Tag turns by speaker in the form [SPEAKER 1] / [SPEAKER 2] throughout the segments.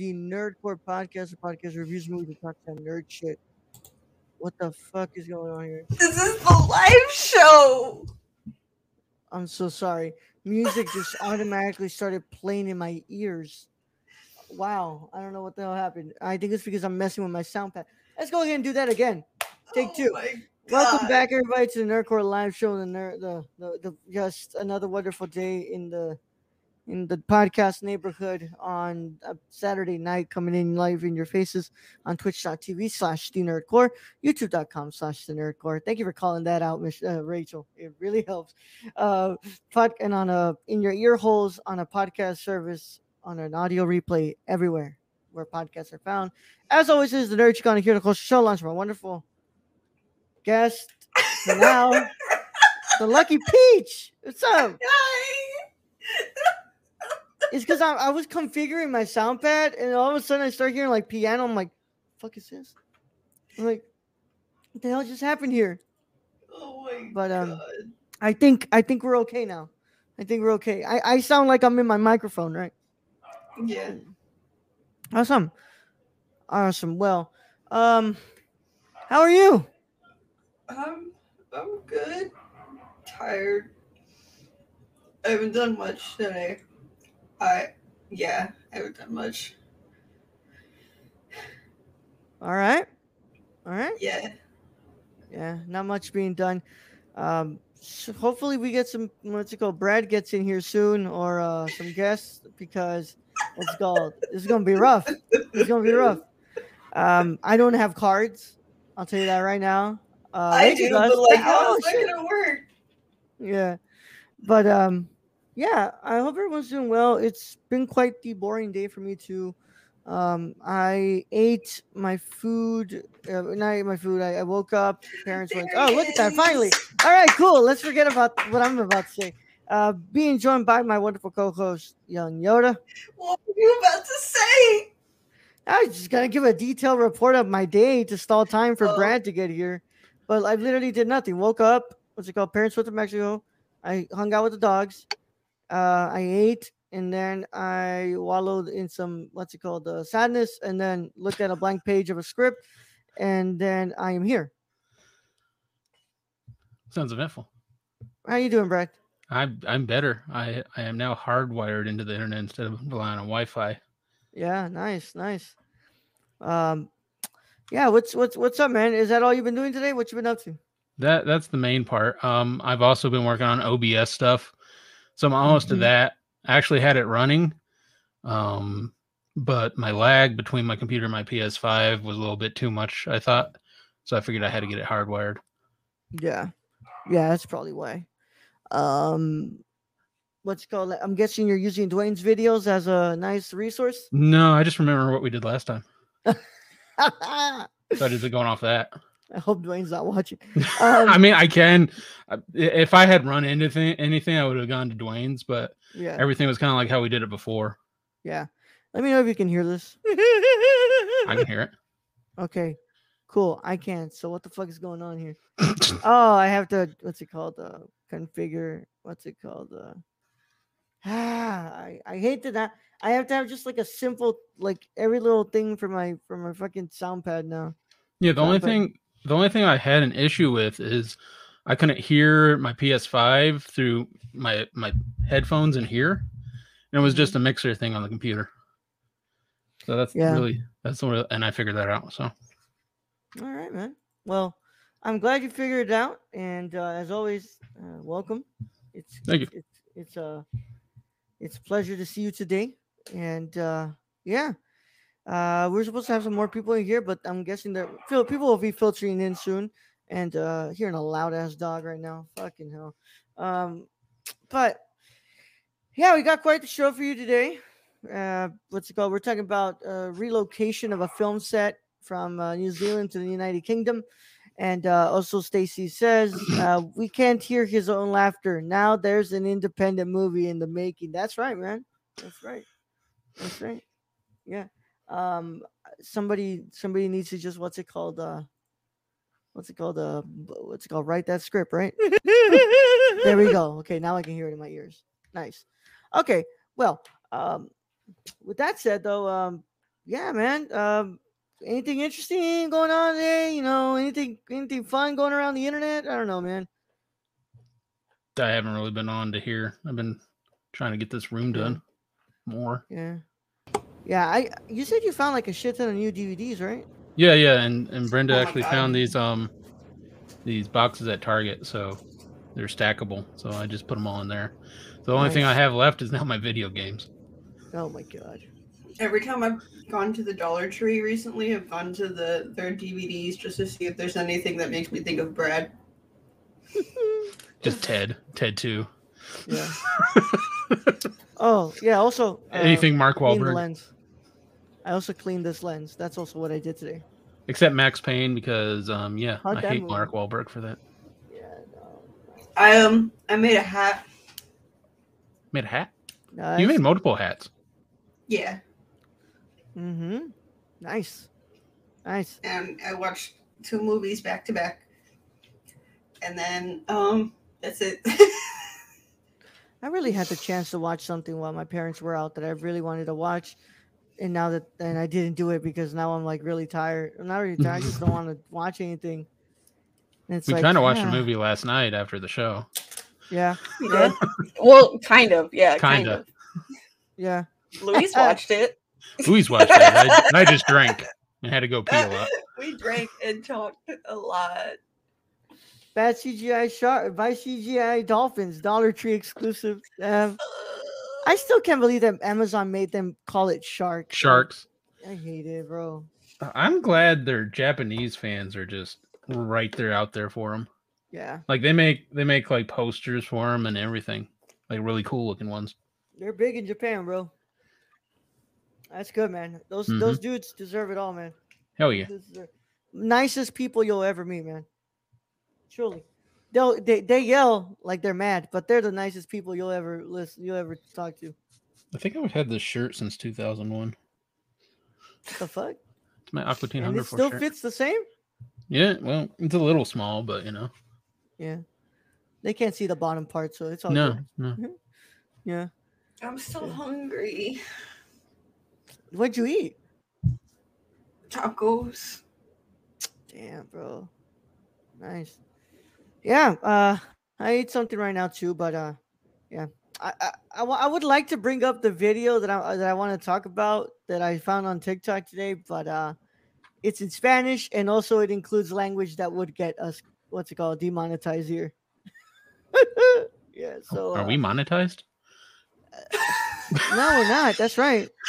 [SPEAKER 1] The Nerd Corps Podcast, a podcast reviews movies and talks about nerd shit. What the fuck is going on here?
[SPEAKER 2] This is the live show.
[SPEAKER 1] I'm so sorry. Music just automatically started playing in my ears. Wow, I don't know what the hell happened. I think it's because I'm messing with my sound pad. Let's go ahead and do that again. Take
[SPEAKER 2] Oh
[SPEAKER 1] two.
[SPEAKER 2] my
[SPEAKER 1] Welcome back, everybody, to the Nerd Corps live show. The nerd, the, the, the just another wonderful day in the in the podcast neighborhood on a Saturday night, coming in live in your faces on Twitch.tv slash the Nerd Corps, YouTube.com slash the Nerd Corps. Thank you for calling that out, Mich- uh, Rachel. It really helps. Uh, pod, and on a in your ear holes on a podcast service on an audio replay everywhere where podcasts are found. As always, is the Nerd Chick on here to host the show. Launch my wonderful guest now, the Lucky Peach. What's up?
[SPEAKER 2] Hi.
[SPEAKER 1] It's because I, I was configuring my sound pad, and all of a sudden I start hearing like piano. I'm like, "Fuck is this?" I'm like, "What the hell just happened here?"
[SPEAKER 2] Oh my
[SPEAKER 1] But, um,
[SPEAKER 2] God.
[SPEAKER 1] I think I think we're okay now. I think we're okay. I, I sound like I'm in my microphone, right?
[SPEAKER 2] yeah.
[SPEAKER 1] Awesome, awesome. Well, um, how are you?
[SPEAKER 2] I'm I'm good. Tired. I haven't done much today. I yeah, I haven't done much.
[SPEAKER 1] All right, all right.
[SPEAKER 2] Yeah.
[SPEAKER 1] Yeah, not much being done. Um, so hopefully we get some. What's it called? Brad gets in here soon, or uh, some guests because what's it called? This is gonna be rough. It's gonna be rough. Um, I don't have cards. I'll tell you that right now. Uh,
[SPEAKER 2] I do, but like
[SPEAKER 1] Oh,
[SPEAKER 2] how's that gonna work?
[SPEAKER 1] Yeah, but um, yeah. I hope everyone's doing well. It's been quite the boring day for me too. Um, I ate my food. Uh, not ate my food. I, I woke up. Parents went. Oh, look at that! Finally. All right, cool. Let's forget about what I'm about to say. Uh, being joined by my wonderful co-host, Young Yoda.
[SPEAKER 2] What were you about to say?
[SPEAKER 1] I was just gonna give a detailed report of my day to stall time for
[SPEAKER 2] Oh.
[SPEAKER 1] Brad to get here, but I literally did nothing. Woke up. What's it called? Parents went to Mexico. I hung out with the dogs. Uh, I ate, and then I wallowed in some what's it called, uh, sadness, and then looked at a blank page of a script, and then I am here.
[SPEAKER 3] Sounds eventful.
[SPEAKER 1] How are you doing, Brad?
[SPEAKER 3] I'm I'm better. I I am now hardwired into the internet instead of relying on Wi-Fi.
[SPEAKER 1] Yeah, nice, nice. Um, yeah. What's what's what's up, man? Is that all you've been doing today? What you been up to?
[SPEAKER 3] That that's the main part. Um, I've also been working on OBS stuff, so I'm almost
[SPEAKER 1] Mhm.
[SPEAKER 3] to that. I actually had it running, um, but my lag between my computer and my PS5 was a little bit too much. I thought, so I figured I had to get it hardwired.
[SPEAKER 1] Yeah, yeah, that's probably why. Um, what's called? I'm guessing you're using Dwayne's videos as a nice resource.
[SPEAKER 3] No, I just remember what we did last time, so I just going off that.
[SPEAKER 1] Hope Dwayne's not watching.
[SPEAKER 3] I
[SPEAKER 1] Um,
[SPEAKER 3] mean, I can. If I had run into th- anything, I would have gone to Dwayne's, but
[SPEAKER 1] Yeah,
[SPEAKER 3] everything was kind of like how we did it before.
[SPEAKER 1] yeah. Let me know if you can hear this.
[SPEAKER 3] I can hear it.
[SPEAKER 1] Okay, cool. I can't. So what the fuck is going on here? Oh, I have to. What's it called? Uh, configure. What's it called? Uh, ah, I I hate that. I- I have to have just like a simple, like every little thing for my for my fucking sound pad now.
[SPEAKER 3] Yeah, the only
[SPEAKER 1] but-
[SPEAKER 3] thing the only thing I had an issue with is I couldn't hear my PS5 through my my headphones in here, and it was just a mixer thing on the computer. So that's
[SPEAKER 1] Yeah.
[SPEAKER 3] really that's what, and I figured that out. So
[SPEAKER 1] All right, man. Well, I'm glad you figured it out, and uh, as always, uh, welcome. It's
[SPEAKER 3] Thank you.
[SPEAKER 1] It's it's uh, it's a pleasure to see you today, and uh, yeah, uh, we're supposed to have some more people in here, but I'm guessing that people will be filtering in soon. And uh, hearing a loud ass dog right now, fucking hell. Um, but yeah, we got quite the show for you today. Uh, what's it called? We're talking about uh, relocation of a film set from uh, New Zealand to the United Kingdom. And uh, also, Stacy says uh, we can't hear his own laughter. Now there's an independent movie in the making. That's right, man. That's right. That's right. Yeah. Um, somebody, somebody needs to just what's it called? Uh, what's it called? Uh, what's it called? Write that script, right? there we go. Okay, now I can hear it in my ears. Nice. Okay. Well, um, with that said, though, um, yeah, man. Um, anything interesting going on today? You know, anything anything fun going around the internet? I don't know, man.
[SPEAKER 3] I haven't really been on to here. I've been trying to get this room done more.
[SPEAKER 1] Yeah. Yeah, I you said you found like a shit ton of new DVDs, right?
[SPEAKER 3] Yeah, yeah, and and Brenda
[SPEAKER 2] Oh
[SPEAKER 3] actually
[SPEAKER 2] God.
[SPEAKER 3] found these um these boxes at Target, so they're stackable. So I just put them all in there. The only thing I have left is now my video games.
[SPEAKER 1] Oh my god.
[SPEAKER 2] Every time I've gone to the Dollar Tree recently, I've gone to the their DVDs just to see if there's anything that makes me think of Brad.
[SPEAKER 3] Just Ted, Ted two.
[SPEAKER 1] Yeah. Oh, yeah, also uh,
[SPEAKER 3] Anything Mark
[SPEAKER 1] clean
[SPEAKER 3] Wahlberg,
[SPEAKER 1] lens. I also cleaned this lens. That's also what I did today.
[SPEAKER 3] except Max Payne because um yeah,
[SPEAKER 1] How'd
[SPEAKER 3] I hate
[SPEAKER 1] move?
[SPEAKER 3] Mark Wahlberg for that.
[SPEAKER 1] Yeah, no.
[SPEAKER 2] I um I made a hat.
[SPEAKER 3] Made a hat.
[SPEAKER 1] Nice.
[SPEAKER 3] You made multiple hats.
[SPEAKER 2] Yeah,
[SPEAKER 1] Mm-hmm. Nice. Nice.
[SPEAKER 2] and I watched two movies back to back. And then um that's it.
[SPEAKER 1] I really had the chance to watch something while my parents were out that I really wanted to watch. And now that and I didn't do it because now I'm like really tired. I'm not really tired. I just don't want to watch anything. And it's
[SPEAKER 3] we
[SPEAKER 1] like,
[SPEAKER 3] kind of watched a movie last night after the show.
[SPEAKER 1] Yeah,
[SPEAKER 4] We did. well, kind of. Yeah, kind
[SPEAKER 3] Kinda.
[SPEAKER 4] of.
[SPEAKER 1] yeah.
[SPEAKER 4] Louise watched it.
[SPEAKER 3] Louise watched it. I, I just drank and had to go pee a lot.
[SPEAKER 4] we drank and talked a lot.
[SPEAKER 1] Bad CGI shark by CGI dolphins, Dollar Tree exclusive. Um, I still can't believe that Amazon made them call it shark.
[SPEAKER 3] Sharks.
[SPEAKER 1] I hate it, bro.
[SPEAKER 3] I'm glad their Japanese fans are just right there out there for them.
[SPEAKER 1] Yeah,
[SPEAKER 3] Like they make they make like posters for them and everything, like really cool looking ones.
[SPEAKER 1] they're big in Japan, bro. That's good, man. Those
[SPEAKER 3] Mm-hmm.
[SPEAKER 1] those dudes deserve it all, man.
[SPEAKER 3] Hell yeah!
[SPEAKER 1] Nicest people you'll ever meet, man. Truly, they'll they, they yell like they're mad, but they're the nicest people you'll ever listen you'll ever talk to.
[SPEAKER 3] I think I've had this shirt since 2001.
[SPEAKER 1] The fuck?
[SPEAKER 3] It's my Aqua Teen
[SPEAKER 1] And
[SPEAKER 3] Hunger
[SPEAKER 1] it still
[SPEAKER 3] shirt.
[SPEAKER 1] fits the same.
[SPEAKER 3] Yeah, well, it's a little small, but you know,
[SPEAKER 1] Yeah, they can't see the bottom part, so it's all
[SPEAKER 3] no,
[SPEAKER 1] good.
[SPEAKER 3] no. Mm-hmm.
[SPEAKER 1] Yeah.
[SPEAKER 4] I'm still hungry.
[SPEAKER 1] What'd you eat?
[SPEAKER 2] Tacos.
[SPEAKER 1] Damn, bro. Nice. Yeah, uh I ate something right now too, but uh yeah. I, I, I, I would like to bring up the video that I that I want to talk about that I found on TikTok today, but uh it's in Spanish and also it includes language that would get us what's it called demonetized here. yeah, so
[SPEAKER 3] Are
[SPEAKER 1] uh,
[SPEAKER 3] we monetized?
[SPEAKER 1] No, we're not. That's right.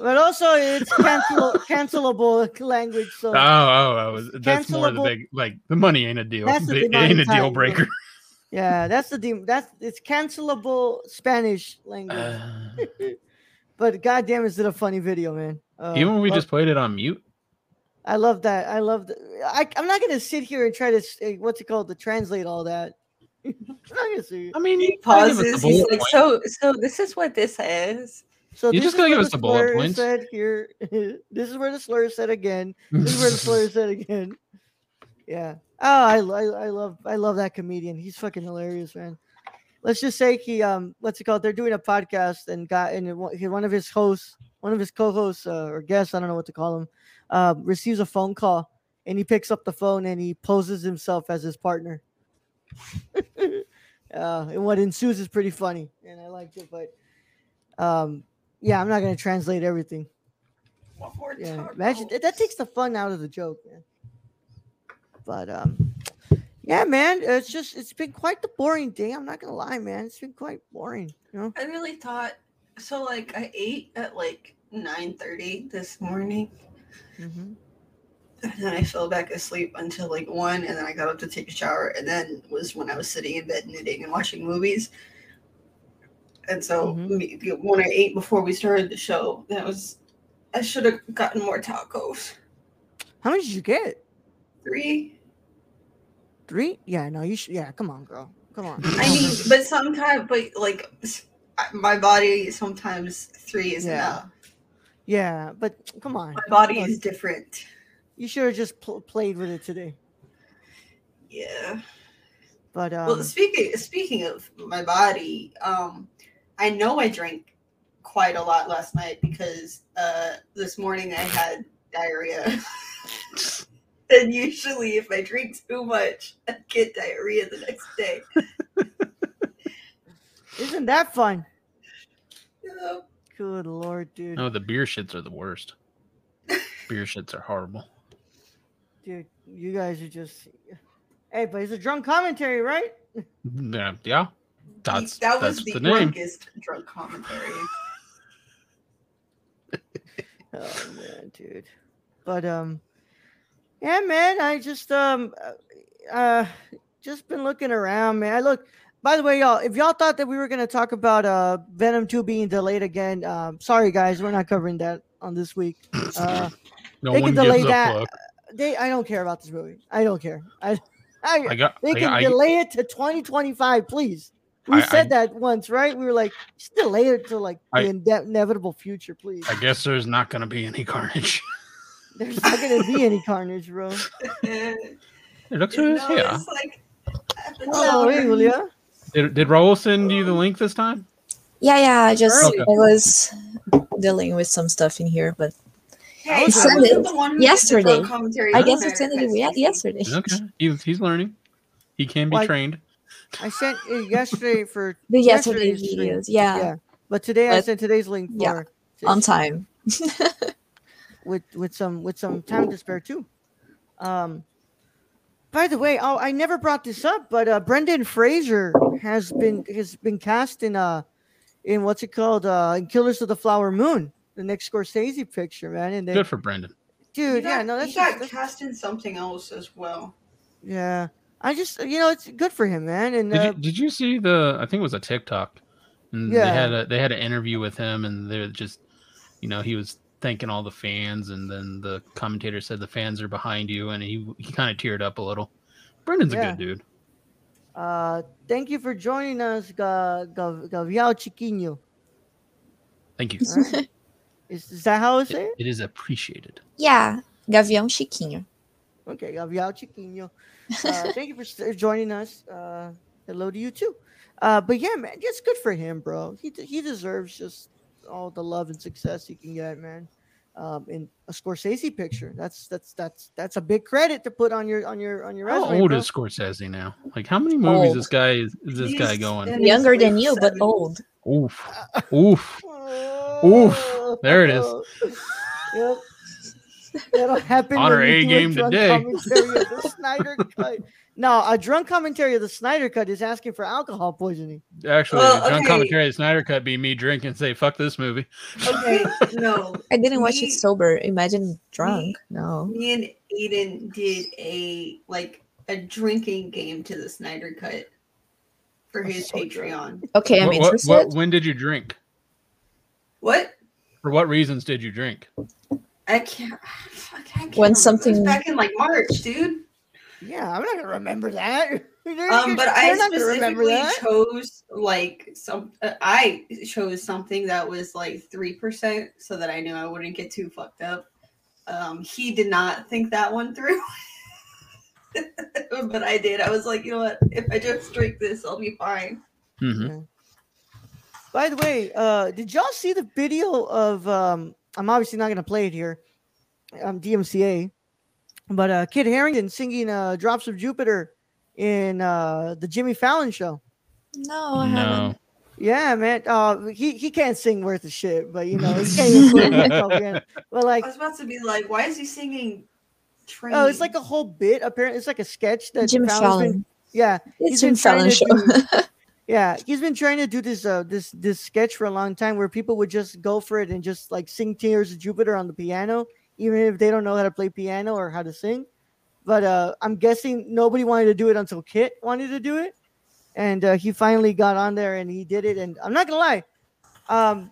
[SPEAKER 1] But also it's cancel cancelable language, so
[SPEAKER 3] Oh, oh, oh! That's more the big like the money ain't a deal.
[SPEAKER 1] That's the
[SPEAKER 3] It ain't a deal
[SPEAKER 1] yeah.
[SPEAKER 3] breaker.
[SPEAKER 1] Yeah, that's the dem- that's it's cancelable Spanish language.
[SPEAKER 3] Uh,
[SPEAKER 1] but goddamn, is it a funny video, man? Uh,
[SPEAKER 3] even when we
[SPEAKER 1] love-
[SPEAKER 3] just played it on mute.
[SPEAKER 1] I love that. I love. The, I I'm not gonna sit here and try to s- eh, what's it called to translate all that. I'm not gonna see.
[SPEAKER 3] I mean,
[SPEAKER 4] He
[SPEAKER 3] you gotta give us the
[SPEAKER 4] pauses. He's like,
[SPEAKER 3] point.
[SPEAKER 4] so, so this is what this is.
[SPEAKER 1] So you're
[SPEAKER 3] just gotta give us the bullet points.
[SPEAKER 1] Said here, this is where the slur is said again. This is where the slur is said again. Yeah. Oh, I, I, I love I love that comedian. He's fucking hilarious, man. Let's just say he um what's it called? They're doing a podcast and got and it wa- he- one of his hosts, one of his co-hosts uh, or guests, I don't know what to call him, uh, receives a phone call and he picks up the phone and he poses himself as his partner. uh, and what ensues is pretty funny, and I liked it. But um, yeah, I'm not gonna translate everything. Yeah, imagine that, that takes the fun out of the joke, man. But um, yeah, man, it's just it's been quite the boring day. I'm not gonna lie, man. It's been quite boring. You know.
[SPEAKER 2] I really thought so. Like I ate at like nine thirty this morning,
[SPEAKER 1] Mm-hmm.
[SPEAKER 2] and then I fell back asleep until like one, and then I got up to take a shower, and then was when I was sitting in bed knitting and watching movies. And so
[SPEAKER 1] Mhm.
[SPEAKER 2] when I ate before we started the show, that was I should have gotten more tacos.
[SPEAKER 1] How many did you get?
[SPEAKER 2] Three.
[SPEAKER 1] Three? Yeah, no, you should. Yeah, come on, girl. Come on.
[SPEAKER 2] I mean, but sometimes, but like my body sometimes three is
[SPEAKER 1] Yeah.
[SPEAKER 2] enough.
[SPEAKER 1] yeah, but come on.
[SPEAKER 2] My body
[SPEAKER 1] on.
[SPEAKER 2] is different.
[SPEAKER 1] You should have just pl- played with it today.
[SPEAKER 2] Yeah.
[SPEAKER 1] But um,
[SPEAKER 2] well, speaking speaking of my body, um, I know I drank quite a lot last night because uh, this morning I had diarrhea. and usually, if I drink too much, I get diarrhea the next day.
[SPEAKER 1] isn't that fun?
[SPEAKER 2] Yeah.
[SPEAKER 1] Good lord, dude.
[SPEAKER 3] No, the beer shits are the worst. beer shits are horrible.
[SPEAKER 1] Dude, you guys are just. Hey, but it's a drunk commentary, right?
[SPEAKER 3] Yeah, yeah. That's
[SPEAKER 2] that was
[SPEAKER 3] that's
[SPEAKER 2] the,
[SPEAKER 3] the, name.
[SPEAKER 2] drunkest drunk commentary.
[SPEAKER 1] Oh man, dude. But um, yeah, man. I just um, uh, uh, just been looking around, man. I look. By the way, y'all, if y'all thought that we were gonna talk about uh Venom two being delayed again, um, sorry guys, we're not covering that on this week. Uh,
[SPEAKER 3] no
[SPEAKER 1] they
[SPEAKER 3] one
[SPEAKER 1] can delay
[SPEAKER 3] gives
[SPEAKER 1] that.
[SPEAKER 3] fuck.
[SPEAKER 1] they, I don't care about this movie. I don't care. I, I,
[SPEAKER 3] I got.
[SPEAKER 1] they can
[SPEAKER 3] I,
[SPEAKER 1] delay it to 2025, please. We
[SPEAKER 3] I-
[SPEAKER 1] said
[SPEAKER 3] I-
[SPEAKER 1] that once, right? We were like, just delay it to like
[SPEAKER 3] I-
[SPEAKER 1] the inde- inevitable future, please.
[SPEAKER 3] I guess there's not going to be any carnage.
[SPEAKER 1] There's not gonna be any carnage, bro.
[SPEAKER 3] it looks
[SPEAKER 2] no,
[SPEAKER 3] like it's yeah.
[SPEAKER 2] like
[SPEAKER 1] Oh, hey, Julia.
[SPEAKER 3] Did, did Raul send you the link this time?
[SPEAKER 5] Yeah, yeah. I just
[SPEAKER 3] Early.
[SPEAKER 5] I was dealing with some stuff in here, but
[SPEAKER 2] Hey,
[SPEAKER 1] I
[SPEAKER 5] sent
[SPEAKER 2] was
[SPEAKER 5] it
[SPEAKER 2] the one who did the
[SPEAKER 5] yesterday. I guess I sent it yesterday.
[SPEAKER 3] Okay, he's he's learning. He can be
[SPEAKER 1] Why-
[SPEAKER 3] trained.
[SPEAKER 1] I sent it yesterday for
[SPEAKER 5] The yesterday
[SPEAKER 1] yesterday's stream.
[SPEAKER 5] videos, yeah,
[SPEAKER 1] Yeah, but today I sent today's link
[SPEAKER 5] yeah,
[SPEAKER 1] for
[SPEAKER 5] on time.
[SPEAKER 1] with with some with some time to spare too. Um, by the way, oh, I never brought this up, but uh, Brendan Fraser has been has been cast in uh in what's it called uh in Killers of the Flower Moon, the next Scorsese picture, man. And they,
[SPEAKER 3] Good for Brendan.
[SPEAKER 1] Dude,
[SPEAKER 2] got,
[SPEAKER 1] yeah, no, that's
[SPEAKER 2] he
[SPEAKER 1] just,
[SPEAKER 2] got
[SPEAKER 1] that's-
[SPEAKER 2] cast in something else as well.
[SPEAKER 1] yeah. I just you know it's good for him, man. And
[SPEAKER 3] Did
[SPEAKER 1] uh,
[SPEAKER 3] you, did you see the? I think it was a TikTok. And
[SPEAKER 1] Yeah.
[SPEAKER 3] They had a they had an interview with him, and they're just, you know, he was thanking all the fans, and then the commentator said the fans are behind you, and he he kind of teared up a little. Brendan's
[SPEAKER 1] Yeah.
[SPEAKER 3] a good dude.
[SPEAKER 1] uh, thank you for joining us, Ga- Ga- Gaviao Chiquinho.
[SPEAKER 3] Thank you.
[SPEAKER 1] All right. Is, is that how it's say
[SPEAKER 3] It-
[SPEAKER 1] it?
[SPEAKER 3] it is appreciated.
[SPEAKER 5] yeah, Gavião Chiquinho.
[SPEAKER 1] Okay, Gaviao Chiquinho. Uh, thank you for joining us. Uh, hello to you too. Uh, but yeah, man, it's good for him, bro. He he deserves just all the love and success he can get, man. Um, in a Scorsese picture, that's that's that's that's a big credit to put on your on your on your
[SPEAKER 3] How
[SPEAKER 1] resume.
[SPEAKER 3] old
[SPEAKER 1] bro.
[SPEAKER 3] is Scorsese now? Like, how many movies
[SPEAKER 5] Old.
[SPEAKER 3] this guy is, is this guy going?
[SPEAKER 5] Younger than
[SPEAKER 2] late
[SPEAKER 5] you, but old.
[SPEAKER 3] Oof, oof. Oof, there it is.
[SPEAKER 1] Yep. That'll happen.
[SPEAKER 3] On our A game
[SPEAKER 1] drunk
[SPEAKER 3] today.
[SPEAKER 1] The Snyder Cut. No, a drunk commentary of the Snyder Cut is asking for alcohol poisoning.
[SPEAKER 3] Actually,
[SPEAKER 2] Well,
[SPEAKER 3] the drunk
[SPEAKER 2] okay.
[SPEAKER 3] commentary of the Snyder Cut be me drinking and say, fuck this movie.
[SPEAKER 2] Okay, no.
[SPEAKER 5] I didn't watch
[SPEAKER 2] Me-
[SPEAKER 5] it sober. Imagine drunk. No.
[SPEAKER 2] Me and Aiden did a like a drinking game to the Snyder Cut for his
[SPEAKER 1] so drunk.
[SPEAKER 2] Patreon.
[SPEAKER 5] Okay, I'm
[SPEAKER 3] What- what-
[SPEAKER 5] interested.
[SPEAKER 3] what- when did you drink?
[SPEAKER 2] What?
[SPEAKER 3] For what reasons did you drink?
[SPEAKER 2] I can't. I can't
[SPEAKER 5] When
[SPEAKER 2] remember. It was
[SPEAKER 5] something-
[SPEAKER 2] back in like March, dude.
[SPEAKER 1] Yeah, I'm not gonna remember that. You're-
[SPEAKER 2] Um,
[SPEAKER 1] you're-
[SPEAKER 2] but I
[SPEAKER 1] you're not gonna remember
[SPEAKER 2] specifically chose like some. Uh, I chose something that was like three percent, so that I knew I wouldn't get too fucked up. Um, he did not think that one through, but I did. I was like, you know what? If I just drink this, I'll be fine.
[SPEAKER 3] hmm
[SPEAKER 1] By the way, uh, did y'all see the video of? Um, I'm obviously not gonna play it here. Um, DMCA. but uh, Kit Harington singing uh, "Drops of Jupiter" in uh, the Jimmy Fallon show.
[SPEAKER 5] No, I haven't.
[SPEAKER 3] No.
[SPEAKER 1] Yeah, man. Uh, he he can't sing worth a shit, but you know he can't even play himself again. But like,
[SPEAKER 2] I was about to be like, why is he singing? Train?
[SPEAKER 1] oh, it's like a whole bit. Apparently, it's like a sketch that
[SPEAKER 5] Jimmy
[SPEAKER 1] Fallon's
[SPEAKER 5] Fallon.
[SPEAKER 1] Been, yeah,
[SPEAKER 5] It's
[SPEAKER 1] he's
[SPEAKER 5] Jimmy
[SPEAKER 1] been trying
[SPEAKER 5] Fallon show.
[SPEAKER 1] do- Yeah, he's been trying to do this uh this this sketch for a long time where people would just go for it and just like sing Tears of Jupiter on the piano, even if they don't know how to play piano or how to sing. But uh I'm guessing nobody wanted to do it until Kit wanted to do it. And uh, he finally got on there and he did it. And I'm not gonna lie, um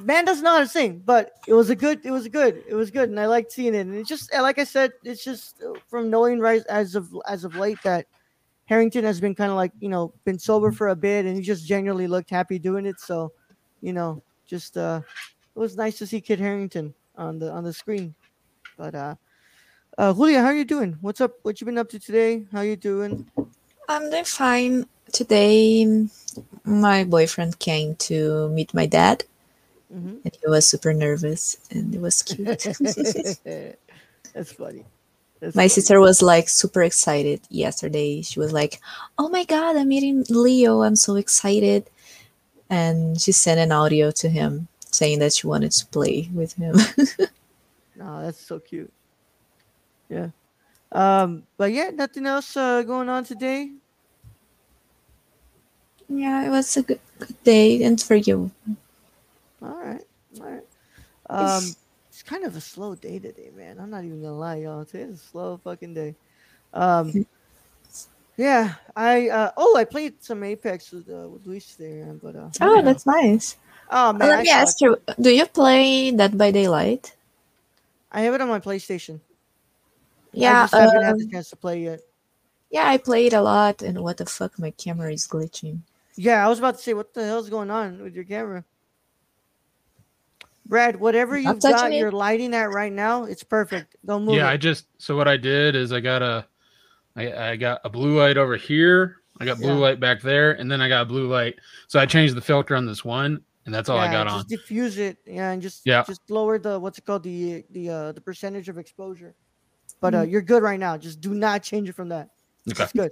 [SPEAKER 1] man doesn't know how to sing, but it was a good it was good. It was good and I liked seeing it. And it's just like I said, it's just from knowing right as of as of late that Harington has been kind of like you know been sober for a bit, and he just genuinely looked happy doing it. So, you know, just uh, it was nice to see Kit Harington on the on the screen. But uh, uh, Julia, how are you doing? What's up? What you been up to today? How you doing?
[SPEAKER 5] I'm doing fine. Today, my boyfriend came to meet my dad,
[SPEAKER 1] hmm
[SPEAKER 5] and he was super nervous, and it was cute.
[SPEAKER 1] That's funny. That's
[SPEAKER 5] my
[SPEAKER 1] funny.
[SPEAKER 5] sister was like super excited yesterday. She was like, "Oh my god, I'm meeting Leo! I'm so excited!" And she sent an audio to him saying that she wanted to play with him.
[SPEAKER 1] No, that's so cute. Yeah. Um, but yeah, nothing else uh, going on today.
[SPEAKER 5] yeah, it was a good, good day, and for you,
[SPEAKER 1] All right, all right. Um, it's kind of a slow day today, man. I'm not even gonna lie, y'all. Today's a slow fucking day. Um, yeah, I uh, oh, I played some Apex with uh, with Luis there, but uh,
[SPEAKER 5] oh,
[SPEAKER 3] Yeah.
[SPEAKER 5] that's nice.
[SPEAKER 1] oh man,
[SPEAKER 5] Let
[SPEAKER 1] I,
[SPEAKER 5] me ask you: Do you play Dead by Daylight?
[SPEAKER 1] I have it on my PlayStation. I
[SPEAKER 5] Yeah,
[SPEAKER 1] just haven't had
[SPEAKER 5] um,
[SPEAKER 1] the chance to play yet.
[SPEAKER 5] yeah, I played a lot, and what the fuck, my camera is glitching.
[SPEAKER 1] Yeah, I was about to say, what the hell's going on with your camera? Brad, whatever you've got
[SPEAKER 5] touching it.
[SPEAKER 1] your lighting at right now, it's perfect. Don't move
[SPEAKER 3] Yeah, I just so what I did is I got a I, I got a blue light over here. I got blue
[SPEAKER 1] Yeah.
[SPEAKER 3] light back there, and then I got a blue light. So I changed the filter on this one, and that's all I got on.
[SPEAKER 1] just
[SPEAKER 3] on.
[SPEAKER 1] diffuse it, yeah, and just
[SPEAKER 3] Yeah.
[SPEAKER 1] just lower the what's it called the the uh the percentage of exposure. But uh,
[SPEAKER 5] Mm.
[SPEAKER 1] you're good right now. Just do not change it from that.
[SPEAKER 3] Okay.
[SPEAKER 1] It's good.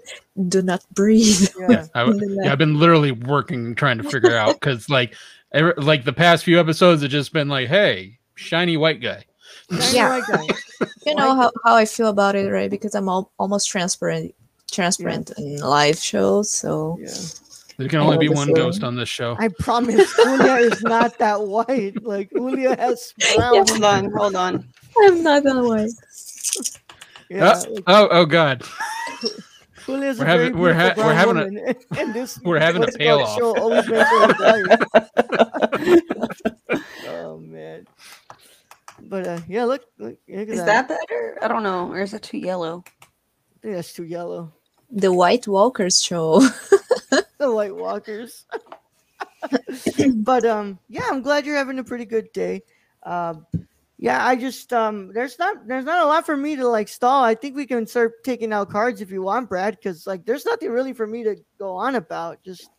[SPEAKER 5] Do not breathe.
[SPEAKER 1] Yeah.
[SPEAKER 3] I, yeah, I've been literally working trying to figure out because like ever, like the past few episodes have just been like, hey, shiny white guy.
[SPEAKER 1] Shiny
[SPEAKER 5] Yeah.
[SPEAKER 1] white guy.
[SPEAKER 5] you know how, how I feel about it, right? Because I'm al- almost transparent transparent in live shows, so
[SPEAKER 1] Yeah.
[SPEAKER 3] There can only be one
[SPEAKER 5] feeling.
[SPEAKER 3] ghost on this show.
[SPEAKER 1] I promise Julia is not that white. Like Julia has brown.
[SPEAKER 2] Hold on, hold on.
[SPEAKER 5] I'm not gonna lie.
[SPEAKER 1] Yeah,
[SPEAKER 3] Oh,
[SPEAKER 1] like,
[SPEAKER 3] oh, oh God.
[SPEAKER 1] Julia's
[SPEAKER 3] we're having- we're ha- we're having a-
[SPEAKER 1] woman, and this
[SPEAKER 3] we're having a
[SPEAKER 1] what's
[SPEAKER 3] pale-off.
[SPEAKER 1] show always makes her die. oh man. But uh, yeah, look, look look at
[SPEAKER 2] Is
[SPEAKER 1] that.
[SPEAKER 2] that better? I don't know. Or is that too yellow?
[SPEAKER 1] I think that's too yellow.
[SPEAKER 5] The White Walkers show.
[SPEAKER 1] the White Walkers. but um, yeah, I'm glad you're having a pretty good day. Um, yeah, I just um, there's not there's not a lot for me to like stall. I think we can start taking out cards if you want, Brad, because like there's nothing really for me to go on about. Just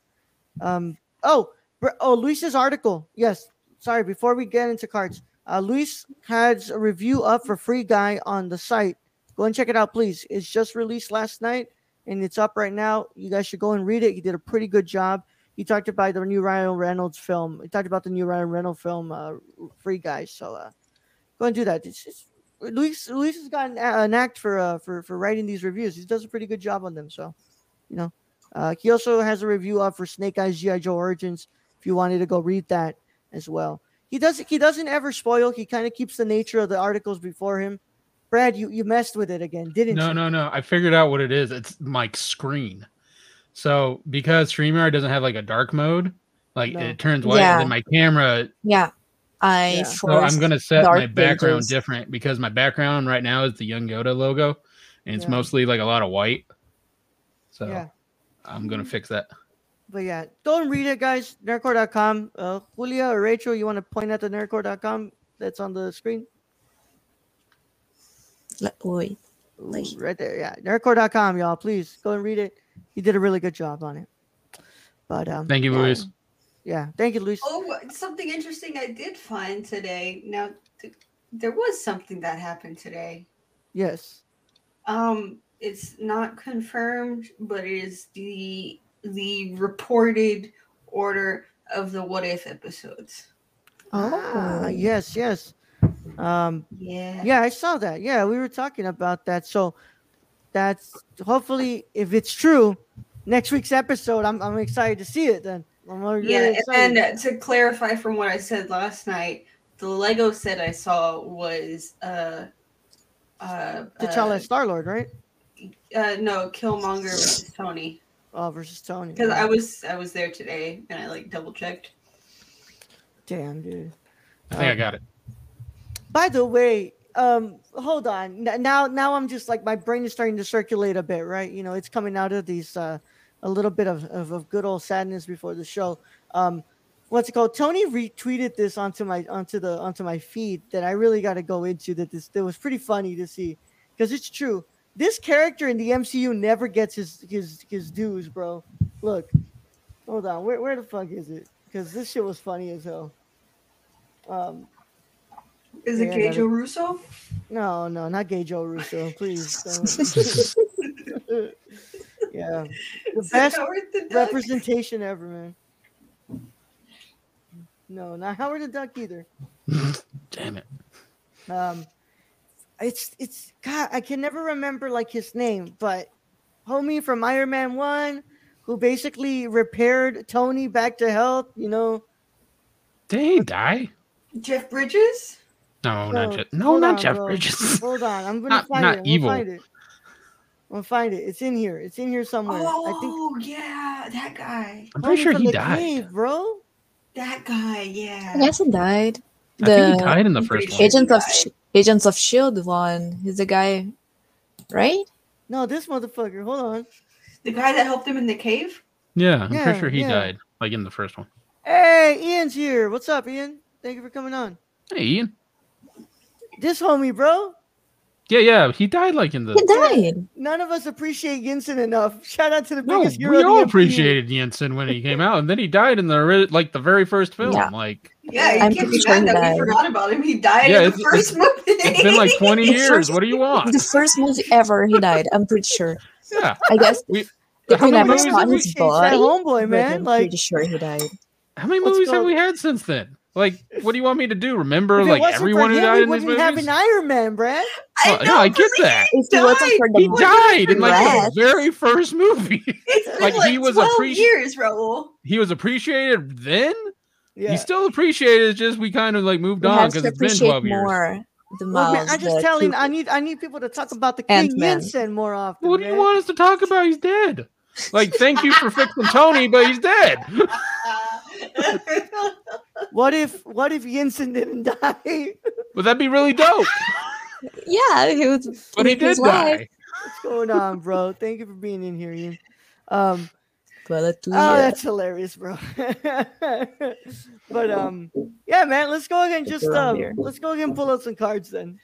[SPEAKER 1] um, oh, oh, Luis's article. Yes, sorry. Before we get into cards, uh, Luis has a review up for Free Guy on the site. Go and check it out, please. It's just released last night and it's up right now. You guys should go and read it. He did a pretty good job. He talked about the new Ryan Reynolds film. He talked about the new Ryan Reynolds film, uh, Free Guy. So uh, go and do that. It's just, Luis Luis has got an, an act for uh for for writing these reviews. He does a pretty good job on them. So, you know, uh, he also has a review up for Snake Eyes GI Joe Origins. If you wanted to go read that as well, he does he doesn't ever spoil. He kind of keeps the nature of the articles before him. Brad, you you messed with it again, didn't
[SPEAKER 3] No,
[SPEAKER 1] you?
[SPEAKER 3] no, no. no. I figured out what it is. It's my screen. So because StreamYard doesn't have like a dark mode, like
[SPEAKER 1] No.
[SPEAKER 3] it turns white,
[SPEAKER 5] Yeah.
[SPEAKER 3] and then my camera.
[SPEAKER 5] yeah. I
[SPEAKER 1] Yeah.
[SPEAKER 3] So I'm gonna set my background
[SPEAKER 5] pages.
[SPEAKER 3] different because my background right now is the Young Yoda logo, and it's
[SPEAKER 1] Yeah.
[SPEAKER 3] mostly like a lot of white. So
[SPEAKER 1] Yeah.
[SPEAKER 3] I'm gonna fix that.
[SPEAKER 1] But yeah, don't read it, guys. NerdCorps.com. Uh, Julia or Rachel, you want to point at the nerdcorps.com that's on the screen?
[SPEAKER 5] Le- Wait.
[SPEAKER 1] Ooh,
[SPEAKER 5] Like-
[SPEAKER 1] right there. Yeah, nerdcorps.com, y'all. Please go and read it. You did a really good job on it. But um,
[SPEAKER 3] Thank you,
[SPEAKER 1] yeah,
[SPEAKER 3] Luis.
[SPEAKER 1] Yeah, thank you, Luis.
[SPEAKER 2] Oh, something interesting I did find today. Now, th- there was something that happened today.
[SPEAKER 1] Yes.
[SPEAKER 2] Um, it's not confirmed, but it is the the reported order of the What If episodes.
[SPEAKER 1] Ah,
[SPEAKER 5] Oh.
[SPEAKER 1] yes, yes. Um,
[SPEAKER 2] Yeah.
[SPEAKER 1] yeah, I saw that. Yeah, we were talking about that. So that's hopefully, if it's true, next week's episode, I'm, I'm excited to see it. Then I'm really
[SPEAKER 2] Yeah,
[SPEAKER 1] excited.
[SPEAKER 2] and uh, to clarify from what I said last night, the Lego set I saw was uh uh,
[SPEAKER 1] T'Challa
[SPEAKER 2] uh,
[SPEAKER 1] Star Lord, right?
[SPEAKER 2] uh no Killmonger versus Tony
[SPEAKER 1] Oh, versus Tony.
[SPEAKER 2] because I was I was there today and I like double checked.
[SPEAKER 1] Damn, dude.
[SPEAKER 3] I think I
[SPEAKER 1] Um,
[SPEAKER 3] got it.
[SPEAKER 1] By the way, um, hold on. Now, now I'm just like my brain is starting to circulate a bit, right? You know, it's coming out of these uh, a little bit of, of, of good old sadness before the show. Um, what's it called? Tony retweeted this onto my onto the onto my feed that I really got to go into. That this that was pretty funny to see because it's true. This character in the MCU never gets his his his dues, bro. Look, hold on. Where where the fuck is it? Because this shit was funny as hell. Um,
[SPEAKER 2] Is it
[SPEAKER 1] I
[SPEAKER 2] Gay Joe Russo?
[SPEAKER 1] no, no, not gay Joe Russo. Please. don't. yeah. The best
[SPEAKER 2] Howard the Duck?
[SPEAKER 1] representation ever, man. No, not Howard the Duck either.
[SPEAKER 3] Damn it.
[SPEAKER 1] Um, it's it's God. I can never remember like his name, but homie from Iron Man One, who basically repaired Tony back to health. You know,
[SPEAKER 3] Did he die?
[SPEAKER 2] Jeff Bridges?
[SPEAKER 3] No,
[SPEAKER 1] No,
[SPEAKER 3] not Jeff. No, not
[SPEAKER 1] on,
[SPEAKER 3] Jeff
[SPEAKER 1] bro.
[SPEAKER 3] Bridges.
[SPEAKER 1] hold on, I'm gonna
[SPEAKER 3] Not-
[SPEAKER 1] find
[SPEAKER 3] not
[SPEAKER 1] it. I'm
[SPEAKER 3] evil.
[SPEAKER 1] Gonna find it. I'm gonna find it. It's in here. It's in here somewhere. I think
[SPEAKER 2] Oh yeah, that guy.
[SPEAKER 3] I'm pretty sure he died.
[SPEAKER 1] cave, bro.
[SPEAKER 2] That guy, yeah.
[SPEAKER 5] Yes, he died.
[SPEAKER 3] I think he died in the first one.
[SPEAKER 5] Agents of
[SPEAKER 2] died.
[SPEAKER 5] Sh- Agents of Shield one. He's the guy, right?
[SPEAKER 1] No, this motherfucker. Hold on.
[SPEAKER 2] The guy that helped him in the cave?
[SPEAKER 3] Yeah, I'm
[SPEAKER 1] Yeah,
[SPEAKER 3] pretty sure he
[SPEAKER 1] yeah.
[SPEAKER 3] died, like in the first one.
[SPEAKER 1] Hey, Ian's here. What's up, Ian? Thank you for coming on.
[SPEAKER 3] Hey, Ian.
[SPEAKER 1] This homie, bro.
[SPEAKER 3] Yeah, yeah, he died like in the.
[SPEAKER 5] He died.
[SPEAKER 1] None of us appreciate Yinsen enough. Shout out to the
[SPEAKER 3] No,
[SPEAKER 1] biggest hero.
[SPEAKER 3] we
[SPEAKER 1] of the
[SPEAKER 3] all appreciated Yinsen when he came out, and then he died in the like the very first film.
[SPEAKER 5] Yeah.
[SPEAKER 3] Like
[SPEAKER 2] Yeah, you
[SPEAKER 5] I'm
[SPEAKER 2] can't
[SPEAKER 5] pretty
[SPEAKER 2] be
[SPEAKER 5] sure
[SPEAKER 2] mad
[SPEAKER 5] he
[SPEAKER 2] that
[SPEAKER 5] died.
[SPEAKER 2] we forgot about him. He died
[SPEAKER 3] Yeah,
[SPEAKER 2] in the
[SPEAKER 3] it's-
[SPEAKER 2] first movie.
[SPEAKER 3] it's been like 20 years.
[SPEAKER 5] first-
[SPEAKER 3] What do you want?
[SPEAKER 5] The first movie ever he died. I'm pretty sure.
[SPEAKER 3] Yeah.
[SPEAKER 5] I guess
[SPEAKER 3] We-
[SPEAKER 5] if we never
[SPEAKER 3] movies
[SPEAKER 5] saw his body,
[SPEAKER 1] homeboy,
[SPEAKER 5] but
[SPEAKER 1] man.
[SPEAKER 5] I'm pretty sure he died.
[SPEAKER 3] How many
[SPEAKER 1] What's
[SPEAKER 3] movies have we had since then? Like, what do you want me to do? Remember,
[SPEAKER 1] if
[SPEAKER 3] like everyone who
[SPEAKER 1] him,
[SPEAKER 3] died
[SPEAKER 1] we
[SPEAKER 3] in these
[SPEAKER 1] wouldn't have an Iron Man, Brad.
[SPEAKER 3] Well, no, I get that.
[SPEAKER 5] If it wasn't for the
[SPEAKER 3] He died in like the very first movie.
[SPEAKER 2] It's been
[SPEAKER 3] Like,
[SPEAKER 2] like,
[SPEAKER 3] he was
[SPEAKER 2] 12 years, Raul.
[SPEAKER 3] he was appreciated then.
[SPEAKER 1] Yeah.
[SPEAKER 3] He's still appreciated. It's just we kind of like moved
[SPEAKER 5] We
[SPEAKER 3] on because it's been
[SPEAKER 5] appreciate
[SPEAKER 3] twelve years.
[SPEAKER 5] more the
[SPEAKER 1] Well, man,
[SPEAKER 5] Miles.
[SPEAKER 1] I'm just
[SPEAKER 5] the
[SPEAKER 1] telling.
[SPEAKER 5] Cooper.
[SPEAKER 1] I need. I need people to talk about the King
[SPEAKER 5] Ant-Man.
[SPEAKER 1] More often.
[SPEAKER 3] What do you want us to talk about? He's dead. Like, thank you for fixing Tony, but he's dead.
[SPEAKER 1] What if? What if Yinsen didn't die?
[SPEAKER 3] Would that be really dope?
[SPEAKER 5] Yeah, he was.
[SPEAKER 3] But he
[SPEAKER 5] lived
[SPEAKER 3] did
[SPEAKER 5] his life.
[SPEAKER 3] die.
[SPEAKER 1] What's going on, bro? Thank you for being in here, Ian. Um.
[SPEAKER 5] But
[SPEAKER 1] Oh,
[SPEAKER 5] yeah.
[SPEAKER 1] that's hilarious, bro. but um, yeah, man. Let's go ahead and just
[SPEAKER 5] around
[SPEAKER 1] um,
[SPEAKER 5] here.
[SPEAKER 1] let's go ahead and pull out some cards then.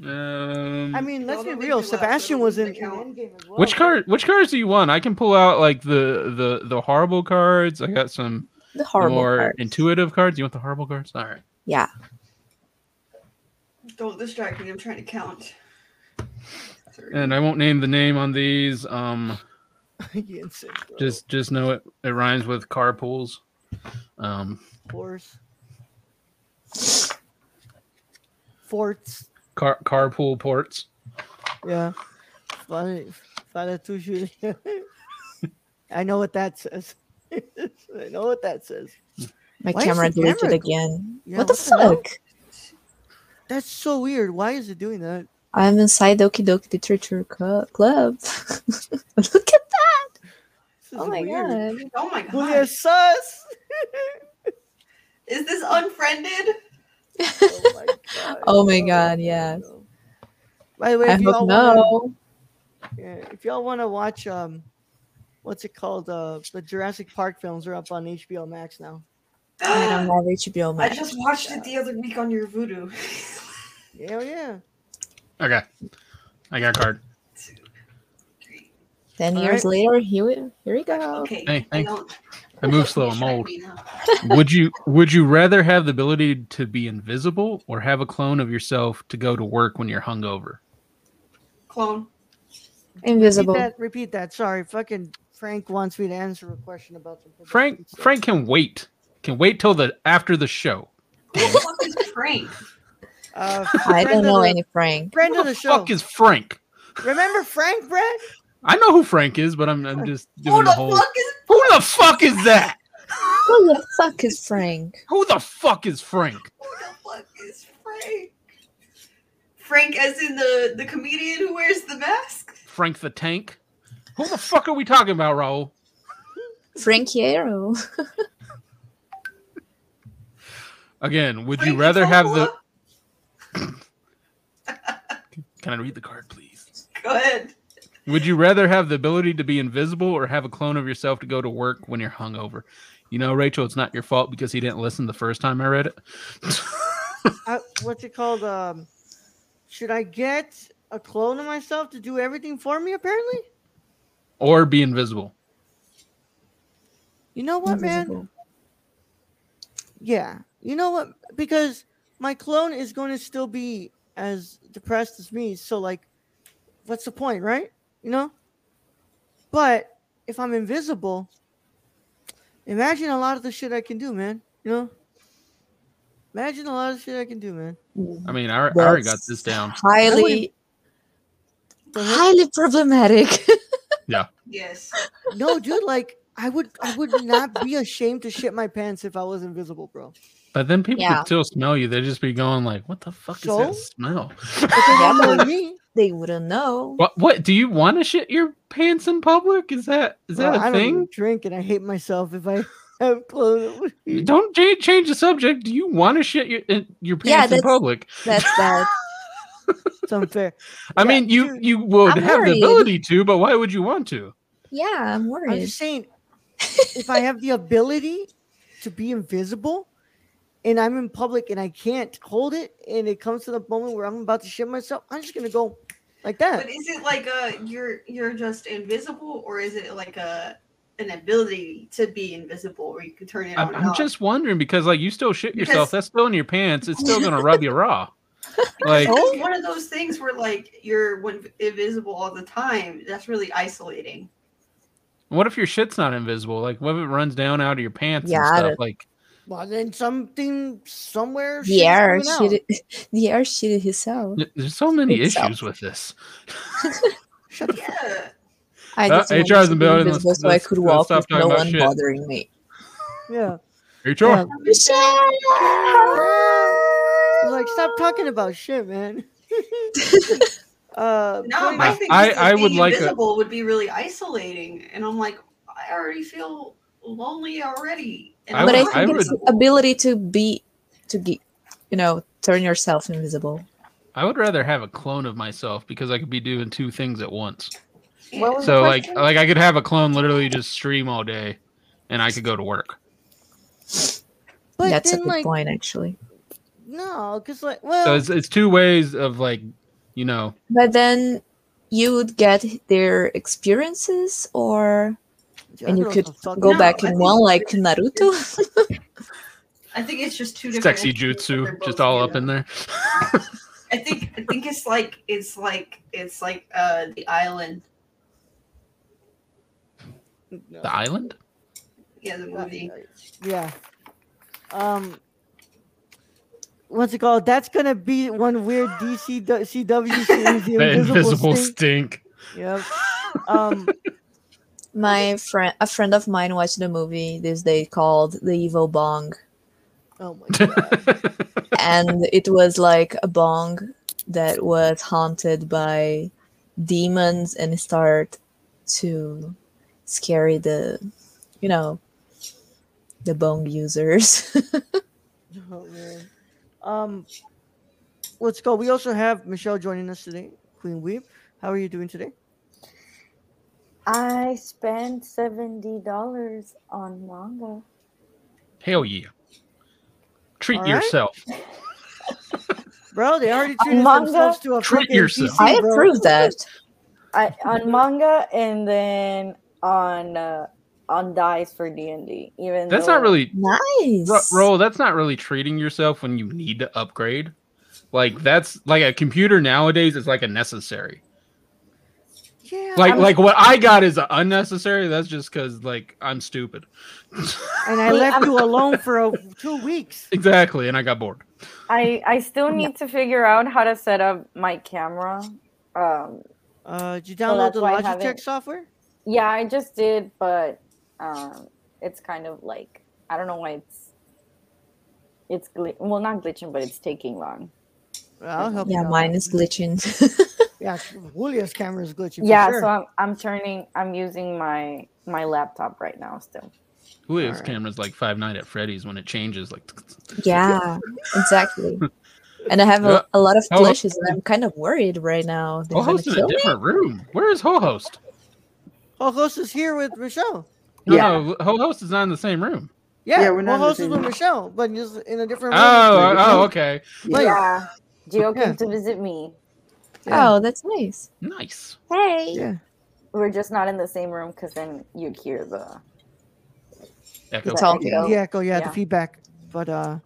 [SPEAKER 3] Um,
[SPEAKER 1] I mean, let's be real. Sebastian was in,
[SPEAKER 2] make
[SPEAKER 1] in
[SPEAKER 2] count.
[SPEAKER 1] Endgame as well.
[SPEAKER 3] which card? Which cards do you want? I can pull out like the the the horrible cards. I got some
[SPEAKER 5] the horrible
[SPEAKER 3] more
[SPEAKER 5] part.
[SPEAKER 3] intuitive cards. You want the horrible cards? All right.
[SPEAKER 5] Yeah.
[SPEAKER 2] Don't distract me. I'm trying to count. Three.
[SPEAKER 3] And I won't name the name on these. Um,
[SPEAKER 1] Yinsen, bro.
[SPEAKER 3] just just know it. It rhymes with carpools. Um,
[SPEAKER 1] Force. Forts.
[SPEAKER 3] Car carpool ports.
[SPEAKER 1] Yeah. Funny. Funny too, Julie. I know what that says. I know what that says.
[SPEAKER 5] My
[SPEAKER 1] Why
[SPEAKER 5] camera
[SPEAKER 1] the
[SPEAKER 5] deleted
[SPEAKER 1] camera-
[SPEAKER 5] again.
[SPEAKER 1] Yeah,
[SPEAKER 5] what the
[SPEAKER 1] what the hell?
[SPEAKER 5] fuck?
[SPEAKER 1] That's so weird. Why is it doing that?
[SPEAKER 5] I'm inside Doki Doki Literature Club. Look at that! Oh my
[SPEAKER 1] weird.
[SPEAKER 5] god.
[SPEAKER 2] oh my god.
[SPEAKER 1] at sus.
[SPEAKER 2] Is this unfriended?
[SPEAKER 1] Oh my god.
[SPEAKER 5] Oh my God, yes.
[SPEAKER 1] By the way,
[SPEAKER 5] I
[SPEAKER 1] if y'all
[SPEAKER 5] hope
[SPEAKER 1] wanna, yeah, if y'all want to watch um, what's it called? Uh, the Jurassic Park films are up on HBO Max now.
[SPEAKER 5] I don't have HBO
[SPEAKER 2] I just watched it the other week on your Vudu.
[SPEAKER 1] Hell yeah.
[SPEAKER 3] Okay, I got a card.
[SPEAKER 2] Two, three.
[SPEAKER 5] Ten
[SPEAKER 1] All
[SPEAKER 5] years later, here we, here we go.
[SPEAKER 2] Okay.
[SPEAKER 3] Hey,
[SPEAKER 2] I don't.
[SPEAKER 3] I move slow I'm
[SPEAKER 2] should
[SPEAKER 3] mold.
[SPEAKER 2] be now.
[SPEAKER 3] Would you would you rather have the ability to be invisible or have a clone of yourself to go to work when you're hungover?
[SPEAKER 2] Clone.
[SPEAKER 5] Invisible.
[SPEAKER 1] Repeat that. Repeat that. Sorry, fucking Frank wants me to answer a question about something.
[SPEAKER 3] Frank Frank can wait. Can wait till the after the show.
[SPEAKER 2] Who the fuck is Frank?
[SPEAKER 1] Uh,
[SPEAKER 5] I don't know
[SPEAKER 1] the-
[SPEAKER 5] any Frank.
[SPEAKER 1] Friend
[SPEAKER 3] Who
[SPEAKER 1] of
[SPEAKER 3] the
[SPEAKER 1] the show.
[SPEAKER 3] fuck is Frank?
[SPEAKER 1] Remember Frank, Brad?
[SPEAKER 3] I know who Frank is, but I'm, I'm just doing
[SPEAKER 2] Who
[SPEAKER 3] doing
[SPEAKER 2] the
[SPEAKER 3] the whole.
[SPEAKER 2] fuck is
[SPEAKER 3] Who the fuck is that?
[SPEAKER 5] Who the fuck is Frank?
[SPEAKER 3] Who the fuck is Frank?
[SPEAKER 2] who the fuck is Frank? Frank, as in the the comedian who wears the mask.
[SPEAKER 3] Frank the Tank? Who the fuck are we talking about, Raul?
[SPEAKER 5] Frank Hierro.
[SPEAKER 3] Again, would
[SPEAKER 2] Frank
[SPEAKER 3] you rather have the? Can I read the card, please?
[SPEAKER 2] Go ahead.
[SPEAKER 3] Would you rather have the ability to be invisible or have a clone of yourself to go to work when you're hungover? You know, Rachel, it's not your fault because he didn't listen the first time I read it.
[SPEAKER 1] I, what's it called? Um, should I get a clone of myself to do everything for me? Apparently,
[SPEAKER 3] or be invisible.
[SPEAKER 1] you know what, man? Yeah, you know what? Because my clone is going to still be as depressed as me. So, like, what's the point, right? You know. But if I'm invisible, imagine a lot of the shit I can do, man. You know. Imagine a lot of shit I can do, man.
[SPEAKER 3] I mean, I, I already got this down.
[SPEAKER 5] Highly, highly problematic. Yeah.
[SPEAKER 2] Yes.
[SPEAKER 1] No, dude, like I would I would not be ashamed to shit my pants if I was invisible, bro.
[SPEAKER 3] But then people
[SPEAKER 5] Yeah.
[SPEAKER 3] could still smell you. They'd just be going like, "What the fuck
[SPEAKER 1] So?
[SPEAKER 3] is that smell?"
[SPEAKER 1] But they don't know me.
[SPEAKER 5] They wouldn't know.
[SPEAKER 3] What? What? Do you want to shit your pants in public? Is that is
[SPEAKER 1] Bro,
[SPEAKER 3] that
[SPEAKER 1] I
[SPEAKER 3] a
[SPEAKER 1] don't even drink and I hate myself if I have clothes.
[SPEAKER 3] Don't cha- change the subject. Do you want to shit your in- your
[SPEAKER 5] Yeah,
[SPEAKER 3] pants in public?
[SPEAKER 5] That's bad.
[SPEAKER 1] It's unfair.
[SPEAKER 3] I
[SPEAKER 1] Yeah,
[SPEAKER 3] mean, you
[SPEAKER 1] dude,
[SPEAKER 3] you would
[SPEAKER 5] I'm
[SPEAKER 3] have
[SPEAKER 5] worried.
[SPEAKER 3] the ability to, but why would you want to?
[SPEAKER 5] Yeah, I'm worried.
[SPEAKER 1] I'm
[SPEAKER 5] worried.
[SPEAKER 1] just saying, if I have the ability to be invisible and I'm in public and I can't hold it and it comes to the moment where I'm about to shit myself, I'm just gonna go like that.
[SPEAKER 2] But is it like a you're you're just invisible, or is it like a an ability to be invisible, where you can turn it on?
[SPEAKER 3] I'm,
[SPEAKER 2] and
[SPEAKER 3] I'm
[SPEAKER 2] off?
[SPEAKER 3] just wondering because like you still shit yourself.
[SPEAKER 2] Because-
[SPEAKER 3] That's still in your pants. It's still gonna rub you raw. Like
[SPEAKER 2] It's one of those things where like you're when invisible all the time. That's really isolating.
[SPEAKER 3] What if your shit's not invisible? Like, what if it runs down out of your pants
[SPEAKER 5] Yeah,
[SPEAKER 3] and stuff? Like,
[SPEAKER 1] Well, then something somewhere.
[SPEAKER 5] the
[SPEAKER 1] shit's
[SPEAKER 5] air
[SPEAKER 1] coming out.
[SPEAKER 5] shitted, the air shitted himself.
[SPEAKER 3] there's so many
[SPEAKER 5] Itself.
[SPEAKER 3] issues with this.
[SPEAKER 1] Shut the fuck
[SPEAKER 2] Yeah.
[SPEAKER 5] I
[SPEAKER 3] Uh,
[SPEAKER 5] just wanted
[SPEAKER 3] HR is
[SPEAKER 5] to
[SPEAKER 3] in
[SPEAKER 5] be
[SPEAKER 3] building.
[SPEAKER 5] invisible
[SPEAKER 3] Let's-
[SPEAKER 5] so I
[SPEAKER 3] let's-
[SPEAKER 5] could
[SPEAKER 3] let's
[SPEAKER 5] walk
[SPEAKER 3] stop
[SPEAKER 5] with
[SPEAKER 3] talking
[SPEAKER 5] no
[SPEAKER 3] about
[SPEAKER 5] one
[SPEAKER 3] shit.
[SPEAKER 5] bothering me.
[SPEAKER 1] Yeah.
[SPEAKER 3] HR.
[SPEAKER 1] Like, stop talking about shit, man. uh,
[SPEAKER 2] No, my thing
[SPEAKER 3] I-
[SPEAKER 2] is,
[SPEAKER 3] I
[SPEAKER 2] being
[SPEAKER 3] would like a-
[SPEAKER 2] invisible would be really isolating, and I'm like, I already feel lonely already. And
[SPEAKER 3] I
[SPEAKER 5] but I
[SPEAKER 3] would-
[SPEAKER 2] not
[SPEAKER 5] think it's
[SPEAKER 2] invisible.
[SPEAKER 5] the ability to be, to get, you know, turn yourself invisible.
[SPEAKER 3] I would rather have a clone of myself because I could be doing two things at once.
[SPEAKER 1] What was the
[SPEAKER 3] So like, like I could have a clone literally just stream all day, and I could go to work.
[SPEAKER 1] but
[SPEAKER 5] That's a
[SPEAKER 1] then,
[SPEAKER 5] good
[SPEAKER 1] like,
[SPEAKER 5] point, actually.
[SPEAKER 1] no, because like, well,
[SPEAKER 3] So it's it's two ways of like, you know,
[SPEAKER 5] But then you would get their experiences, or
[SPEAKER 1] I
[SPEAKER 5] and you could go
[SPEAKER 2] No,
[SPEAKER 5] back
[SPEAKER 2] I
[SPEAKER 5] in one like Naruto.
[SPEAKER 2] I think it's just two different.
[SPEAKER 3] sexy
[SPEAKER 2] entities, but they're
[SPEAKER 3] jutsu just all up in there.
[SPEAKER 2] I think I think it's like it's like it's like uh the island.
[SPEAKER 1] No.
[SPEAKER 3] The island.
[SPEAKER 2] Yeah, the movie.
[SPEAKER 1] Yeah. Um. What's it called? That's gonna be one weird DC CW series. The
[SPEAKER 3] The
[SPEAKER 1] Invisible,
[SPEAKER 3] invisible
[SPEAKER 1] Stink.
[SPEAKER 3] stink.
[SPEAKER 1] Yep. Um.
[SPEAKER 5] My friend, a friend of mine, watched a movie this day called The Evil Bong,
[SPEAKER 1] Oh my god.
[SPEAKER 5] and it was like a bong that was haunted by demons and start to scare the, you know, the bong users.
[SPEAKER 1] oh man. Um. Let's go. We also have Michelle joining us today. Queen Weeb. How are you doing today?
[SPEAKER 6] I spent seventy dollars on manga.
[SPEAKER 3] Hell yeah. Treat
[SPEAKER 1] All right.
[SPEAKER 3] yourself.
[SPEAKER 1] Bro, they already treated
[SPEAKER 6] Manga?
[SPEAKER 1] themselves to a
[SPEAKER 3] Treat
[SPEAKER 1] fucking
[SPEAKER 3] yourself.
[SPEAKER 1] PC,
[SPEAKER 5] I approve that.
[SPEAKER 6] I on manga and then on uh, on dice for D and D. Even
[SPEAKER 3] That's
[SPEAKER 6] though,
[SPEAKER 3] not really
[SPEAKER 5] Nice.
[SPEAKER 3] Ro- Roll, that's not really treating yourself when you need to upgrade. Like that's like a computer nowadays is like a necessary.
[SPEAKER 1] Yeah.
[SPEAKER 3] Like
[SPEAKER 6] I'm-
[SPEAKER 3] like what I got is unnecessary. That's just because like I'm stupid.
[SPEAKER 1] and I left you alone for a, two weeks.
[SPEAKER 3] exactly, and I got bored.
[SPEAKER 6] I I still need to figure out how to set up my camera. Um,
[SPEAKER 1] Uh, did you download
[SPEAKER 6] that's
[SPEAKER 1] the
[SPEAKER 6] why
[SPEAKER 1] Logitech software?
[SPEAKER 6] yeah, I just did, but um, it's kind of like I don't know why it's it's gl- well not glitching, but it's taking long.
[SPEAKER 1] Well, I'll help
[SPEAKER 5] Yeah,
[SPEAKER 1] out.
[SPEAKER 5] mine is glitching.
[SPEAKER 1] Yeah, Julia's camera is glitching. for
[SPEAKER 6] yeah,
[SPEAKER 1] sure.
[SPEAKER 6] so I'm I'm turning. I'm using my my laptop right now still.
[SPEAKER 3] Julio's
[SPEAKER 1] Alright.
[SPEAKER 3] camera's like Five Night at Freddy's when it changes. Like
[SPEAKER 5] yeah, exactly. And I have a, a lot of
[SPEAKER 3] Oh,
[SPEAKER 5] glitches, and I'm kind of worried right now. They're gonna
[SPEAKER 3] Ho-Host in a
[SPEAKER 5] kill me?
[SPEAKER 3] different room. Where is Ho-Host?
[SPEAKER 1] Ho-Host is here with Michelle.
[SPEAKER 3] No,
[SPEAKER 6] Yeah.
[SPEAKER 3] no, Ho-Host is not in the same room.
[SPEAKER 1] Yeah,
[SPEAKER 7] Yeah, we're not
[SPEAKER 1] Ho-Host is with. Michelle, but just in a different oh, room.
[SPEAKER 3] Oh, oh, okay.
[SPEAKER 1] Like-
[SPEAKER 6] yeah, Gio
[SPEAKER 1] Yeah.
[SPEAKER 6] came to visit me.
[SPEAKER 1] Yeah.
[SPEAKER 5] Oh, that's nice.
[SPEAKER 3] Nice.
[SPEAKER 5] Hey.
[SPEAKER 1] Yeah.
[SPEAKER 6] We're just not in the same room because then you'd hear the.
[SPEAKER 3] Echo.
[SPEAKER 5] It's all
[SPEAKER 7] Yeah.
[SPEAKER 1] the echo, yeah,
[SPEAKER 6] Yeah.
[SPEAKER 1] the feedback. But uh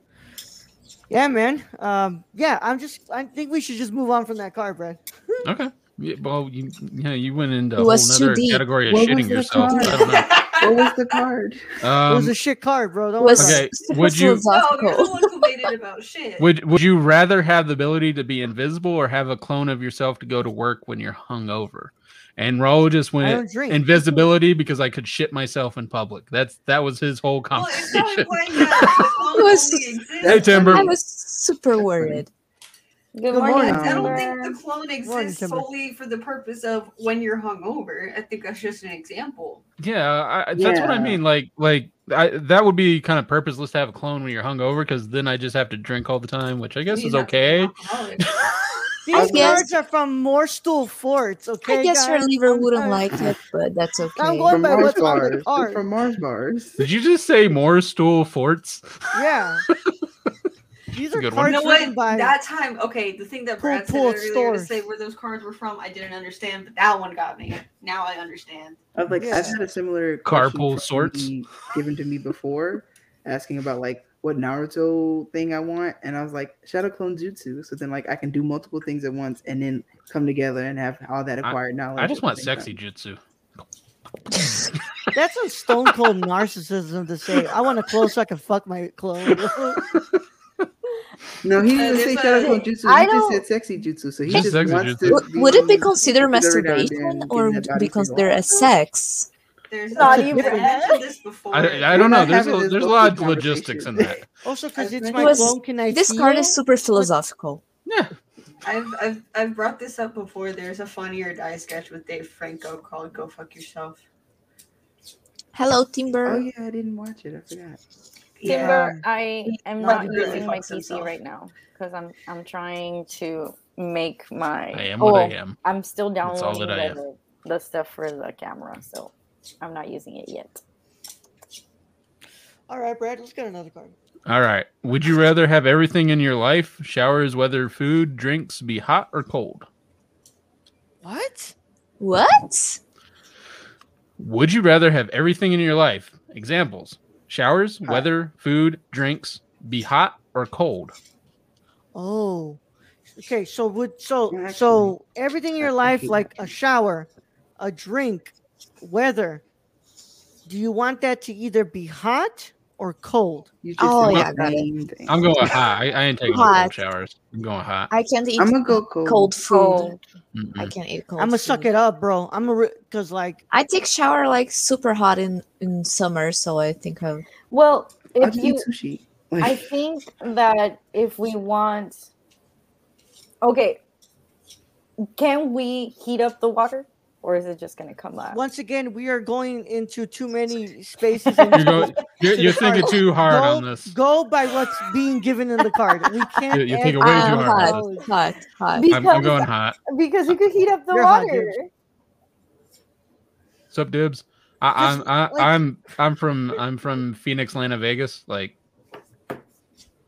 [SPEAKER 1] yeah, man. Um yeah, I'm just I think we should just move on from that car, Brad.
[SPEAKER 3] Okay. Yeah, well, you yeah, you went into
[SPEAKER 5] It
[SPEAKER 3] a whole
[SPEAKER 5] was too
[SPEAKER 3] nother
[SPEAKER 5] deep.
[SPEAKER 3] category of
[SPEAKER 7] What was
[SPEAKER 3] shitting
[SPEAKER 7] the
[SPEAKER 3] yourself.
[SPEAKER 7] card?
[SPEAKER 3] I don't know.
[SPEAKER 7] What was the card?
[SPEAKER 1] it
[SPEAKER 3] Um,
[SPEAKER 1] was a shit card, bro. Don't
[SPEAKER 5] It was
[SPEAKER 1] worry.
[SPEAKER 3] Okay,
[SPEAKER 5] super
[SPEAKER 3] would you-
[SPEAKER 2] No, you're the
[SPEAKER 5] philosophical.
[SPEAKER 2] one who made it about shit.
[SPEAKER 3] would would you rather have the ability to be invisible or have a clone of yourself to go to work when you're hungover? And Raul just went invisibility because I could shit myself in public. That's that was his whole
[SPEAKER 2] well, it's not
[SPEAKER 3] conversation.
[SPEAKER 2] that the
[SPEAKER 5] was-
[SPEAKER 3] Hey Timber,
[SPEAKER 5] I was super worried.
[SPEAKER 6] Good,
[SPEAKER 1] Good
[SPEAKER 6] morning.
[SPEAKER 1] morning.
[SPEAKER 2] I don't think the clone exists
[SPEAKER 1] Timber.
[SPEAKER 2] solely for the purpose of when you're hungover. I think that's just an example.
[SPEAKER 3] yeah, I, that's what I mean. Like like I, that would be kind of purposeless to have a clone when you're hungover because then I just have to drink all the time, which I guess
[SPEAKER 2] You're
[SPEAKER 3] is okay.
[SPEAKER 2] an.
[SPEAKER 1] These
[SPEAKER 5] guess-
[SPEAKER 1] cards are from more stool forts, okay?
[SPEAKER 5] I guess your liver wouldn't like it, but that's okay.
[SPEAKER 1] I'm going
[SPEAKER 7] From
[SPEAKER 1] by
[SPEAKER 7] Mars
[SPEAKER 1] what's on the
[SPEAKER 7] bars. From Mars bars.
[SPEAKER 3] Did you just say more stool forts?
[SPEAKER 1] Yeah. These are
[SPEAKER 3] Good one.
[SPEAKER 1] cards
[SPEAKER 2] You know
[SPEAKER 1] written by
[SPEAKER 2] That time, okay, the thing that
[SPEAKER 1] Pull-
[SPEAKER 2] Brad said
[SPEAKER 1] pull
[SPEAKER 2] earlier to say where those cards were from, I didn't understand, but that one got me. Now I understand.
[SPEAKER 7] I was like,
[SPEAKER 1] Yeah.
[SPEAKER 7] I've had a similar
[SPEAKER 3] Carpool
[SPEAKER 7] question from
[SPEAKER 3] sorts?
[SPEAKER 7] given to me before, asking about like what Naruto thing I want, and I was like Shadow Clone Jutsu. So then like I can do multiple things at once and then come together and have all that acquired knowledge.
[SPEAKER 3] I just want sexy
[SPEAKER 7] time.
[SPEAKER 3] jutsu.
[SPEAKER 1] That's a stone cold narcissism to say. I want a clone so I can fuck my clone.
[SPEAKER 7] No, he
[SPEAKER 2] Uh,
[SPEAKER 7] didn't say
[SPEAKER 2] there's
[SPEAKER 7] Shadow
[SPEAKER 2] a-
[SPEAKER 7] Clone Jutsu.
[SPEAKER 6] I
[SPEAKER 7] He just
[SPEAKER 6] don't-
[SPEAKER 7] said sexy jutsu. So he
[SPEAKER 3] Just
[SPEAKER 7] just
[SPEAKER 3] sexy
[SPEAKER 7] wants
[SPEAKER 3] jutsu.
[SPEAKER 7] to.
[SPEAKER 5] Would, would it be
[SPEAKER 7] be
[SPEAKER 5] considered
[SPEAKER 7] every now and
[SPEAKER 5] masturbation or
[SPEAKER 7] getting
[SPEAKER 5] would
[SPEAKER 7] that
[SPEAKER 5] it be considered as sex?
[SPEAKER 2] There's
[SPEAKER 6] Not
[SPEAKER 2] I
[SPEAKER 6] even-
[SPEAKER 2] this before.
[SPEAKER 3] I, don't- I don't know. There's a, there's a lot of logistics in that.
[SPEAKER 1] also, because it's my
[SPEAKER 5] was-
[SPEAKER 1] clone, can I
[SPEAKER 5] This card
[SPEAKER 1] feel?
[SPEAKER 5] is super philosophical.
[SPEAKER 3] Yeah.
[SPEAKER 2] I've, I've I've brought this up before. There's a Funny or Die sketch with Dave Franco called "Go Fuck Yourself."
[SPEAKER 5] Hello, Timber.
[SPEAKER 7] Oh yeah, I didn't watch it. I forgot.
[SPEAKER 6] Timber, I am
[SPEAKER 2] Not
[SPEAKER 6] not
[SPEAKER 2] really
[SPEAKER 6] using my PC
[SPEAKER 2] himself.
[SPEAKER 6] right now because I'm I'm trying to make my.
[SPEAKER 3] I am what I
[SPEAKER 6] oh,
[SPEAKER 3] am.
[SPEAKER 6] I'm still downloading
[SPEAKER 3] that I am.
[SPEAKER 6] the, the stuff for the camera, so I'm not using it yet.
[SPEAKER 1] All right, Brad, let's get another card.
[SPEAKER 3] All right. Would you rather have everything in your life, showers, weather, food, drinks, be hot or cold?
[SPEAKER 1] What?
[SPEAKER 5] What?
[SPEAKER 3] Would you rather have everything in your life? Examples: showers,
[SPEAKER 7] Hot.
[SPEAKER 3] weather, food, drinks, be hot or cold.
[SPEAKER 1] Oh. Okay, so would so
[SPEAKER 7] Yeah,
[SPEAKER 1] so everything in your
[SPEAKER 7] I- I
[SPEAKER 1] life, like a shower, a drink, weather. Do you want that to either be hot or cold?
[SPEAKER 7] You just
[SPEAKER 5] Oh, yeah,
[SPEAKER 7] the
[SPEAKER 5] got it.
[SPEAKER 7] thing.
[SPEAKER 3] I'm going hot. I, I ain't taking
[SPEAKER 5] Hot.
[SPEAKER 3] cold showers. I'm going hot.
[SPEAKER 5] I can't eat
[SPEAKER 7] I'm gonna go cold.
[SPEAKER 5] cold food.
[SPEAKER 6] Cold.
[SPEAKER 5] I can't eat cold.
[SPEAKER 1] I'm gonna suck it up, bro. I'm gonna because like
[SPEAKER 5] I take shower like super hot in in summer, so I think of
[SPEAKER 6] Well,
[SPEAKER 7] I'll
[SPEAKER 6] if
[SPEAKER 7] just
[SPEAKER 6] you
[SPEAKER 7] sushi.
[SPEAKER 6] I think that if we want, okay, can we heat up the water, or is it just gonna come up?
[SPEAKER 1] once again we are going into too many spaces. And
[SPEAKER 3] You're going. You're, you're thinking too hard
[SPEAKER 1] go,
[SPEAKER 3] on this.
[SPEAKER 1] Go by what's being given in the card. We can't.
[SPEAKER 3] You- you
[SPEAKER 1] add
[SPEAKER 3] think way too
[SPEAKER 5] um,
[SPEAKER 3] hard on
[SPEAKER 1] knowledge.
[SPEAKER 5] hot, hot.
[SPEAKER 6] Be-
[SPEAKER 3] I'm, I'm
[SPEAKER 6] Because-
[SPEAKER 3] going hot.
[SPEAKER 6] Because you could heat up the
[SPEAKER 1] You're hot,
[SPEAKER 6] water.
[SPEAKER 3] Sup, dibs? I, I'm I,
[SPEAKER 1] like-
[SPEAKER 3] I'm I'm from I'm from Phoenix, Atlanta, Vegas. Like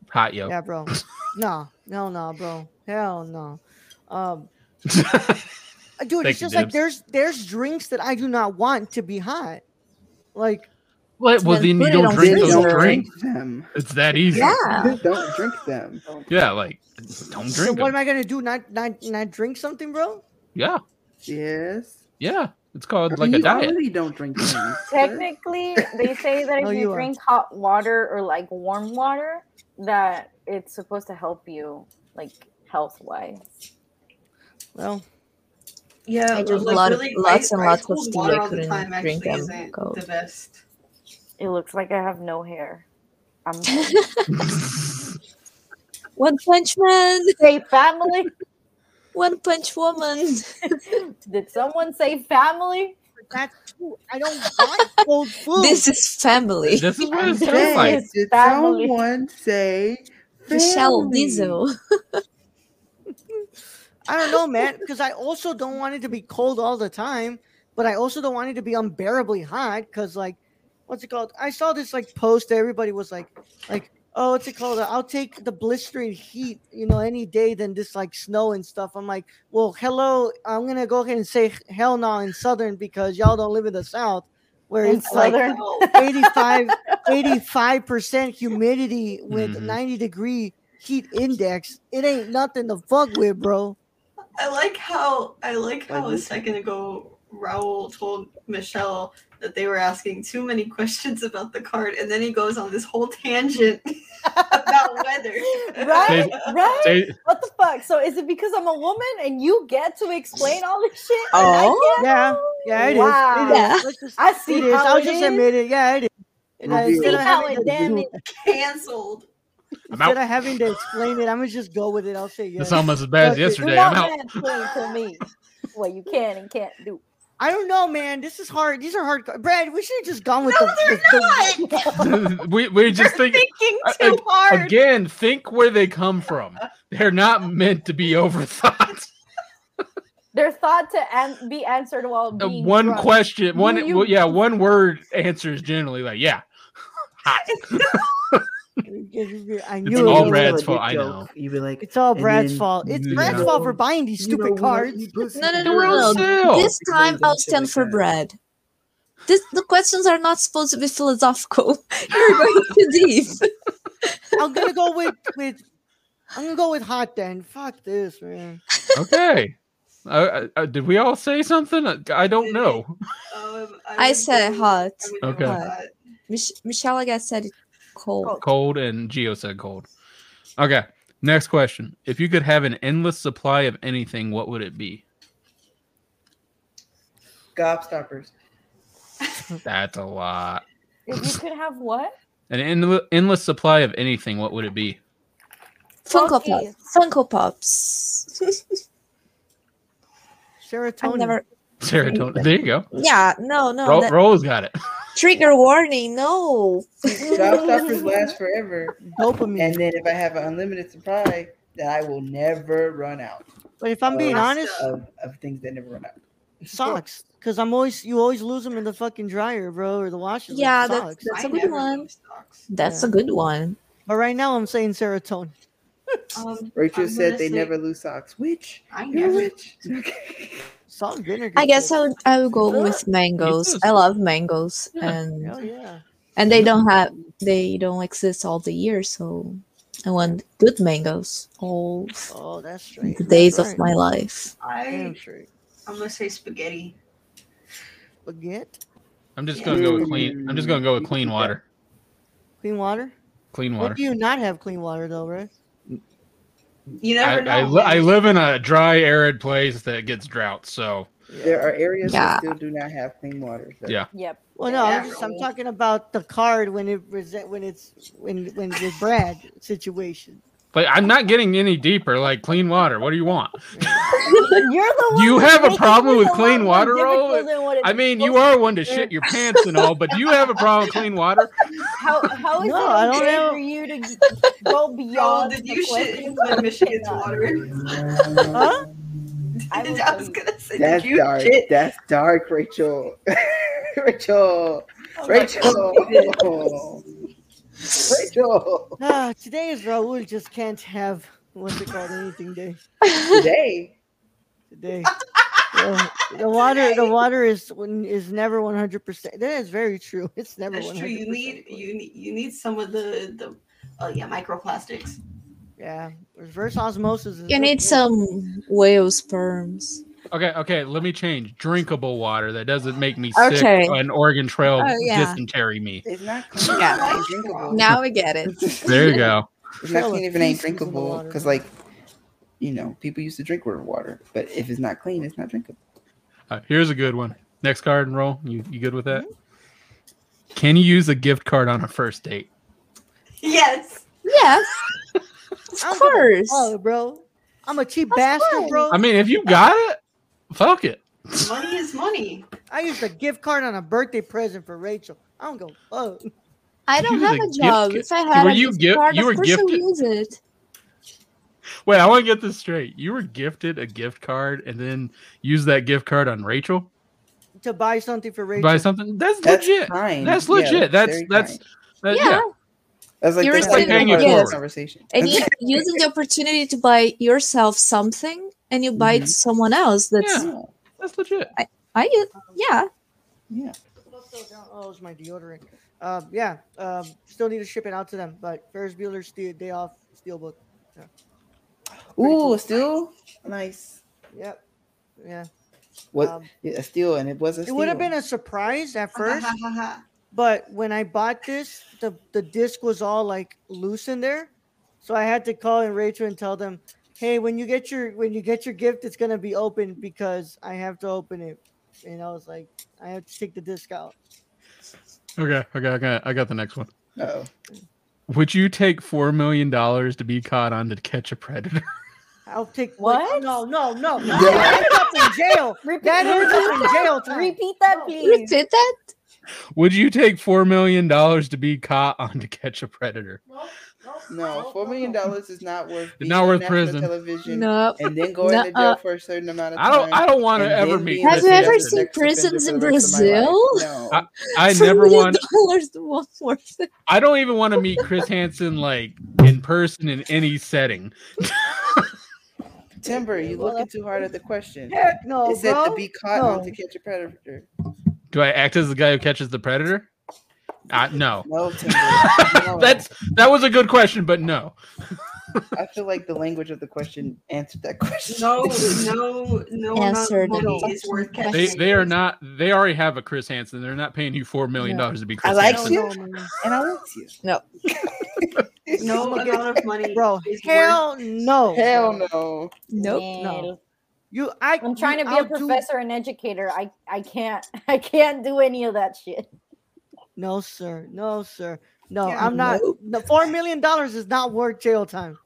[SPEAKER 3] hot yo.
[SPEAKER 1] Yeah, bro. No, no, no, bro. Hell no. Um, Uh, dude,
[SPEAKER 3] Thank
[SPEAKER 1] it's
[SPEAKER 3] you,
[SPEAKER 1] just like there's there's drinks that I do not want to be hot. Like
[SPEAKER 3] What? Well,
[SPEAKER 5] Then
[SPEAKER 3] then you don't drink those
[SPEAKER 7] don't
[SPEAKER 3] drinks.
[SPEAKER 7] drink them.
[SPEAKER 3] It's that easy.
[SPEAKER 5] Yeah.
[SPEAKER 7] don't drink them.
[SPEAKER 3] Yeah, like don't
[SPEAKER 1] So
[SPEAKER 3] drink
[SPEAKER 1] what am. I gonna do? Not not not drink something, bro?
[SPEAKER 3] Yeah,
[SPEAKER 7] Yes.
[SPEAKER 3] yeah. It's called
[SPEAKER 7] I
[SPEAKER 3] like
[SPEAKER 7] mean,
[SPEAKER 3] a diet.
[SPEAKER 7] already don't drink things.
[SPEAKER 6] Technically, they say that if
[SPEAKER 1] No,
[SPEAKER 6] you,
[SPEAKER 1] you
[SPEAKER 6] drink hot water or like warm water, that it's supposed to help you like health wise.
[SPEAKER 1] Well,
[SPEAKER 2] Yeah,
[SPEAKER 5] I drink
[SPEAKER 2] like,
[SPEAKER 5] lot-
[SPEAKER 2] really,
[SPEAKER 5] lots and lots of
[SPEAKER 2] cold
[SPEAKER 5] tea. I couldn't
[SPEAKER 2] time
[SPEAKER 5] drink them cold.
[SPEAKER 2] the best.
[SPEAKER 6] It looks like I have no hair. I'm
[SPEAKER 5] One Punch Man,
[SPEAKER 6] say family.
[SPEAKER 5] One Punch Woman.
[SPEAKER 6] Did someone say family?
[SPEAKER 1] that's true. I don't want cold food.
[SPEAKER 5] This is family.
[SPEAKER 3] this is what
[SPEAKER 6] I'm
[SPEAKER 3] it
[SPEAKER 6] saying
[SPEAKER 3] sounds like.
[SPEAKER 6] it's
[SPEAKER 7] Did
[SPEAKER 6] family.
[SPEAKER 7] someone say
[SPEAKER 5] Michelle
[SPEAKER 7] family?
[SPEAKER 5] Diesel.
[SPEAKER 1] I don't know, man, because I also don't want it to be cold all the time, but I also don't want it to be unbearably hot. Because like, what's it called? I saw this like post. Everybody was like, like, oh, what's it called? I'll take the blistering heat, you know, any day than this like snow and stuff. I'm like, well, hello. I'm gonna go ahead and say hell no in southern because y'all don't live in the south where
[SPEAKER 6] In
[SPEAKER 1] it's like
[SPEAKER 6] southern.
[SPEAKER 1] 85 85% humidity with
[SPEAKER 3] Mhm.
[SPEAKER 1] 90 degree heat index. It ain't nothing to fuck with, bro.
[SPEAKER 2] I like how I like how a second ago Raul told Michelle that they were asking too many questions about the card, and then he goes on this whole tangent about weather.
[SPEAKER 6] Right? right?
[SPEAKER 3] Say-
[SPEAKER 6] What the fuck? So is it because I'm a woman and you get to explain all this shit? I
[SPEAKER 5] Oh.
[SPEAKER 6] can't?
[SPEAKER 1] Yeah, yeah, it is.
[SPEAKER 6] Wow.
[SPEAKER 1] It is.
[SPEAKER 5] Yeah.
[SPEAKER 1] Let's just,
[SPEAKER 6] I see
[SPEAKER 1] it is.
[SPEAKER 6] how
[SPEAKER 1] I'll
[SPEAKER 6] it
[SPEAKER 1] just
[SPEAKER 6] is.
[SPEAKER 1] admit it. Yeah, it is. And I,
[SPEAKER 7] See
[SPEAKER 6] how
[SPEAKER 1] having
[SPEAKER 6] it damn it.
[SPEAKER 2] Cancelled.
[SPEAKER 3] I'm
[SPEAKER 1] instead
[SPEAKER 3] out.
[SPEAKER 1] of having to explain it, I'm gonna just go with it. I'll say yes.
[SPEAKER 3] It's almost as bad as yesterday.
[SPEAKER 6] Do
[SPEAKER 3] I'm
[SPEAKER 6] not
[SPEAKER 3] out.
[SPEAKER 6] to me what you can and can't do.
[SPEAKER 1] I don't know, man. This is hard. These are hard. Brad, we should have just gone with
[SPEAKER 2] No,
[SPEAKER 1] the.
[SPEAKER 2] they're
[SPEAKER 1] the- the-
[SPEAKER 3] we we just think
[SPEAKER 2] thinking
[SPEAKER 3] I-
[SPEAKER 2] too hard.
[SPEAKER 3] again. Think where they come from. They're not meant to be overthought.
[SPEAKER 6] They're thought to an- be answered while
[SPEAKER 3] Uh,
[SPEAKER 6] being
[SPEAKER 3] one
[SPEAKER 6] drunk.
[SPEAKER 3] question, one
[SPEAKER 6] You- you-
[SPEAKER 3] well, yeah, one word answers generally like yeah. Hot.
[SPEAKER 1] I
[SPEAKER 3] It's
[SPEAKER 1] knew it
[SPEAKER 3] all Brad's fault, I know.
[SPEAKER 7] You'd be like,
[SPEAKER 1] It's all Brad's
[SPEAKER 7] then,
[SPEAKER 1] fault. It's
[SPEAKER 3] Yeah.
[SPEAKER 1] Brad's fault for buying these
[SPEAKER 7] you know,
[SPEAKER 1] stupid cards.
[SPEAKER 5] No, no, no, no, no. This time I'll stand for Brad. This, the questions are not supposed to be philosophical. You're going too deep.
[SPEAKER 1] I'm gonna go with with. I'm gonna go with hot then. Fuck this, man.
[SPEAKER 3] Okay. Uh, uh, did we all say something? Uh, I don't know.
[SPEAKER 2] Um,
[SPEAKER 5] I
[SPEAKER 2] would
[SPEAKER 5] said hot.
[SPEAKER 2] I would go
[SPEAKER 3] Okay.
[SPEAKER 2] with hot.
[SPEAKER 5] Mich- Michelle, I guess, said it cold.
[SPEAKER 3] Cold and Geo said cold. Okay. Next question. If you could have an endless supply of anything, what would it be?
[SPEAKER 7] Gobstoppers.
[SPEAKER 3] That's a lot.
[SPEAKER 6] If you could have what?
[SPEAKER 3] An endless, endless supply of anything, what would it be?
[SPEAKER 5] Funko
[SPEAKER 6] Puppies.
[SPEAKER 5] Pops. Funko Pops.
[SPEAKER 1] Serotonin.
[SPEAKER 5] Never.
[SPEAKER 3] Serotonin. There you go.
[SPEAKER 5] Yeah, no, no.
[SPEAKER 3] Ro-
[SPEAKER 5] that-
[SPEAKER 3] Rose got it.
[SPEAKER 5] trigger warning. No.
[SPEAKER 7] Gobstoppers last forever.
[SPEAKER 1] dopamine.
[SPEAKER 7] And then if I have an unlimited supply, then I will never run out
[SPEAKER 1] but if I'm being honest,
[SPEAKER 7] of, of things that never run out.
[SPEAKER 1] socks. Because I'm always you always lose them in the fucking dryer, bro, or the washer. like
[SPEAKER 5] Yeah, that's-
[SPEAKER 1] socks.
[SPEAKER 5] that's
[SPEAKER 2] I
[SPEAKER 5] a good
[SPEAKER 2] never
[SPEAKER 5] one.
[SPEAKER 2] lose stocks.
[SPEAKER 5] That's
[SPEAKER 1] Yeah.
[SPEAKER 5] a good one.
[SPEAKER 1] But right now I'm saying serotonin.
[SPEAKER 2] Um,
[SPEAKER 7] Rachel
[SPEAKER 2] I'm
[SPEAKER 7] said they
[SPEAKER 2] say-
[SPEAKER 7] never lose socks. Which?
[SPEAKER 2] I
[SPEAKER 7] You're
[SPEAKER 2] never.
[SPEAKER 7] Rich.
[SPEAKER 1] Salt and vinegar.
[SPEAKER 5] I guess. I would I would go with mangoes. I love mangoes
[SPEAKER 3] Yeah.
[SPEAKER 5] and
[SPEAKER 1] Hell yeah.
[SPEAKER 5] and they don't have they don't exist all the year, so I want good mangoes all
[SPEAKER 1] Oh, that's straight.
[SPEAKER 5] the
[SPEAKER 1] That's
[SPEAKER 5] days
[SPEAKER 1] right.
[SPEAKER 5] of my life.
[SPEAKER 1] Damn
[SPEAKER 2] I
[SPEAKER 1] straight.
[SPEAKER 2] I'm gonna say spaghetti.
[SPEAKER 1] Baguette,
[SPEAKER 3] I'm just gonna go with clean. I'm just gonna go with clean water.
[SPEAKER 1] clean water.
[SPEAKER 3] Clean
[SPEAKER 1] When
[SPEAKER 3] water.
[SPEAKER 1] do you not have clean water though, right?
[SPEAKER 2] You
[SPEAKER 3] I,
[SPEAKER 2] know.
[SPEAKER 3] I, li- I live in a dry, arid place that gets drought. So
[SPEAKER 7] There are areas
[SPEAKER 5] Yeah.
[SPEAKER 7] that still do not have clean water. so-
[SPEAKER 3] Yeah.
[SPEAKER 6] Yep.
[SPEAKER 1] Well, no, I'm, just, I'm talking about the card when it when it's when when with Brad situation.
[SPEAKER 3] Like I'm not getting any deeper. Like clean water. What do you want?
[SPEAKER 6] You're the one.
[SPEAKER 3] You have a problem with
[SPEAKER 6] a
[SPEAKER 3] clean water, Ro?
[SPEAKER 6] difficult than what
[SPEAKER 3] I mean, you are one to shit your pants and all, but do you have a problem with clean water?
[SPEAKER 6] to- How how is
[SPEAKER 1] No, I
[SPEAKER 6] it
[SPEAKER 1] don't
[SPEAKER 6] okay
[SPEAKER 1] know.
[SPEAKER 6] for you to g- go
[SPEAKER 2] Oh,
[SPEAKER 6] beyond?
[SPEAKER 2] did
[SPEAKER 6] the
[SPEAKER 2] you shit
[SPEAKER 6] questions
[SPEAKER 2] Michigan's water?
[SPEAKER 1] Huh?
[SPEAKER 6] I will
[SPEAKER 2] I was gonna say,
[SPEAKER 7] That's
[SPEAKER 2] did you
[SPEAKER 7] dark.
[SPEAKER 2] shit?
[SPEAKER 7] That's dark, Rachel. Rachel.
[SPEAKER 2] Oh
[SPEAKER 7] Rachel.
[SPEAKER 2] God.
[SPEAKER 7] Rachel.
[SPEAKER 1] Ah, today is Raul just can't have what's it called anything day
[SPEAKER 7] Today.
[SPEAKER 1] today. the, the water, the water is when- is never one hundred percent. That is very true. It's never
[SPEAKER 2] That's
[SPEAKER 1] one
[SPEAKER 2] true. You need you need you need some of the the oh yeah microplastics.
[SPEAKER 1] Yeah, reverse osmosis. Is
[SPEAKER 5] You need some whale sperms.
[SPEAKER 3] Okay, okay. Let me change. Drinkable water that doesn't make me sick
[SPEAKER 5] Okay.
[SPEAKER 3] and Oregon Trail
[SPEAKER 5] Oh, yeah.
[SPEAKER 3] dysentery me.
[SPEAKER 7] It's not clean.
[SPEAKER 5] Yeah.
[SPEAKER 7] It's not drinkable.
[SPEAKER 5] Now we get it.
[SPEAKER 3] There you go.
[SPEAKER 7] It's not
[SPEAKER 1] Trail
[SPEAKER 7] clean
[SPEAKER 1] of
[SPEAKER 7] if it ain't
[SPEAKER 1] feces in the
[SPEAKER 7] drinkable. Because like, you know, people used to drink river water, but if it's not clean, it's not drinkable.
[SPEAKER 3] Uh, here's a good one. Next card and roll. You you good with that? Can you use a gift card on a first date?
[SPEAKER 2] Yes.
[SPEAKER 5] Yes. Of course.
[SPEAKER 1] Oh, bro, I'm a cheap bastard, bro.
[SPEAKER 3] I mean, if you got it, fuck it.
[SPEAKER 2] Money is money.
[SPEAKER 1] I used a gift card on a birthday present for Rachel. I don't go. Oh,
[SPEAKER 5] I don't have
[SPEAKER 3] a
[SPEAKER 5] a
[SPEAKER 3] gift
[SPEAKER 5] job.
[SPEAKER 3] ca-
[SPEAKER 5] If I had
[SPEAKER 3] Were
[SPEAKER 5] a
[SPEAKER 3] you
[SPEAKER 5] gift
[SPEAKER 3] gift-
[SPEAKER 5] card,
[SPEAKER 3] you
[SPEAKER 5] of
[SPEAKER 3] were
[SPEAKER 5] course I'll
[SPEAKER 3] gifted-
[SPEAKER 5] use it.
[SPEAKER 3] Wait, I want to get this straight. You were gifted a gift card and then used that gift card on Rachel
[SPEAKER 1] to buy something for
[SPEAKER 3] to
[SPEAKER 1] Rachel.
[SPEAKER 3] buy something. That's,
[SPEAKER 7] That's
[SPEAKER 3] legit.
[SPEAKER 7] kind.
[SPEAKER 3] That's
[SPEAKER 7] Yeah,
[SPEAKER 3] legit.
[SPEAKER 7] that's
[SPEAKER 3] that's that's, that-
[SPEAKER 5] Yeah.
[SPEAKER 3] yeah.
[SPEAKER 7] That's like
[SPEAKER 5] You're
[SPEAKER 7] that's like
[SPEAKER 3] receiving
[SPEAKER 7] the
[SPEAKER 3] a
[SPEAKER 7] part of the
[SPEAKER 3] gift.
[SPEAKER 7] conversation.
[SPEAKER 5] And you using the opportunity to buy yourself something and you bite it
[SPEAKER 7] Mhm.
[SPEAKER 5] someone else. That's
[SPEAKER 3] Yeah. That's legit.
[SPEAKER 5] I use yeah.
[SPEAKER 7] yeah.
[SPEAKER 1] Oh, it's my deodorant. Um, yeah. Um, still need to ship it out to them, but Ferris Bueller's Steel, Day Off Steelbook.
[SPEAKER 7] Ooh, still nice.
[SPEAKER 1] Yep. Yeah.
[SPEAKER 7] What
[SPEAKER 1] Um,
[SPEAKER 7] a steal, and it was a
[SPEAKER 1] it would have been a surprise at first, but when I bought this, the the disc was all like loose in there, so I had to call in Rachel and tell them, "Hey, when you get your when you get your gift, it's gonna be open because I have to open it." And I was like, "I have to take the disc out."
[SPEAKER 3] Okay, okay, I got I got the next one.
[SPEAKER 7] Uh-oh.
[SPEAKER 3] Would you take four million dollars to be caught on to catch a predator?
[SPEAKER 1] I'll take wait,
[SPEAKER 6] What?
[SPEAKER 1] No, no, no.
[SPEAKER 7] Yeah.
[SPEAKER 1] That ends up in jail.
[SPEAKER 6] Repeat,
[SPEAKER 1] That ends up in jail time.
[SPEAKER 6] repeat that,
[SPEAKER 1] No.
[SPEAKER 6] please.
[SPEAKER 5] Repeat that?
[SPEAKER 3] Would you take four million dollars to be caught on to catch a predator?
[SPEAKER 7] No, four million dollars is not worth.
[SPEAKER 3] It's
[SPEAKER 7] being
[SPEAKER 3] not worth
[SPEAKER 7] national
[SPEAKER 3] prison.
[SPEAKER 7] Television
[SPEAKER 5] No.
[SPEAKER 7] and then going to jail
[SPEAKER 5] uh,
[SPEAKER 7] for a certain amount of time.
[SPEAKER 3] I
[SPEAKER 7] time.
[SPEAKER 3] don't I don't want to ever meet.
[SPEAKER 7] being
[SPEAKER 5] Have you ever
[SPEAKER 7] as
[SPEAKER 3] Hansen.
[SPEAKER 7] the
[SPEAKER 5] seen prisons in
[SPEAKER 7] the rest of my life.
[SPEAKER 5] Brazil?
[SPEAKER 7] No.
[SPEAKER 3] I, I never want
[SPEAKER 5] dollars won't worth it.
[SPEAKER 3] I don't even want to meet Chris Hansen like in person in any setting.
[SPEAKER 7] Timber, you
[SPEAKER 1] Well,
[SPEAKER 7] looking too hard at the question.
[SPEAKER 1] Heck no,
[SPEAKER 7] it said
[SPEAKER 1] bro.
[SPEAKER 7] to be caught on
[SPEAKER 1] No.
[SPEAKER 7] to catch a predator.
[SPEAKER 3] Do I act as the guy who catches the predator? Uh, no.
[SPEAKER 7] No, Timber. no.
[SPEAKER 3] That's that was a good question, but no.
[SPEAKER 7] I feel like the language of the question answered that question.
[SPEAKER 2] No, no, no amount
[SPEAKER 5] Answer
[SPEAKER 2] of is worth
[SPEAKER 5] question.
[SPEAKER 3] They they are not they already have a Chris Hansen. They're not paying you four million dollars to be Chris
[SPEAKER 7] I like
[SPEAKER 3] Hansen.
[SPEAKER 7] you.
[SPEAKER 1] No, no, man.
[SPEAKER 7] And I want you.
[SPEAKER 5] No.
[SPEAKER 2] No amount of money,
[SPEAKER 1] Bro,
[SPEAKER 2] is worth
[SPEAKER 1] hell no.
[SPEAKER 7] Hell no.
[SPEAKER 5] Nope.
[SPEAKER 1] No. You, I.
[SPEAKER 6] I'm trying to be
[SPEAKER 1] I'll
[SPEAKER 6] a
[SPEAKER 1] do-
[SPEAKER 6] professor and educator. I I can't I can't do any of that shit.
[SPEAKER 1] No, sir. No, sir. No,
[SPEAKER 7] Yeah,
[SPEAKER 1] I'm not.
[SPEAKER 5] nope.
[SPEAKER 1] The four million dollars is not worth jail time.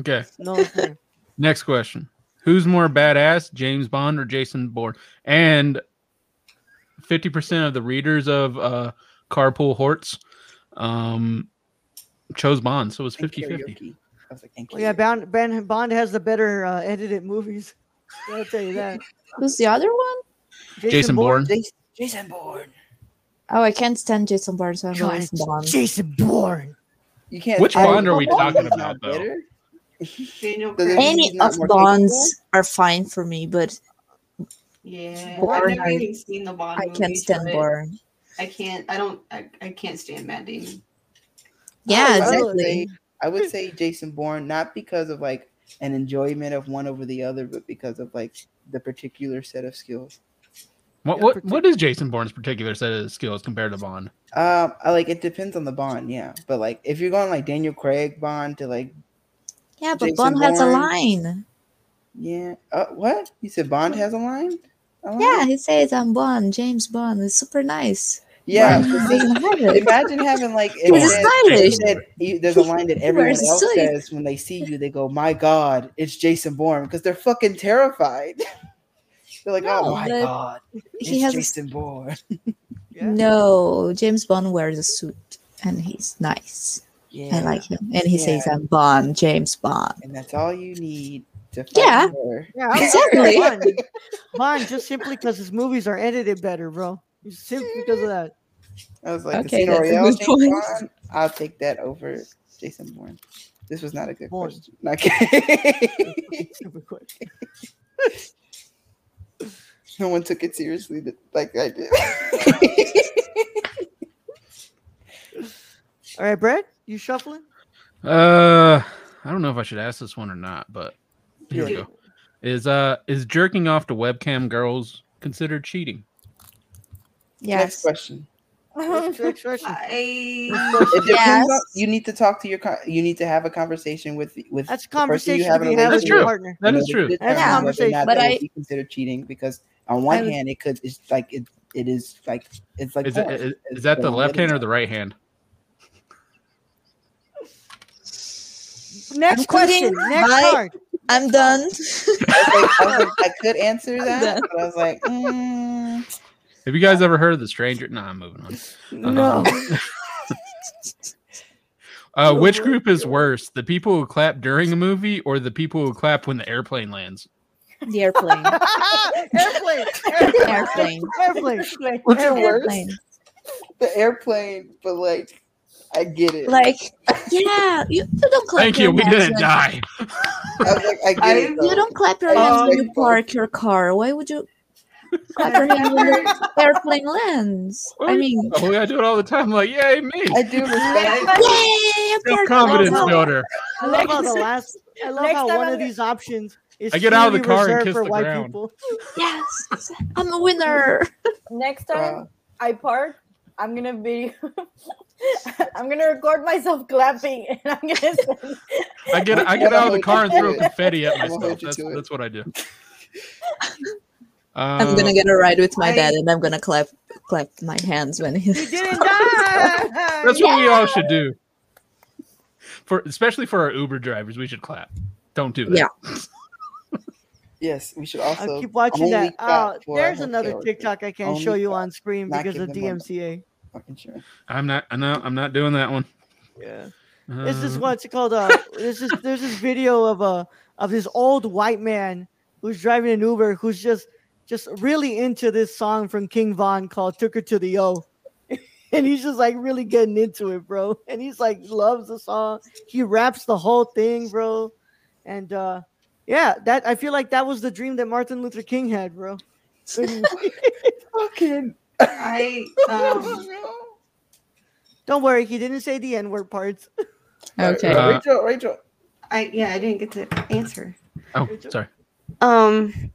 [SPEAKER 3] Okay.
[SPEAKER 1] No, sir.
[SPEAKER 3] Next question. Who's more badass, James Bond or Jason Bourne? And 50% of the readers of uh, Carpool Horts um, chose Bond. So it was
[SPEAKER 7] And
[SPEAKER 3] 50 50.
[SPEAKER 7] I was like, and
[SPEAKER 1] well, yeah. Bond, ben, Bond has the better uh, edited movies. I'll tell you that.
[SPEAKER 5] Who's the other one?
[SPEAKER 3] Jason Bourne.
[SPEAKER 7] Jason, Jason Bourne.
[SPEAKER 5] Oh, I can't stand Jason Bourne, so I'm going
[SPEAKER 1] God,
[SPEAKER 5] with Bond.
[SPEAKER 1] Jason Bourne.
[SPEAKER 7] You can't.
[SPEAKER 3] Which Bond are we talking about, though?
[SPEAKER 7] better.
[SPEAKER 2] Daniel
[SPEAKER 7] Does it-
[SPEAKER 2] Craig.
[SPEAKER 5] Any of
[SPEAKER 7] more
[SPEAKER 5] Bonds are fine for me, but
[SPEAKER 2] Yeah,
[SPEAKER 5] Bourne,
[SPEAKER 2] I've never
[SPEAKER 5] I-
[SPEAKER 2] even seen the Bond.
[SPEAKER 5] I can't
[SPEAKER 2] movies,
[SPEAKER 5] stand Bourne.
[SPEAKER 2] I can't. I don't. I, I can't stand Matt Damon.
[SPEAKER 5] Yeah,
[SPEAKER 7] I would
[SPEAKER 5] exactly.
[SPEAKER 7] say- I would say Jason Bourne, not because of like an enjoyment of one over the other, but because of like the particular set of skills.
[SPEAKER 3] What, what,
[SPEAKER 1] partic-
[SPEAKER 3] what is Jason Bourne's particular set of skills compared to Bond?
[SPEAKER 7] Um, I like it depends on the Bond, yeah. But like if you're going like Daniel Craig Bond to like,
[SPEAKER 5] Yeah, but
[SPEAKER 7] Jason
[SPEAKER 5] Bond has a line.
[SPEAKER 7] yeah, uh, what you said Bond has a line? A line?
[SPEAKER 5] Yeah, he says I'm Bond, James Bond. It's super nice.
[SPEAKER 7] yeah.
[SPEAKER 5] Bond
[SPEAKER 7] see,
[SPEAKER 5] doesn't have it.
[SPEAKER 7] Imagine having like it
[SPEAKER 5] He's
[SPEAKER 7] said-
[SPEAKER 5] stylish.
[SPEAKER 7] said- you- there's a line that everyone else
[SPEAKER 5] suit.
[SPEAKER 7] says when they see you. They go, "My God, it's Jason Bourne," because they're fucking terrified. they're like, oh
[SPEAKER 5] No,
[SPEAKER 7] "Oh my
[SPEAKER 5] but
[SPEAKER 7] God, it's
[SPEAKER 5] he has a
[SPEAKER 7] Jason Bourne."
[SPEAKER 1] Yeah.
[SPEAKER 5] No, James Bond wears a suit and he's nice.
[SPEAKER 7] Yeah,
[SPEAKER 5] I like him. And he says I'm Bond, James Bond.
[SPEAKER 7] and that's all you need to fight
[SPEAKER 5] Yeah.
[SPEAKER 1] Yeah, I
[SPEAKER 5] Exactly.
[SPEAKER 1] Bond. Bond just simply because his movies are edited better, bro. Just simply because of that.
[SPEAKER 7] I was like,
[SPEAKER 5] Okay,
[SPEAKER 7] Casino
[SPEAKER 5] that's a good point.
[SPEAKER 7] Bond, I'll take that over Jason Bourne. This was not a good
[SPEAKER 1] Bourne.
[SPEAKER 7] question. Not kidding.
[SPEAKER 1] Stupid question.
[SPEAKER 7] No one took it seriously like I did.
[SPEAKER 1] All right, Brett, you shuffling?
[SPEAKER 3] Uh, I don't know if I should ask this one or not, but here we go. Is uh is jerking off to webcam girls considered cheating?
[SPEAKER 7] Next
[SPEAKER 5] Yes.
[SPEAKER 7] question.
[SPEAKER 1] Next, next question.
[SPEAKER 2] I
[SPEAKER 7] It depends
[SPEAKER 5] Yes.
[SPEAKER 7] on- you need to talk to your. You need to have a conversation with with.
[SPEAKER 1] That's a
[SPEAKER 7] the person you
[SPEAKER 1] conversation
[SPEAKER 7] have
[SPEAKER 1] to
[SPEAKER 7] a
[SPEAKER 1] with
[SPEAKER 3] That's
[SPEAKER 1] your
[SPEAKER 3] true.
[SPEAKER 1] partner.
[SPEAKER 3] That
[SPEAKER 7] in
[SPEAKER 3] is
[SPEAKER 7] order
[SPEAKER 3] true.
[SPEAKER 1] That's a
[SPEAKER 7] determine whether or
[SPEAKER 1] conversation.
[SPEAKER 5] But I-
[SPEAKER 7] would be considered cheating because on one
[SPEAKER 5] I would-
[SPEAKER 7] hand it could it's like it it is like it's like
[SPEAKER 3] Is it
[SPEAKER 7] It's
[SPEAKER 3] is that the left hand or the right hand?
[SPEAKER 1] Next
[SPEAKER 5] I'm
[SPEAKER 1] question. Next
[SPEAKER 5] Bye.
[SPEAKER 1] card.
[SPEAKER 5] I'm done.
[SPEAKER 7] I, like, I, was like, I could answer that, but I was like, mm,
[SPEAKER 3] Have you guys ever heard of the stranger? Nah, I'm moving on.
[SPEAKER 1] No.
[SPEAKER 3] Um, uh, which group is worse, the people who clap during a movie or the people who clap when the airplane lands?
[SPEAKER 5] The airplane.
[SPEAKER 1] airplane.
[SPEAKER 5] Airplane.
[SPEAKER 1] Airplane.
[SPEAKER 7] what's it
[SPEAKER 1] Airplane.
[SPEAKER 7] worse?
[SPEAKER 5] Airplane.
[SPEAKER 7] The airplane, but like I get it.
[SPEAKER 5] Like, yeah, you, you don't clap
[SPEAKER 3] Thank
[SPEAKER 5] your
[SPEAKER 3] you. We
[SPEAKER 5] hands
[SPEAKER 3] didn't
[SPEAKER 5] when-
[SPEAKER 3] die.
[SPEAKER 7] I was like, I get
[SPEAKER 2] I-
[SPEAKER 7] it.
[SPEAKER 5] You don't clap your
[SPEAKER 2] Oh,
[SPEAKER 5] hands when you park your car. Why would you clap your hands when the airplane lands? I mean,
[SPEAKER 3] oh, I do it all the time. Like, yay, me.
[SPEAKER 7] I do respect.
[SPEAKER 5] yay!
[SPEAKER 3] Self confidence builder.
[SPEAKER 1] I love how the last. I love
[SPEAKER 6] Next
[SPEAKER 1] how
[SPEAKER 6] time
[SPEAKER 1] one
[SPEAKER 6] I'm
[SPEAKER 1] of these options is.
[SPEAKER 3] I get out of the car and kiss the
[SPEAKER 1] white
[SPEAKER 3] ground.
[SPEAKER 1] people.
[SPEAKER 5] Yes, I'm a winner.
[SPEAKER 6] Next time
[SPEAKER 7] Wow.
[SPEAKER 6] I park, I'm gonna be. I'm gonna record myself clapping, and I'm gonna. Send,
[SPEAKER 3] I get I get out of the car and throw confetti at myself. That's, that's what I do.
[SPEAKER 5] I'm
[SPEAKER 3] Uh,
[SPEAKER 5] gonna get a ride with my
[SPEAKER 2] I-
[SPEAKER 5] dad, and I'm gonna clap clap my hands when he.
[SPEAKER 1] You didn't.
[SPEAKER 3] That's what we all should do. For especially for our Uber drivers, we should clap. Don't do that.
[SPEAKER 5] Yeah.
[SPEAKER 7] Yes, we should also
[SPEAKER 1] I keep watching that.
[SPEAKER 7] clap
[SPEAKER 1] Uh, there's another. TikTok I can't show you on screen because of. DMCA.
[SPEAKER 7] Fucking sure.
[SPEAKER 3] I'm not. I know. I'm not doing that one.
[SPEAKER 1] Yeah. This is
[SPEAKER 3] Uh,
[SPEAKER 1] what's called. Uh, this is there's this video of a of this old white man who's driving an Uber who's just just really into this song from King Von called "Took Her to the O," and he's just like really getting into it, bro. And he's like loves the song. He raps the whole thing, bro. And uh, yeah, that I feel like that was the dream that Martin Luther King had, bro.
[SPEAKER 7] Fucking.
[SPEAKER 2] I um
[SPEAKER 1] Don't worry, he didn't say the N word parts.
[SPEAKER 5] Okay.
[SPEAKER 3] Uh,
[SPEAKER 7] Rachel, Rachel.
[SPEAKER 2] I yeah, I didn't get to answer.
[SPEAKER 3] oh, sorry.
[SPEAKER 2] Um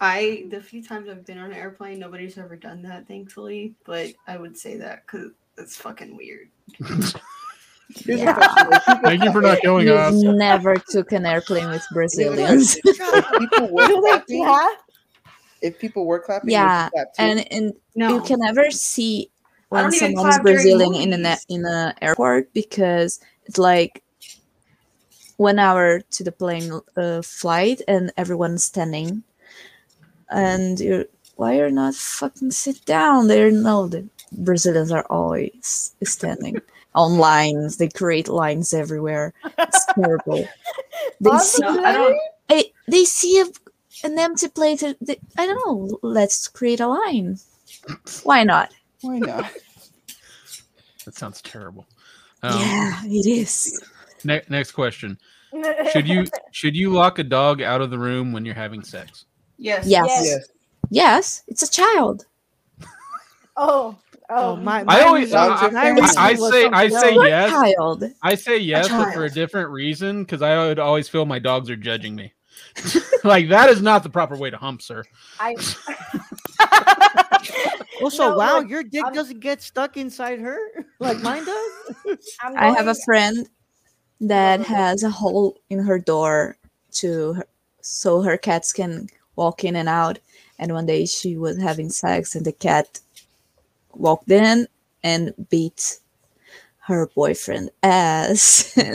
[SPEAKER 2] I the few times I've been on an airplane, nobody's ever done that, thankfully. But I would say that because it's fucking weird.
[SPEAKER 7] Here's
[SPEAKER 5] Yeah.
[SPEAKER 7] a question. If people
[SPEAKER 3] Thank you for not going
[SPEAKER 5] You've
[SPEAKER 3] off.
[SPEAKER 5] never took an airplane with Brazilians.
[SPEAKER 7] If people were clapping,
[SPEAKER 6] clap?
[SPEAKER 7] if people were clapping,
[SPEAKER 5] Yeah,
[SPEAKER 7] you clap too?
[SPEAKER 5] and and
[SPEAKER 2] No,
[SPEAKER 5] you can never see when
[SPEAKER 2] don't even
[SPEAKER 5] someone is
[SPEAKER 2] clap during
[SPEAKER 5] Brazilian in an in an airport because it's like one hour to the plane uh, flight and everyone's standing, and you're why you're not fucking sit down? They're No, the Brazilians are always standing on lines. They create lines everywhere. It's terrible. They
[SPEAKER 6] On
[SPEAKER 5] see,
[SPEAKER 2] No, I don't
[SPEAKER 5] they, they see a, an empty plate. They, I don't know. Let's create a line. Why not?
[SPEAKER 7] Why not?
[SPEAKER 3] That sounds terrible. Um,
[SPEAKER 5] yeah, it is.
[SPEAKER 3] ne- next question: Should you should you lock a dog out of the room when you're having sex?
[SPEAKER 2] yes.
[SPEAKER 5] Yes.
[SPEAKER 6] Yes.
[SPEAKER 7] Yes.
[SPEAKER 5] Yes, it's a child.
[SPEAKER 6] Oh,
[SPEAKER 1] Oh
[SPEAKER 6] oh,
[SPEAKER 1] my!
[SPEAKER 3] I always-
[SPEAKER 1] was-
[SPEAKER 7] I-
[SPEAKER 1] mine
[SPEAKER 7] I-
[SPEAKER 3] I say- I say
[SPEAKER 1] else.
[SPEAKER 3] yes.
[SPEAKER 5] Child.
[SPEAKER 3] I say yes, but for a different reason because I would always feel my dogs are judging me. like that is not the proper way to hump, sir.
[SPEAKER 6] I.
[SPEAKER 1] Also,
[SPEAKER 6] No,
[SPEAKER 1] wow,
[SPEAKER 6] look,
[SPEAKER 1] your dick
[SPEAKER 6] I'm-
[SPEAKER 1] doesn't get stuck inside her like mine does.
[SPEAKER 6] I'm
[SPEAKER 5] I have a friend that has a hole in her door to her, so her cats can walk in and out. And one day she was having sex, and the cat walked in and beat her boyfriend ass.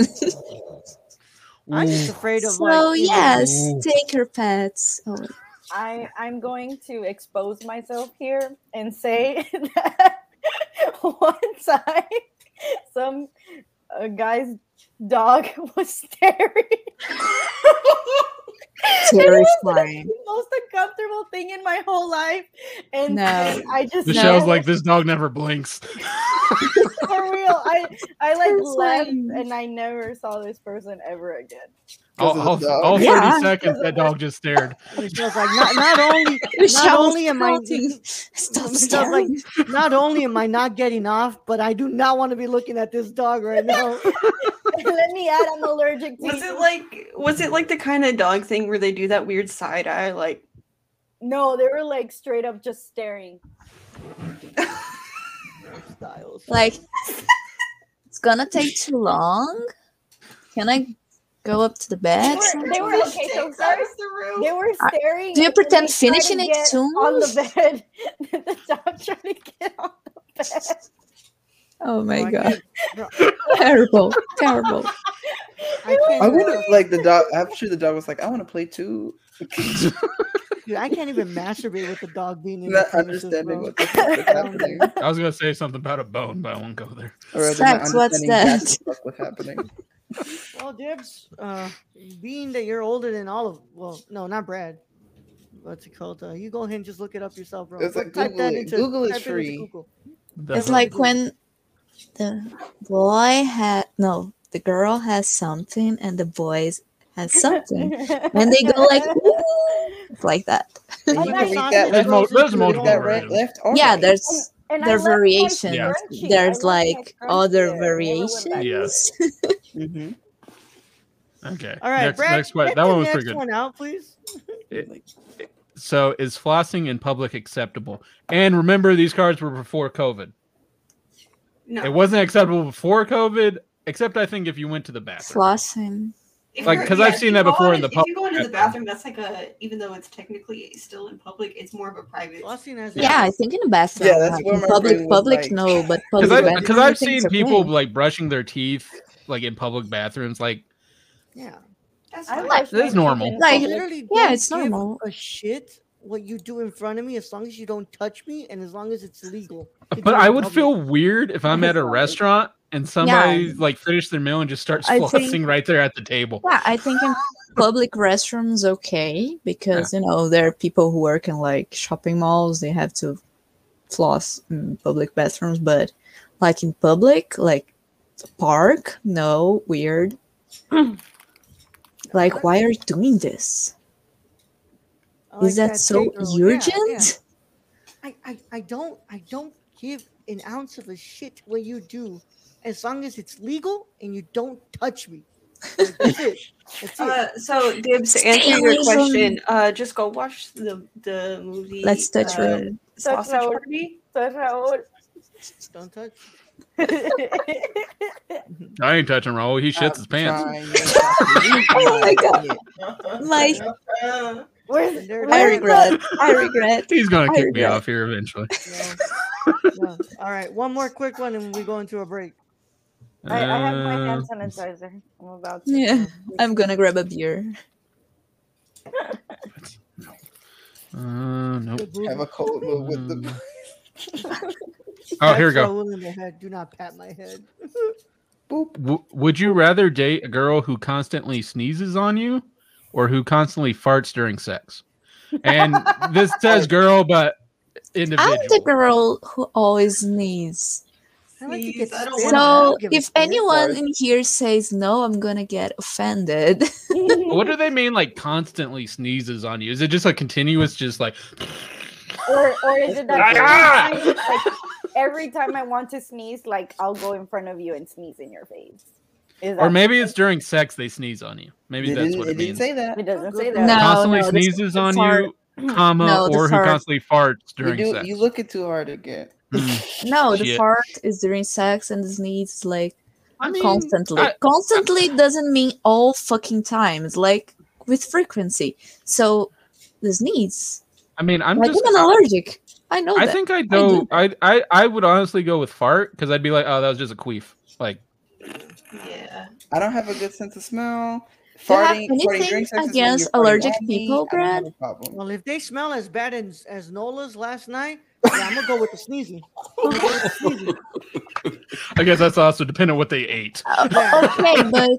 [SPEAKER 1] I'm just afraid of
[SPEAKER 5] so
[SPEAKER 1] like. you know,
[SPEAKER 5] yes,
[SPEAKER 3] Ooh.
[SPEAKER 5] take your pets. Oh,
[SPEAKER 6] I I'm going to expose myself here and say that one time some a guy's dog was staring. And it was the most uncomfortable thing in my whole life, and
[SPEAKER 5] No.
[SPEAKER 6] I, I just
[SPEAKER 3] Michelle's
[SPEAKER 6] know-
[SPEAKER 3] like this dog never blinks.
[SPEAKER 6] for real. I I like left
[SPEAKER 5] Terrifying.
[SPEAKER 6] and I never saw this person ever again.
[SPEAKER 3] All,
[SPEAKER 7] 'Cause of
[SPEAKER 3] all, all 30
[SPEAKER 5] Yeah.
[SPEAKER 3] seconds, that dog just stared.
[SPEAKER 1] Michelle's like, not, not only, not only am I,
[SPEAKER 5] counting. Stop
[SPEAKER 1] like,
[SPEAKER 5] staring.
[SPEAKER 1] not only am I not getting off, but I do not want to be looking at this dog right now.
[SPEAKER 6] Let me add, I'm allergic to.
[SPEAKER 4] Was it like was it like the kind of dog thing where they do that weird side eye like
[SPEAKER 6] No, they were like straight up just staring.
[SPEAKER 5] Like, it's gonna take too long. Can I go up to the bed?
[SPEAKER 6] They were, they were okay. So
[SPEAKER 2] Takes
[SPEAKER 6] first
[SPEAKER 2] the room.
[SPEAKER 6] they were
[SPEAKER 5] Uh,
[SPEAKER 6] staring.
[SPEAKER 5] do you pretend finishing
[SPEAKER 6] to
[SPEAKER 5] it
[SPEAKER 6] get
[SPEAKER 5] too?
[SPEAKER 6] on the bed? the dog tried to get on the bed.
[SPEAKER 5] Oh my
[SPEAKER 1] I
[SPEAKER 5] god. terrible. Terrible.
[SPEAKER 1] I
[SPEAKER 7] I
[SPEAKER 1] can't,
[SPEAKER 7] like the dog. I'm sure the dog was like, "I want to play too."
[SPEAKER 1] dude, I can't even masturbate with the dog being in
[SPEAKER 7] Not
[SPEAKER 1] the premises,
[SPEAKER 7] understanding what the fuck was happening,
[SPEAKER 3] I was going to say something about a bone, but I won't go there.
[SPEAKER 7] or rather not
[SPEAKER 5] Sex, what's that?
[SPEAKER 7] what the fuck was happening.
[SPEAKER 1] Well, Dibs, uh, being that you're older than all of, well, no, not Brad. What's it called? Uh, you go ahead and just look it up yourself, bro.
[SPEAKER 7] It's like Google
[SPEAKER 1] into-
[SPEAKER 7] Google is
[SPEAKER 1] type it into
[SPEAKER 7] free.
[SPEAKER 1] Google.
[SPEAKER 5] It's
[SPEAKER 3] hell?
[SPEAKER 5] like when the boy had no, the girl has something and the boys has something. and they go like like that.
[SPEAKER 7] And
[SPEAKER 6] I'm
[SPEAKER 7] you can read that
[SPEAKER 3] There's
[SPEAKER 7] left,
[SPEAKER 3] mo- there's
[SPEAKER 7] can
[SPEAKER 3] multiple
[SPEAKER 7] that right, left, or
[SPEAKER 5] yeah,
[SPEAKER 7] right.
[SPEAKER 5] there's
[SPEAKER 6] And I
[SPEAKER 5] there are
[SPEAKER 6] left my
[SPEAKER 5] variations.
[SPEAKER 3] Yeah.
[SPEAKER 5] There's
[SPEAKER 6] left
[SPEAKER 5] like other
[SPEAKER 6] there. I never went
[SPEAKER 5] variations.
[SPEAKER 6] back.
[SPEAKER 3] Yes.
[SPEAKER 7] Mhm.
[SPEAKER 3] Okay.
[SPEAKER 1] All right,
[SPEAKER 3] next,
[SPEAKER 1] Brad,
[SPEAKER 3] next question. That one was pretty good.
[SPEAKER 1] one out, please.
[SPEAKER 3] So, is flossing in public acceptable? And remember, these cards were before COVID.
[SPEAKER 2] No.
[SPEAKER 3] It wasn't acceptable before COVID, except I think if you went to the bathroom.
[SPEAKER 5] Flossing.
[SPEAKER 2] If
[SPEAKER 3] Like,
[SPEAKER 2] you're-
[SPEAKER 3] 'cause I've seen that before in
[SPEAKER 2] on-
[SPEAKER 3] the
[SPEAKER 2] If you go into the bathroom, that's like a even though it's technically still in public, it's more of a private.
[SPEAKER 1] Flossing has
[SPEAKER 5] Yeah, I think in the bathroom.
[SPEAKER 7] Yeah, that's
[SPEAKER 5] like,
[SPEAKER 7] my
[SPEAKER 5] public
[SPEAKER 7] brain
[SPEAKER 5] public
[SPEAKER 7] like.
[SPEAKER 5] no, but
[SPEAKER 3] Because
[SPEAKER 5] public
[SPEAKER 3] I've, because I've seen people
[SPEAKER 5] okay.
[SPEAKER 3] like brushing their teeth like in public bathrooms. Like,
[SPEAKER 1] Yeah.
[SPEAKER 2] That's
[SPEAKER 6] I
[SPEAKER 2] fine.
[SPEAKER 6] brush
[SPEAKER 3] That's normal.
[SPEAKER 6] in
[SPEAKER 5] Like,
[SPEAKER 1] literally
[SPEAKER 5] yeah, it's normal.
[SPEAKER 1] A shit what you do in front of me, as long as you don't touch me, and as long as it's legal. to
[SPEAKER 3] but I would
[SPEAKER 1] public.
[SPEAKER 3] feel weird if I'm at a restaurant and somebody like finished their meal and just starts
[SPEAKER 5] I
[SPEAKER 3] flossing
[SPEAKER 5] think-
[SPEAKER 3] right there at the table.
[SPEAKER 5] Yeah, I think in public restrooms okay because you know there are people who work in like shopping malls. They have to floss in public bathrooms, but like in public, like park, no, weird. like, why are you doing this?
[SPEAKER 1] I like
[SPEAKER 5] Is that so
[SPEAKER 1] J girl. Yeah,
[SPEAKER 5] urgent?
[SPEAKER 1] yeah. I, I, I don't I don't give an ounce of a shit what you do, as long as it's legal and you don't touch me. Like, that's it. That's it.
[SPEAKER 4] Uh, so Dibs, to answer your question, uh, just go watch the the movie.
[SPEAKER 5] Let's touch
[SPEAKER 4] uh,
[SPEAKER 5] room.
[SPEAKER 6] Touch room.
[SPEAKER 4] Party.
[SPEAKER 6] Raul-
[SPEAKER 1] Don't touch.
[SPEAKER 3] I ain't touching Raul. He shits his pants.
[SPEAKER 5] Oh my God. My,
[SPEAKER 2] Uh,
[SPEAKER 6] Where's,
[SPEAKER 1] And there
[SPEAKER 5] I
[SPEAKER 1] is.
[SPEAKER 6] where's
[SPEAKER 5] regret. I regret.
[SPEAKER 3] He's gonna
[SPEAKER 5] I
[SPEAKER 3] kick me off here eventually.
[SPEAKER 1] No. No. All right, one more quick one, and we go into a break.
[SPEAKER 6] I, I have my
[SPEAKER 3] Uh,
[SPEAKER 6] hand sanitizer. I'm about to.
[SPEAKER 5] Yeah, I'm gonna grab a beer. No.
[SPEAKER 3] Uh, nope.
[SPEAKER 1] Good
[SPEAKER 7] Have a cold move with the.
[SPEAKER 3] Um, Oh, here we
[SPEAKER 1] Pat
[SPEAKER 3] go.
[SPEAKER 1] Raul in the head. Do not pat my head.
[SPEAKER 7] Boop.
[SPEAKER 3] W- would you rather date a girl who constantly sneezes on you or who constantly farts during sex? And this says girl, but individual.
[SPEAKER 5] I'm the girl who always sneezes.
[SPEAKER 1] Like to
[SPEAKER 2] Please,
[SPEAKER 1] get
[SPEAKER 2] I don't
[SPEAKER 1] spit on. I
[SPEAKER 5] So
[SPEAKER 1] don't give a
[SPEAKER 5] if anyone
[SPEAKER 7] Sorry.
[SPEAKER 5] in here says no, I'm gonna get offended.
[SPEAKER 3] what do they mean like constantly sneezes on you? Is it just a continuous just like
[SPEAKER 6] or or is it that
[SPEAKER 3] Ah!
[SPEAKER 6] like, every time I want to sneeze, like I'll go in front of you and sneeze in your face? Is
[SPEAKER 3] or maybe it's during sex they sneeze on you. Maybe
[SPEAKER 7] It
[SPEAKER 3] that's what
[SPEAKER 7] it
[SPEAKER 3] it
[SPEAKER 7] didn't
[SPEAKER 3] means.
[SPEAKER 7] say that.
[SPEAKER 6] it doesn't say that.
[SPEAKER 5] No,
[SPEAKER 3] constantly
[SPEAKER 5] no, the-
[SPEAKER 3] sneezes
[SPEAKER 5] the
[SPEAKER 3] on
[SPEAKER 5] fart-
[SPEAKER 3] you, comma,
[SPEAKER 5] No,
[SPEAKER 3] or who
[SPEAKER 5] fart-
[SPEAKER 3] constantly farts
[SPEAKER 7] You
[SPEAKER 3] during
[SPEAKER 7] do.
[SPEAKER 3] sex.
[SPEAKER 7] You look it too hard again.
[SPEAKER 3] Hmm.
[SPEAKER 5] no, the
[SPEAKER 3] Shit.
[SPEAKER 5] fart is during sex and the sneeze is like
[SPEAKER 3] I mean,
[SPEAKER 5] constantly.
[SPEAKER 3] I-
[SPEAKER 5] constantly doesn't mean all fucking time. It's like with frequency. So the sneeze.
[SPEAKER 3] I mean, I'm
[SPEAKER 5] like
[SPEAKER 3] just.
[SPEAKER 5] I'm allergic. I know
[SPEAKER 3] I
[SPEAKER 5] that.
[SPEAKER 3] think I'd
[SPEAKER 5] do
[SPEAKER 3] go. I, I I would honestly go with fart because I'd be like, oh, that was just a queef. Like,
[SPEAKER 2] yeah.
[SPEAKER 7] I don't have a good sense of smell.
[SPEAKER 5] Do you have
[SPEAKER 7] Farting, farting
[SPEAKER 5] anything
[SPEAKER 7] during sex is when
[SPEAKER 5] against allergic
[SPEAKER 7] at
[SPEAKER 5] people,
[SPEAKER 7] I
[SPEAKER 5] Brad?
[SPEAKER 1] Well, if they smell as bad as, as Nola's last night, yeah, I'm gonna go with the sneezing. I'm gonna go with the sneezing.
[SPEAKER 3] I guess that's also dependent on what they ate.
[SPEAKER 5] Uh, okay, but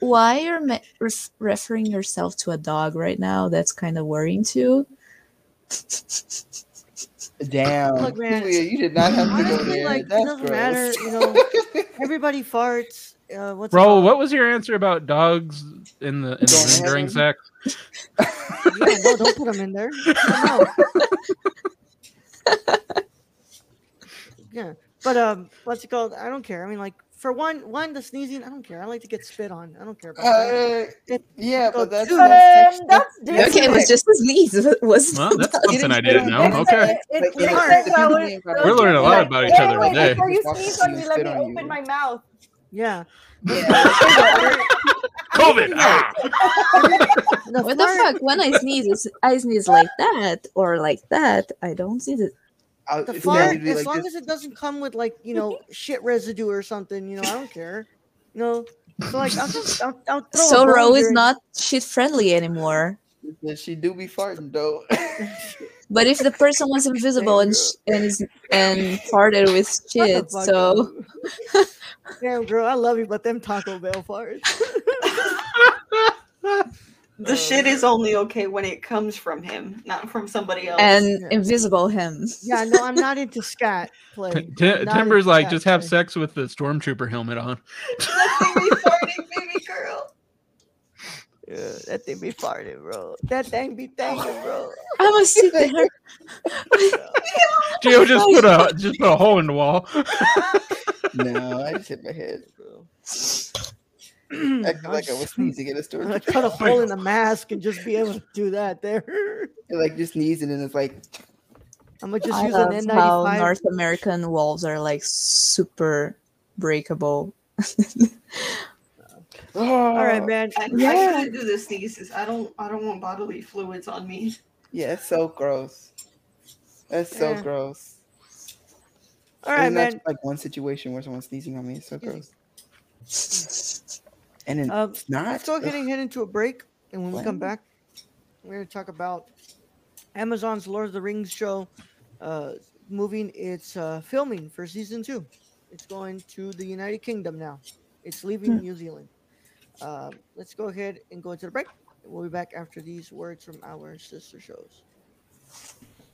[SPEAKER 5] why you're me- ref- referring yourself to a dog right now? That's kind of worrying too.
[SPEAKER 7] Damn,
[SPEAKER 1] Look, man,
[SPEAKER 7] Julia, you did not have to go there.
[SPEAKER 1] like it
[SPEAKER 7] That's
[SPEAKER 1] doesn't
[SPEAKER 7] gross.
[SPEAKER 1] matter. You know, everybody farts. Uh, what's
[SPEAKER 3] Bro,
[SPEAKER 1] called?
[SPEAKER 3] what was your answer about dogs in the, in the
[SPEAKER 7] Don't
[SPEAKER 3] during sex?
[SPEAKER 1] Yeah, no, don't put them in there. No. yeah, but um, what's it called? I don't care. I mean, like for one, one the sneezing, I don't care. I like to get spit on. I don't care about that.
[SPEAKER 7] Uh,
[SPEAKER 1] It-
[SPEAKER 7] yeah, but that's
[SPEAKER 1] to-
[SPEAKER 6] Um,
[SPEAKER 7] that's
[SPEAKER 6] that's
[SPEAKER 5] Okay, it was just a sneeze. It was
[SPEAKER 3] Well, that's
[SPEAKER 5] not-
[SPEAKER 3] something I
[SPEAKER 7] spit
[SPEAKER 3] didn't know.
[SPEAKER 7] you.
[SPEAKER 3] Okay.
[SPEAKER 6] It, it,
[SPEAKER 7] Like,
[SPEAKER 6] it
[SPEAKER 7] yeah,
[SPEAKER 6] says
[SPEAKER 7] the
[SPEAKER 6] I
[SPEAKER 7] people
[SPEAKER 6] was-
[SPEAKER 7] being
[SPEAKER 6] those
[SPEAKER 3] We're learning a lot about each other
[SPEAKER 6] wait,
[SPEAKER 3] today."
[SPEAKER 6] Before you sneeze on me, let me open my mouth.
[SPEAKER 1] Yeah.
[SPEAKER 3] COVID. Ah!
[SPEAKER 1] The
[SPEAKER 5] What the fuck? When I sneeze, I sneeze like that or like that. I don't sneeze it.
[SPEAKER 7] I-
[SPEAKER 1] The fart, as
[SPEAKER 7] like
[SPEAKER 1] long
[SPEAKER 7] this.
[SPEAKER 1] as it doesn't come with like you know shit residue or something, you know, I don't care. You know, so like I'll just I'll, I'll throw a
[SPEAKER 5] So
[SPEAKER 1] bone
[SPEAKER 5] Ro is
[SPEAKER 1] during-
[SPEAKER 5] not shit friendly anymore.
[SPEAKER 7] Yeah, she do be farting though.
[SPEAKER 5] But if the person was invisible and sh- and is, and farted with shit, so
[SPEAKER 1] up. Damn girl, I love you, but them Taco Bell farts.
[SPEAKER 4] The oh, shit is only okay when it comes from him, not from somebody else.
[SPEAKER 5] and
[SPEAKER 1] Yeah.
[SPEAKER 5] invisible him.
[SPEAKER 1] Yeah, no, I'm not into scat play.
[SPEAKER 3] T-
[SPEAKER 1] I'm not
[SPEAKER 3] Timber's like,
[SPEAKER 1] scat
[SPEAKER 3] just have
[SPEAKER 1] play.
[SPEAKER 3] sex with the stormtrooper helmet on.
[SPEAKER 4] That thing be farting, baby girl.
[SPEAKER 1] Yeah, that thing be farting, bro. That thing be thinking, bro.
[SPEAKER 5] I was sit there.
[SPEAKER 3] Gio just put a just put a hole in the wall.
[SPEAKER 7] no, I just hit my head.
[SPEAKER 1] bro.
[SPEAKER 7] Acting like I was sneezing at a store.
[SPEAKER 1] I'm cut a hole in the mask and just be able to do that there.
[SPEAKER 7] like just sneezing and it's like
[SPEAKER 1] I'm gonna just
[SPEAKER 5] I
[SPEAKER 1] use
[SPEAKER 5] love
[SPEAKER 1] an
[SPEAKER 5] how
[SPEAKER 1] N95.
[SPEAKER 5] North American walls are like super breakable. Oh.
[SPEAKER 1] All right, man.
[SPEAKER 4] I, I
[SPEAKER 5] Yeah.
[SPEAKER 4] couldn't do the sneezes. I don't. I don't want bodily fluids on me.
[SPEAKER 7] Yeah, it's so gross. That's so
[SPEAKER 1] Yeah.
[SPEAKER 7] gross.
[SPEAKER 1] All right, man.
[SPEAKER 7] like one situation where someone's sneezing on me. It's so gross. And then
[SPEAKER 1] Um,
[SPEAKER 7] it's not.
[SPEAKER 1] let's go ahead and into a break, and when we come back, we're gonna talk about Amazon's Lord of the Rings show, uh, moving its uh, filming for season two. It's going to the United Kingdom now. It's leaving New Zealand. Um, let's go ahead and go into the break. We'll be back after these words from our sister shows.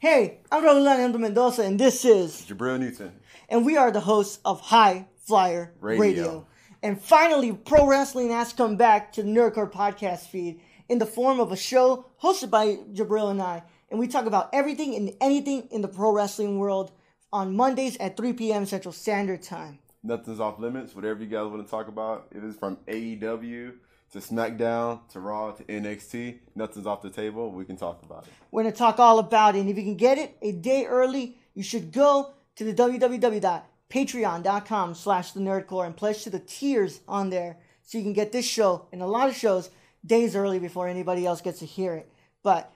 [SPEAKER 1] Hey, I'm Leonardo Mendoza, and this is
[SPEAKER 8] Jabril Newton.
[SPEAKER 1] and we are the hosts of High Flyer Radio.
[SPEAKER 8] Radio.
[SPEAKER 1] And finally, pro wrestling has come back to the NerdCorps podcast feed in the form of a show hosted by Jabril and I. And we talk about everything and anything in the pro wrestling world on Mondays at 3 p.m. Central Standard Time.
[SPEAKER 8] Nothing's off limits. Whatever you guys want to talk about, if it's from AEW to SmackDown to Raw to NXT, nothing's off the table. We can talk about it.
[SPEAKER 1] We're going to talk all about it. And if you can get it a day early, you should go to the www.patreon.com slash the nerdcorps and pledge to the tiers on there so you can get this show and a lot of shows days early before anybody else gets to hear it. But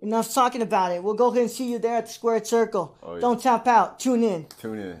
[SPEAKER 1] enough talking about it. We'll go ahead and see you there at the Squared Circle.
[SPEAKER 8] Oh, yeah.
[SPEAKER 1] Don't tap out. Tune in.
[SPEAKER 8] Tune in.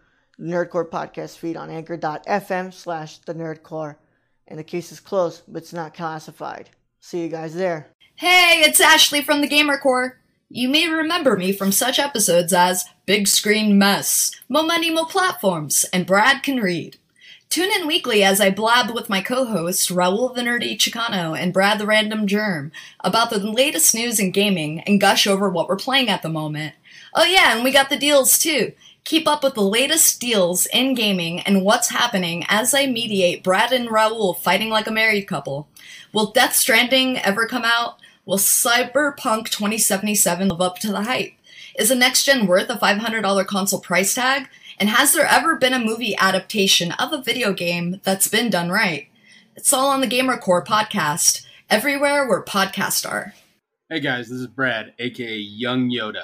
[SPEAKER 1] NerdCorps podcast feed on anchor.fm slash the nerdcorps. And the case is closed, but it's not classified. See you guys there.
[SPEAKER 9] Hey, it's Ashley from the Gamer Corps. You may remember me from such episodes as Big Screen Mess, Mo Money Mo Platforms, and Brad Can Read. Tune in weekly as I blab with my co-hosts Raul the Nerdy Chicano and Brad the Random Germ about the latest news in gaming and gush over what we're playing at the moment. Oh yeah, and we got the deals too. Keep up with the latest deals in gaming and what's happening as I mediate Brad and Raul fighting like a married couple. Will Death Stranding ever come out? Will Cyberpunk 2077 live up to the hype? Is the next gen worth a $500 console price tag? And has there ever been a movie adaptation of a video game that's been done right? It's all on the GamerCorps podcast, everywhere where podcasts are.
[SPEAKER 10] Hey guys, this is Brad, aka Young Yoda.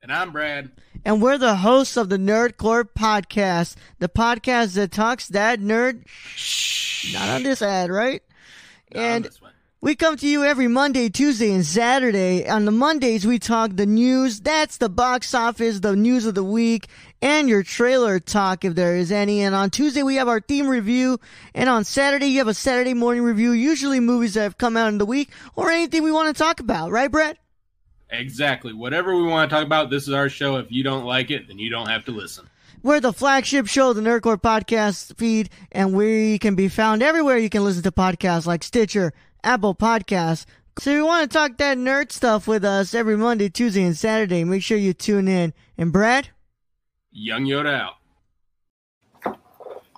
[SPEAKER 10] And I'm Brad.
[SPEAKER 1] And we're the hosts of the Nerd Corps podcast, the podcast that talks that nerd. Shh, not on this ad, right? and we come to you every Monday, Tuesday, and Saturday. On the Mondays, we talk the news. That's the box office, the news of the week, and your trailer talk if there is any. And on Tuesday, we have our theme review. And on Saturday, you have a Saturday morning review, usually movies that have come out in the week or anything we want to talk about, right, Brett?
[SPEAKER 10] Exactly. Whatever we want to talk about, this is our show. If you don't like it, then you don't have to listen.
[SPEAKER 1] We're the flagship show, the Nerd Corps podcast feed, and we can be found everywhere you can listen to podcasts like Stitcher, Apple Podcasts. So if you want to talk that nerd stuff with us every Monday, Tuesday, and Saturday, make sure you tune in. And Brad?
[SPEAKER 10] Young Yoda out.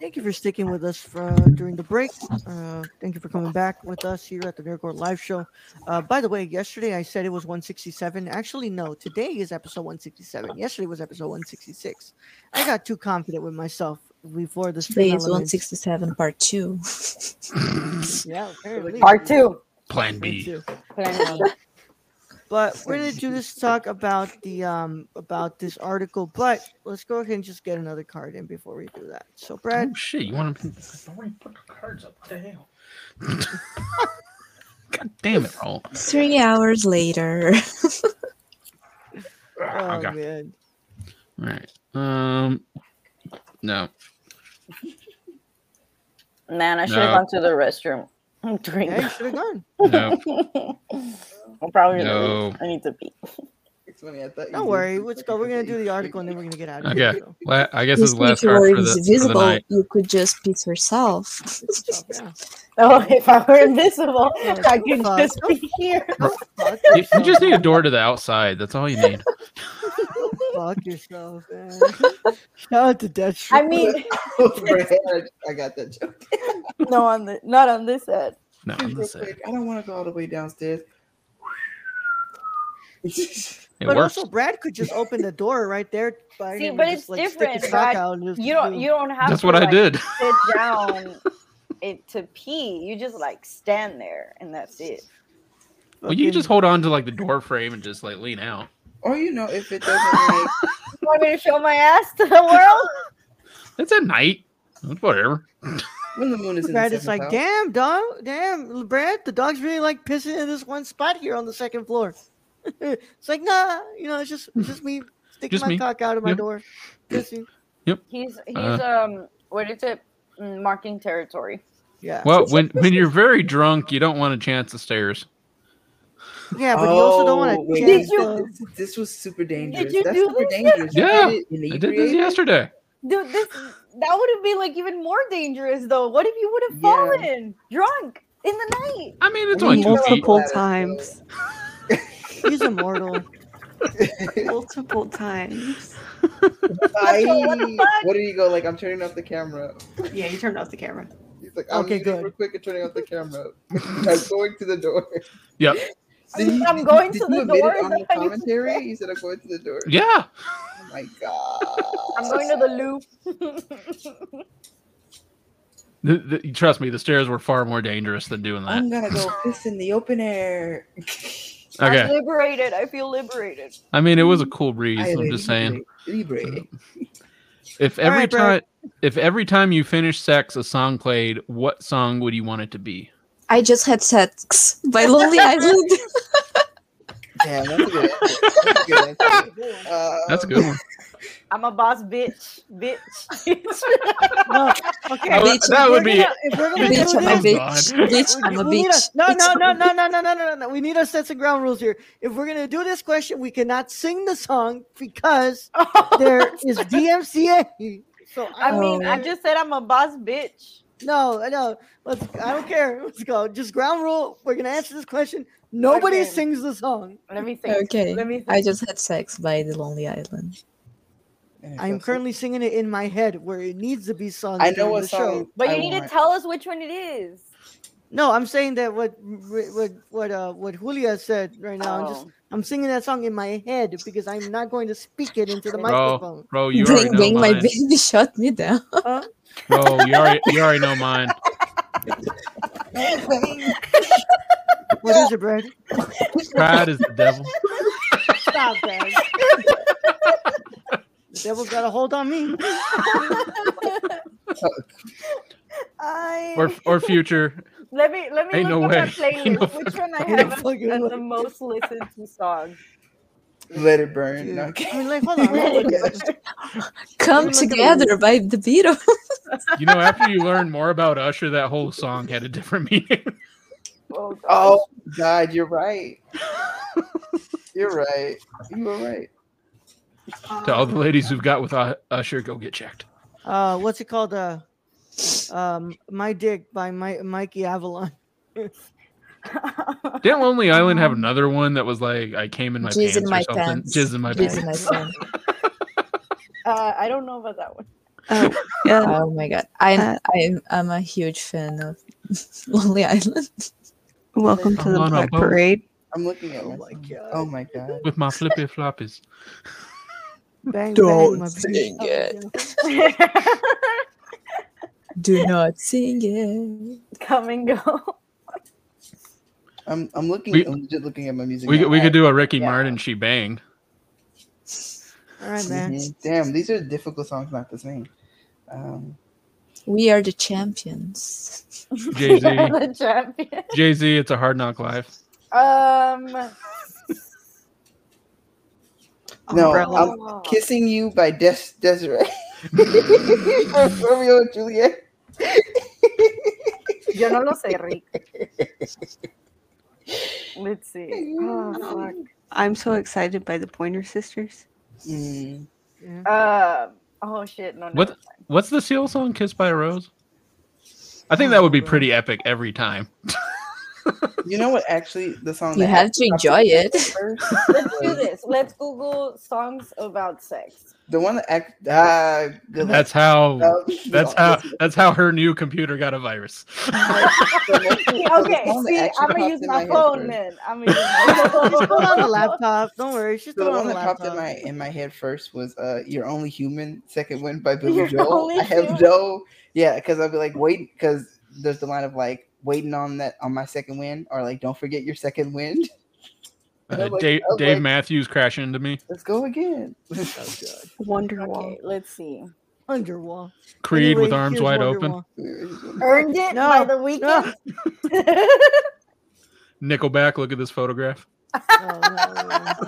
[SPEAKER 1] Thank you for sticking with us for, during the break. Uh, thank you for coming back with us here at the Nerd Corps Live Show. Uh, by the way, yesterday I said it was 167. Actually, no. Today is episode 167. Yesterday was episode 166. I got too confident with myself before the
[SPEAKER 5] Today is 167 part two.
[SPEAKER 1] yeah, apparently.
[SPEAKER 6] Part two.
[SPEAKER 3] Plan B.
[SPEAKER 1] But we're gonna do this talk about the um about this article. But let's go ahead and just get another card in before we do that. So, Brad,
[SPEAKER 3] Oh shit! You want to? Already put the cards up. What the hell? God damn it, Raul.
[SPEAKER 5] Three hours later.
[SPEAKER 1] oh
[SPEAKER 3] okay.
[SPEAKER 1] man,
[SPEAKER 3] All right. Um. No.
[SPEAKER 6] Man, I should have
[SPEAKER 3] No.
[SPEAKER 6] gone to the restroom. Drink.
[SPEAKER 1] yeah, you should have gone.
[SPEAKER 3] No.
[SPEAKER 6] I'm probably
[SPEAKER 3] No.
[SPEAKER 6] I need to pee.
[SPEAKER 7] It's funny. I thought
[SPEAKER 1] Don't
[SPEAKER 7] did
[SPEAKER 1] worry,
[SPEAKER 7] take
[SPEAKER 1] let's go. We're gonna do the article and then we're gonna get out of
[SPEAKER 3] Okay.
[SPEAKER 1] here. so.
[SPEAKER 3] La- I guess this is the last
[SPEAKER 5] if you
[SPEAKER 3] card
[SPEAKER 5] were
[SPEAKER 3] for the, for the night.
[SPEAKER 5] you could just piss yourself.
[SPEAKER 1] Yeah.
[SPEAKER 6] Oh, if I were invisible, I could just be here.
[SPEAKER 3] You, you just need a door to the outside. That's all you need.
[SPEAKER 1] Fuck yourself, man. Shout out to Deathstroke.
[SPEAKER 6] I mean,
[SPEAKER 7] I got that joke.
[SPEAKER 6] no, on the not on this end.
[SPEAKER 3] No, I'm
[SPEAKER 7] Real
[SPEAKER 3] the same.
[SPEAKER 7] quick, I don't want to go all the way downstairs.
[SPEAKER 3] It
[SPEAKER 1] but
[SPEAKER 3] works.
[SPEAKER 1] also, Brad could just open the door right there. By
[SPEAKER 6] See,
[SPEAKER 1] him
[SPEAKER 6] but it's
[SPEAKER 1] just, like,
[SPEAKER 6] different,
[SPEAKER 1] Stick
[SPEAKER 6] Brad.
[SPEAKER 1] out and just
[SPEAKER 6] You don't
[SPEAKER 1] do-
[SPEAKER 6] you don't have
[SPEAKER 3] That's
[SPEAKER 6] to
[SPEAKER 3] what I
[SPEAKER 6] like,
[SPEAKER 3] did.
[SPEAKER 6] sit down it to pee. You just like stand there and that's it.
[SPEAKER 3] Well, you
[SPEAKER 1] fucking-
[SPEAKER 3] just hold on to like the door frame and just like lean out.
[SPEAKER 7] or you know, if it doesn't like,
[SPEAKER 6] You want me to show my ass to the world?
[SPEAKER 3] It's at night. Whatever.
[SPEAKER 7] when the moon is in
[SPEAKER 1] Brad
[SPEAKER 7] the
[SPEAKER 1] is like,
[SPEAKER 7] house.
[SPEAKER 1] damn, dog, damn, Brad, the dog's really like pissing in this one spot here on the second floor. It's like, nah, you know, it's just, it's just me sticking
[SPEAKER 3] Just
[SPEAKER 1] my
[SPEAKER 3] me.
[SPEAKER 1] cock out of my
[SPEAKER 3] Yep.
[SPEAKER 1] door. Yep.
[SPEAKER 6] He's he's
[SPEAKER 3] Uh.
[SPEAKER 6] um what is it? Mm, Marking territory.
[SPEAKER 1] Yeah.
[SPEAKER 3] Well, when when you're very drunk, you don't want to chance the stairs.
[SPEAKER 1] yeah, but you also don't
[SPEAKER 7] Oh,
[SPEAKER 1] want to
[SPEAKER 7] wait,
[SPEAKER 6] Did you-
[SPEAKER 7] This, this was super dangerous.
[SPEAKER 6] Did you
[SPEAKER 7] That's
[SPEAKER 6] do
[SPEAKER 7] super
[SPEAKER 6] this shit?
[SPEAKER 7] dangerous. You
[SPEAKER 3] Yeah,
[SPEAKER 7] did it
[SPEAKER 3] I did this
[SPEAKER 7] inebriated?
[SPEAKER 3] yesterday.
[SPEAKER 6] Dude, this that would have been like even more dangerous though. What if you would have
[SPEAKER 7] Yeah.
[SPEAKER 6] fallen drunk in the night?
[SPEAKER 3] I mean, it's
[SPEAKER 7] I
[SPEAKER 3] only
[SPEAKER 7] mean,
[SPEAKER 3] two.
[SPEAKER 4] Multiple
[SPEAKER 7] That-
[SPEAKER 4] times.
[SPEAKER 1] He's immortal.
[SPEAKER 4] Multiple times.
[SPEAKER 7] Bye.
[SPEAKER 6] What the fuck?
[SPEAKER 7] Did he go like? I'm turning off the camera.
[SPEAKER 4] Yeah, you turned off the camera.
[SPEAKER 7] He's like, I'm
[SPEAKER 1] Okay, good.
[SPEAKER 7] real quick and turning off the camera. I'm going to the door.
[SPEAKER 3] Yep.
[SPEAKER 7] Did
[SPEAKER 6] I'm-
[SPEAKER 7] he-
[SPEAKER 6] I'm going
[SPEAKER 7] did
[SPEAKER 6] to
[SPEAKER 7] you
[SPEAKER 6] the
[SPEAKER 7] admit
[SPEAKER 6] door, is
[SPEAKER 7] on the commentary. He said, "I'm going to the door."
[SPEAKER 3] Yeah.
[SPEAKER 7] Oh my god.
[SPEAKER 6] I'm going to the loop.
[SPEAKER 3] The, the, trust me, the stairs were far more dangerous than doing that.
[SPEAKER 7] I'm gonna go piss in the open air.
[SPEAKER 6] I'm
[SPEAKER 3] Okay.
[SPEAKER 6] liberated. I feel liberated.
[SPEAKER 3] I mean, it was a mm. cool breeze.
[SPEAKER 7] I
[SPEAKER 3] I'm just saying.
[SPEAKER 7] Libre. Libre.
[SPEAKER 3] If every
[SPEAKER 1] right,
[SPEAKER 3] time,
[SPEAKER 1] Brad.
[SPEAKER 3] if every time you finish sex, a song played, what song would you want it to be?
[SPEAKER 5] I just had sex by Lonely Island.
[SPEAKER 7] Damn, that's a good answer. That's a good. Uh,
[SPEAKER 3] That's a good one.
[SPEAKER 6] I'm a boss bitch. Bitch.
[SPEAKER 1] No, okay.
[SPEAKER 3] That would- that would be-
[SPEAKER 1] gonna- if we're gonna
[SPEAKER 5] bitch, I'm a bitch. Bitch, I'm a
[SPEAKER 1] we need
[SPEAKER 5] bitch.
[SPEAKER 1] no, no, no, no, no, no, no, no, no. We need to set some ground rules here. If we're gonna do this question, we cannot sing the song because there is DMCA. So
[SPEAKER 6] I mean, I
[SPEAKER 5] Oh.
[SPEAKER 6] just said I'm a boss bitch.
[SPEAKER 1] no, no. Let's. I don't care. Let's go. Just ground rule. We're gonna answer this question. Nobody
[SPEAKER 6] Okay.
[SPEAKER 1] sings the song.
[SPEAKER 6] Let me think.
[SPEAKER 5] Okay.
[SPEAKER 6] Let me think.
[SPEAKER 5] I just had sex by The Lonely Island.
[SPEAKER 1] I'm currently singing it in my head where it needs to be sung.
[SPEAKER 7] I know
[SPEAKER 1] during
[SPEAKER 7] what song.
[SPEAKER 1] show.
[SPEAKER 6] but you
[SPEAKER 7] I
[SPEAKER 6] need to tell us which one it is.
[SPEAKER 1] No, I'm saying that what what what uh what Julia said right now. I'm just
[SPEAKER 6] Oh.
[SPEAKER 1] I'm singing that song in my head because I'm not going to speak it into the
[SPEAKER 3] Bro,
[SPEAKER 1] microphone.
[SPEAKER 3] bro, you already
[SPEAKER 5] Bang
[SPEAKER 3] know
[SPEAKER 5] bang, my baby shut me down.
[SPEAKER 3] Bro, you already you already know mine.
[SPEAKER 1] What is it, Brad?
[SPEAKER 3] Pride is the devil.
[SPEAKER 1] Stop that. the devil's got a hold on me.
[SPEAKER 6] I
[SPEAKER 3] Or or future.
[SPEAKER 6] let me let me
[SPEAKER 3] Ain't
[SPEAKER 6] look
[SPEAKER 3] no
[SPEAKER 6] up my
[SPEAKER 3] way. Ain't
[SPEAKER 6] playlist.
[SPEAKER 3] no
[SPEAKER 6] which one I have
[SPEAKER 1] no fucking
[SPEAKER 6] as the most listened to song?
[SPEAKER 7] Let it burn. No,
[SPEAKER 1] I mean, like, hold on. let me look at it.
[SPEAKER 5] Come
[SPEAKER 1] Look at the
[SPEAKER 5] together by the Beatles.
[SPEAKER 3] You know, after you learn more about Usher, that whole song had a different meaning.
[SPEAKER 6] Oh, God.
[SPEAKER 7] Oh God, you're right. You're right. You were right.
[SPEAKER 3] to all the ladies who've got with U- Usher, go get checked.
[SPEAKER 1] Uh, what's it called? Uh, um, My Dick by My, Mickey Avalon.
[SPEAKER 3] Didn't Lonely Island have another one that was like I came in my
[SPEAKER 5] Jizz
[SPEAKER 3] pants
[SPEAKER 5] in
[SPEAKER 3] or something?
[SPEAKER 5] pants.
[SPEAKER 3] Jizz in my
[SPEAKER 5] Jizz
[SPEAKER 3] pants.
[SPEAKER 5] in my pants.
[SPEAKER 6] Uh, I don't know about that one.
[SPEAKER 4] Oh, yeah.
[SPEAKER 5] Oh my god. I'm
[SPEAKER 4] Uh,
[SPEAKER 5] I'm I'm a huge fan of Lonely Island.
[SPEAKER 4] Welcome to
[SPEAKER 3] I'm
[SPEAKER 4] the
[SPEAKER 3] on
[SPEAKER 4] Black
[SPEAKER 3] boat.
[SPEAKER 4] Parade.
[SPEAKER 7] I'm looking at
[SPEAKER 1] Oh
[SPEAKER 7] my.
[SPEAKER 1] my god.
[SPEAKER 7] Oh my God.
[SPEAKER 3] With my flippy floppies.
[SPEAKER 1] Bang,
[SPEAKER 5] Don't
[SPEAKER 1] bang,
[SPEAKER 5] sing
[SPEAKER 1] baby.
[SPEAKER 5] it. Do not sing it.
[SPEAKER 6] Come and go.
[SPEAKER 7] I'm I'm looking.
[SPEAKER 3] We-
[SPEAKER 7] I'm legit looking at my music.
[SPEAKER 3] We could, we could do a Ricky
[SPEAKER 7] Yeah.
[SPEAKER 3] Martin she banged.
[SPEAKER 1] All right, man.
[SPEAKER 7] Mhm. Damn, these are difficult songs not to sing. Um,
[SPEAKER 5] We are the champions.
[SPEAKER 3] Jay Z.
[SPEAKER 6] the champion.
[SPEAKER 3] Jay Z, it's a hard knock life.
[SPEAKER 6] Um.
[SPEAKER 7] no, I'm kissing you by Des- Desiree. From Romeo and Juliet.
[SPEAKER 6] Yo no lo sé, Rick. Let's see. Oh, fuck.
[SPEAKER 4] I'm so excited by the Pointer Sisters.
[SPEAKER 7] Mm.
[SPEAKER 6] Uh, oh shit! No, no.
[SPEAKER 3] What what's the Seal song? Kissed by a Rose? I think that would be oh, pretty epic every time.
[SPEAKER 7] You know what? Actually, the song
[SPEAKER 5] You have to enjoy it.
[SPEAKER 7] first
[SPEAKER 6] Let's do this. Let's Google songs about sex.
[SPEAKER 7] The one that act. Good luck.
[SPEAKER 3] That's how
[SPEAKER 7] No,
[SPEAKER 3] that's how
[SPEAKER 7] listen.
[SPEAKER 3] that's how her new computer got a virus.
[SPEAKER 7] The most-
[SPEAKER 6] Okay, see, I'm gonna use
[SPEAKER 7] in
[SPEAKER 6] my phone then. I'm gonna use my
[SPEAKER 1] She's still on the laptop. Don't worry. She's
[SPEAKER 7] So
[SPEAKER 1] still
[SPEAKER 7] the
[SPEAKER 1] on
[SPEAKER 7] one
[SPEAKER 1] the
[SPEAKER 7] that popped in my in my head first was uh "You're Only Human." Second one by Billy
[SPEAKER 6] You're
[SPEAKER 7] Joel. I have
[SPEAKER 6] Human.
[SPEAKER 7] no, yeah, because I'd be like, wait, because there's the line of like waiting on that on my second win, or like don't forget your second wind.
[SPEAKER 3] Uh,
[SPEAKER 7] like-
[SPEAKER 3] Dave,
[SPEAKER 7] I'm
[SPEAKER 3] Dave
[SPEAKER 7] like-
[SPEAKER 3] Matthews crashing into me.
[SPEAKER 7] Let's go again.
[SPEAKER 4] Wonderwall.
[SPEAKER 6] Okay, let's see.
[SPEAKER 1] Underwall.
[SPEAKER 3] Creed with arms wide
[SPEAKER 1] Wonderwall.
[SPEAKER 3] open.
[SPEAKER 6] Earned it
[SPEAKER 1] No,
[SPEAKER 6] by the Weeknd.
[SPEAKER 3] Nickelback. Look at this photograph.
[SPEAKER 1] Oh, no,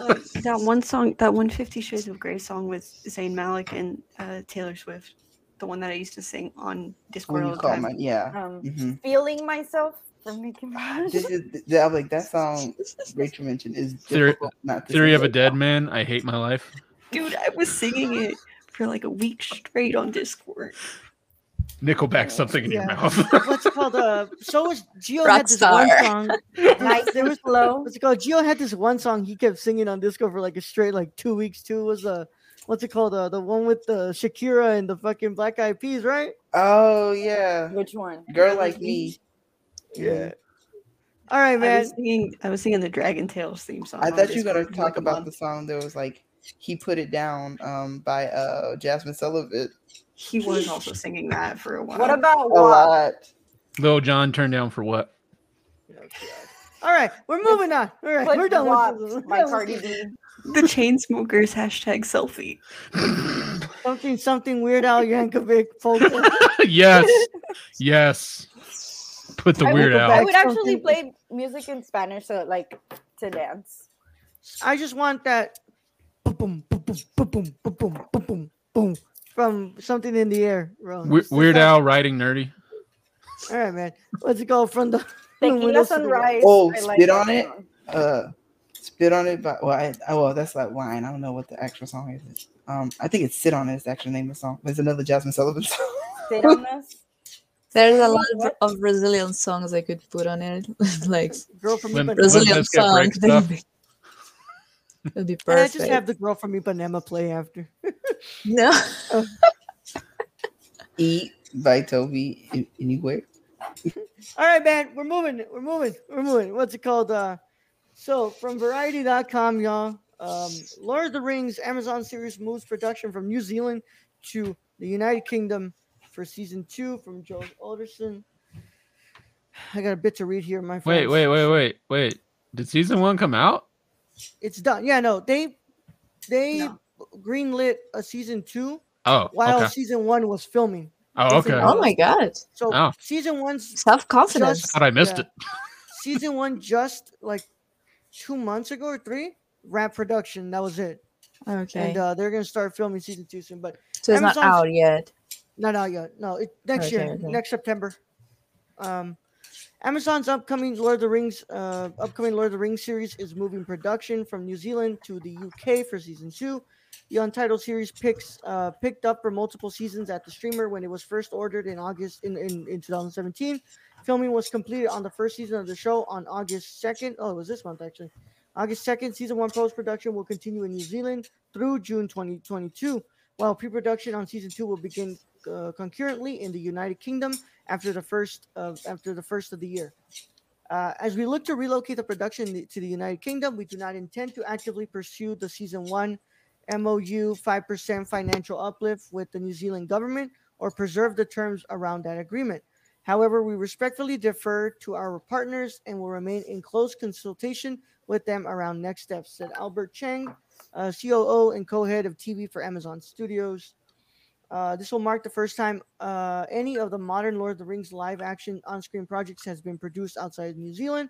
[SPEAKER 1] no.
[SPEAKER 4] That one song, that one Fifty Shades of Grey song with Zayn Malik and uh, Taylor Swift, the one that I used to sing on Discord
[SPEAKER 7] When
[SPEAKER 4] all the time.
[SPEAKER 7] my yeah.
[SPEAKER 6] um,
[SPEAKER 7] hmm
[SPEAKER 6] feeling myself from Nicki Minaj.
[SPEAKER 7] Is I'm like that song Rachel mentioned is
[SPEAKER 3] Theory,
[SPEAKER 7] difficult not to
[SPEAKER 3] Theory of a Dead. Man. I hate my life.
[SPEAKER 4] Dude, I was singing it for like a week straight on Discord.
[SPEAKER 3] Nickelback. Something in your
[SPEAKER 1] Yeah.
[SPEAKER 3] mouth.
[SPEAKER 1] What's it called? Uh, so was Gio had this
[SPEAKER 5] Rockstar.
[SPEAKER 1] one song.
[SPEAKER 6] nice
[SPEAKER 1] There was
[SPEAKER 6] flow.
[SPEAKER 1] what's it called? Gio had this one song he kept singing on disco for like a straight like two weeks too. Was uh what's it called? Uh, the one with the Shakira and the fucking Black Eyed Peas, right?
[SPEAKER 7] Oh yeah,
[SPEAKER 6] Which one?
[SPEAKER 7] girl like me.
[SPEAKER 1] Yeah. All right,
[SPEAKER 4] I
[SPEAKER 1] man.
[SPEAKER 4] was singing, I was singing the Dragon Tales theme song.
[SPEAKER 7] I thought you were gonna talk
[SPEAKER 4] like,
[SPEAKER 7] about
[SPEAKER 4] month.
[SPEAKER 7] the song that was like he put it down um by uh Jazmine Sullivan.
[SPEAKER 4] He was also singing that for a while.
[SPEAKER 6] What about
[SPEAKER 7] A
[SPEAKER 6] WAP?
[SPEAKER 7] lot.
[SPEAKER 3] Lil Jon turned down for what?
[SPEAKER 1] All right, we're moving on. All right,
[SPEAKER 6] Put
[SPEAKER 1] we're done
[SPEAKER 6] WAP
[SPEAKER 1] with this.
[SPEAKER 6] by Cardi B.
[SPEAKER 4] the Chainsmokers hashtag selfie?
[SPEAKER 1] Something, something Weird Al Yankovic polka.
[SPEAKER 3] yes, yes. Put the
[SPEAKER 6] I
[SPEAKER 3] Weird
[SPEAKER 6] would, I would actually play music in Spanish, so like to dance.
[SPEAKER 1] I just want that boom, boom, boom, boom, boom, boom, boom, boom, boom, boom, boom from something in the air. Bro.
[SPEAKER 3] We-
[SPEAKER 1] Just- just
[SPEAKER 3] Weird Al writing nerdy.
[SPEAKER 1] All right, man. What's it called from the
[SPEAKER 6] Tequila
[SPEAKER 1] windows to the right?
[SPEAKER 6] Sunrise.
[SPEAKER 7] Oh,
[SPEAKER 6] I like
[SPEAKER 7] spit
[SPEAKER 6] that
[SPEAKER 7] on it.
[SPEAKER 6] song.
[SPEAKER 7] Uh, spit on it. But well, I, I well, that's like wine. I don't know what the actual song is. Um, I think it's sit on it. Is the actual name of the song. It's another Jazmine Sullivan song.
[SPEAKER 6] Sit on us.
[SPEAKER 5] There's a lot of,
[SPEAKER 6] What?
[SPEAKER 5] of Brazilian songs I could put on it, like
[SPEAKER 1] Girl from
[SPEAKER 3] Limp-
[SPEAKER 1] Ipanema.
[SPEAKER 5] Brazilian
[SPEAKER 3] Limp Bizkit
[SPEAKER 5] songs.
[SPEAKER 3] break stuff.
[SPEAKER 5] That'd be
[SPEAKER 1] Eh,
[SPEAKER 5] I
[SPEAKER 1] just have the girl from Ipanema play after.
[SPEAKER 5] No.
[SPEAKER 7] Eat by Toby I- Anywhere.
[SPEAKER 1] All right, man. We're moving. We're moving. We're moving. What's it called? Uh, so from Variety.com, y'all. Um, Lord of the Rings Amazon series moves production from New Zealand to the United Kingdom for season two from Joe Otterson. I got a bit to read here, my
[SPEAKER 3] friend.
[SPEAKER 1] Wait,
[SPEAKER 3] wait, wait, wait, wait. Did season one come out?
[SPEAKER 1] It's done. Yeah, no, they they
[SPEAKER 2] No.
[SPEAKER 1] greenlit a season two
[SPEAKER 3] Oh,
[SPEAKER 1] while
[SPEAKER 3] okay.
[SPEAKER 1] season one was filming.
[SPEAKER 3] Oh, okay.
[SPEAKER 5] Oh my god.
[SPEAKER 1] So
[SPEAKER 3] Oh.
[SPEAKER 1] season one's
[SPEAKER 5] Self confidence.
[SPEAKER 3] Thought I missed
[SPEAKER 1] Yeah.
[SPEAKER 3] it.
[SPEAKER 1] season one just like two months ago or three wrap production. That was it,
[SPEAKER 5] Okay.
[SPEAKER 1] and uh, they're gonna start filming season two soon, but
[SPEAKER 5] so it's not out yet.
[SPEAKER 1] Not out yet. No, it next
[SPEAKER 5] Okay,
[SPEAKER 1] year,
[SPEAKER 5] okay.
[SPEAKER 1] next September. Um, Amazon's upcoming Lord of the Rings, uh, upcoming Lord of the Rings series is moving production from New Zealand to the UK for season two. The Untitled series picks uh, picked up for multiple seasons at the streamer when it was first ordered in August in, in, in 2017. Filming was completed on the first season of the show on August 2nd. Oh, it was this month actually. August 2nd, season one post production will continue in New Zealand through June 2022, while pre production on season two will begin uh, concurrently in the United Kingdom after the first of after the first of the year. Uh, as we look to relocate the production to the United Kingdom, we do not intend to actively pursue the season one MOU 5% financial uplift with the New Zealand government or preserve the terms around that agreement. However, we respectfully defer to our partners and will remain in close consultation with them around next steps, said Albert Cheng, uh, COO and co head of TV for Amazon Studios. Uh, this will mark the first time uh, any of the modern Lord of the Rings live action on screen projects has been produced outside of New Zealand,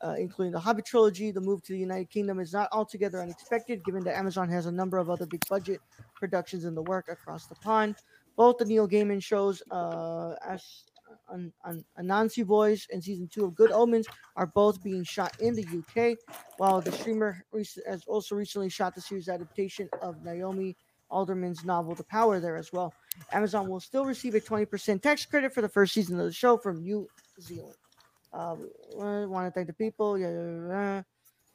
[SPEAKER 1] uh, including the Hobbit trilogy. The move to the United Kingdom is not altogether unexpected, given that Amazon has a number of other big budget productions in the work across the pond. Both the Neil Gaiman shows, uh, as on Anansi Boys and season two of Good Omens, are both being shot in the UK, while the streamer has also recently shot the series adaptation of Naomi Alderman's novel The Power there as well. Amazon will still receive a 20% tax credit for the first season of the show from New Zealand. Uh, want to thank the people. Yeah.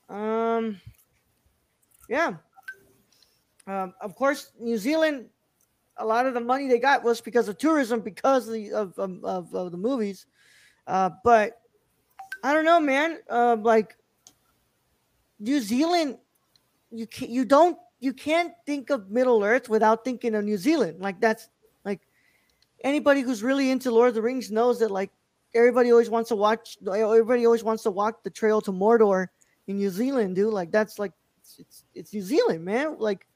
[SPEAKER 1] Um, yeah. Um, of course, New Zealand. A lot of the money they got was because of tourism, because of the, of, of, of, of the movies. Uh, but I don't know, man. Uh, like New Zealand, you can't. you don't you can't think of Middle Earth without thinking of New Zealand. Like that's like anybody who's really into Lord of the Rings knows that like everybody always wants to watch everybody always wants to walk the trail to Mordor in New Zealand, dude. Like that's like it's it's, it's New Zealand, man. Like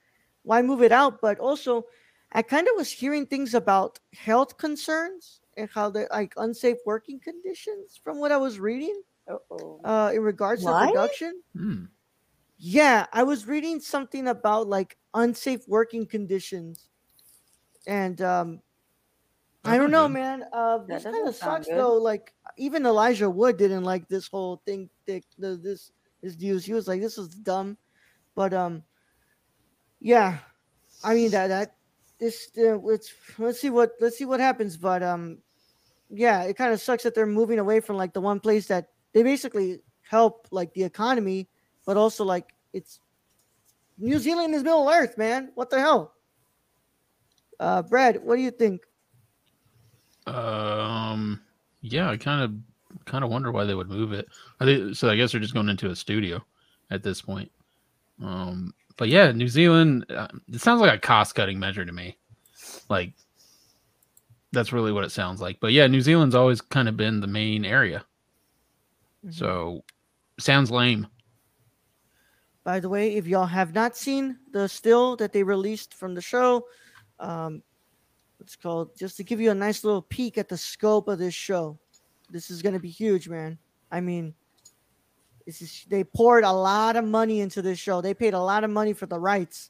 [SPEAKER 1] why move it out? But also I kind of was hearing things about health concerns and how they're like unsafe working conditions from what I was reading
[SPEAKER 6] Uh-oh.
[SPEAKER 1] uh in regards
[SPEAKER 5] What?
[SPEAKER 1] to production.
[SPEAKER 3] Hmm.
[SPEAKER 1] Yeah, I was reading something about like unsafe working conditions, and um, I don't know, man. Uh,
[SPEAKER 6] That
[SPEAKER 1] this kind of sucks
[SPEAKER 6] good.
[SPEAKER 1] though. Like even Elijah Wood didn't like this whole thing. The, the this this news. He was like, "This is dumb," but um, yeah, I mean that that this uh, let's let's see what let's see what happens. But um, yeah, it kind of sucks that they're moving away from like the one place that they basically help like the economy, but also like it's New Zealand is Middle Earth, man. What the hell? Uh, Brad, what do you think?
[SPEAKER 3] Um, yeah, I kind of kind of wonder why they would move it. I think so. I guess they're just going into a studio at this point. Um, but yeah, New Zealand. Uh, it sounds like a cost cutting measure to me. Like that's really what it sounds like. But yeah, New Zealand's always kind of been the main area. So sounds lame.
[SPEAKER 1] By the way, if y'all have not seen the still that they released from the show, um, it's called just to give you a nice little peek at the scope of this show. This is gonna be huge, man. I mean, this is they poured a lot of money into this show. They paid a lot of money for the rights.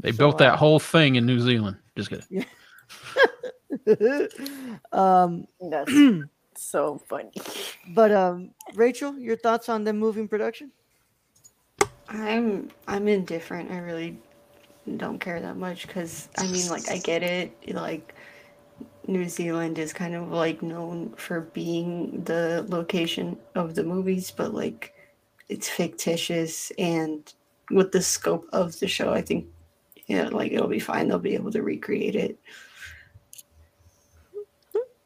[SPEAKER 3] They
[SPEAKER 1] So,
[SPEAKER 3] built
[SPEAKER 1] uh,
[SPEAKER 3] that whole thing in New Zealand. Just kidding.
[SPEAKER 1] Yeah. um,
[SPEAKER 6] That's so funny.
[SPEAKER 1] but um, Rachel, your thoughts on them moving production?
[SPEAKER 2] I'm I'm indifferent. I really don't care that much because I mean, like, I get it. Like, New Zealand is kind of like known for being the location of the movies, but like, it's fictitious. And with the scope of the show, I think, yeah, like it'll be fine. They'll be able to recreate it.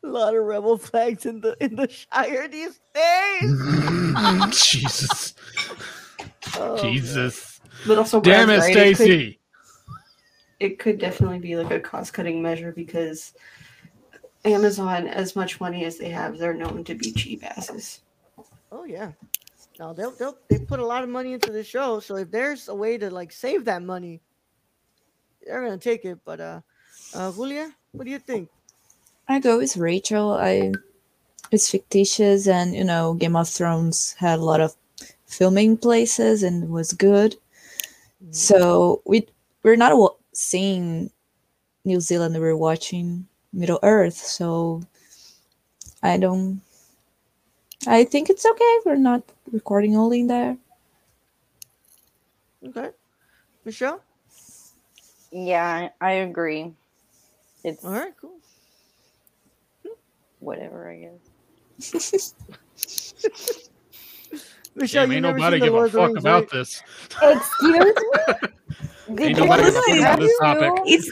[SPEAKER 1] A lot of rebel flags in the in the Shire these days.
[SPEAKER 3] Jesus.
[SPEAKER 1] Oh,
[SPEAKER 3] Jesus.
[SPEAKER 2] But also,
[SPEAKER 3] Damn it,
[SPEAKER 2] Brad's right, it
[SPEAKER 3] Stacy.
[SPEAKER 2] it could definitely be like a cost cutting measure because Amazon, as much money as they have, they're known to be cheap asses.
[SPEAKER 1] Oh yeah. No, they'll, they'll they put a lot of money into the show. So if there's a way to like save that money, they're gonna take it. But uh, uh, Julia, what do you think?
[SPEAKER 5] I go with Rachel. I it's fictitious, and you know, Game of Thrones had a lot of filming places and was good. Mm-hmm. So we we're not wa- seeing New Zealand. We're watching Middle Earth. So I don't. I think it's okay. We're not recording only in there.
[SPEAKER 1] Okay, Michelle.
[SPEAKER 6] Yeah, I I agree. It's
[SPEAKER 1] All right, cool.
[SPEAKER 6] whatever, I guess.
[SPEAKER 1] Michelle,
[SPEAKER 3] Damn,
[SPEAKER 1] you
[SPEAKER 3] ain't
[SPEAKER 1] never
[SPEAKER 3] nobody
[SPEAKER 1] seen the
[SPEAKER 3] give a fuck about
[SPEAKER 1] right?
[SPEAKER 3] this.
[SPEAKER 6] Excuse me? Did
[SPEAKER 3] Ain't
[SPEAKER 6] you
[SPEAKER 3] nobody give a
[SPEAKER 6] listen?
[SPEAKER 3] fuck about this topic.
[SPEAKER 2] It's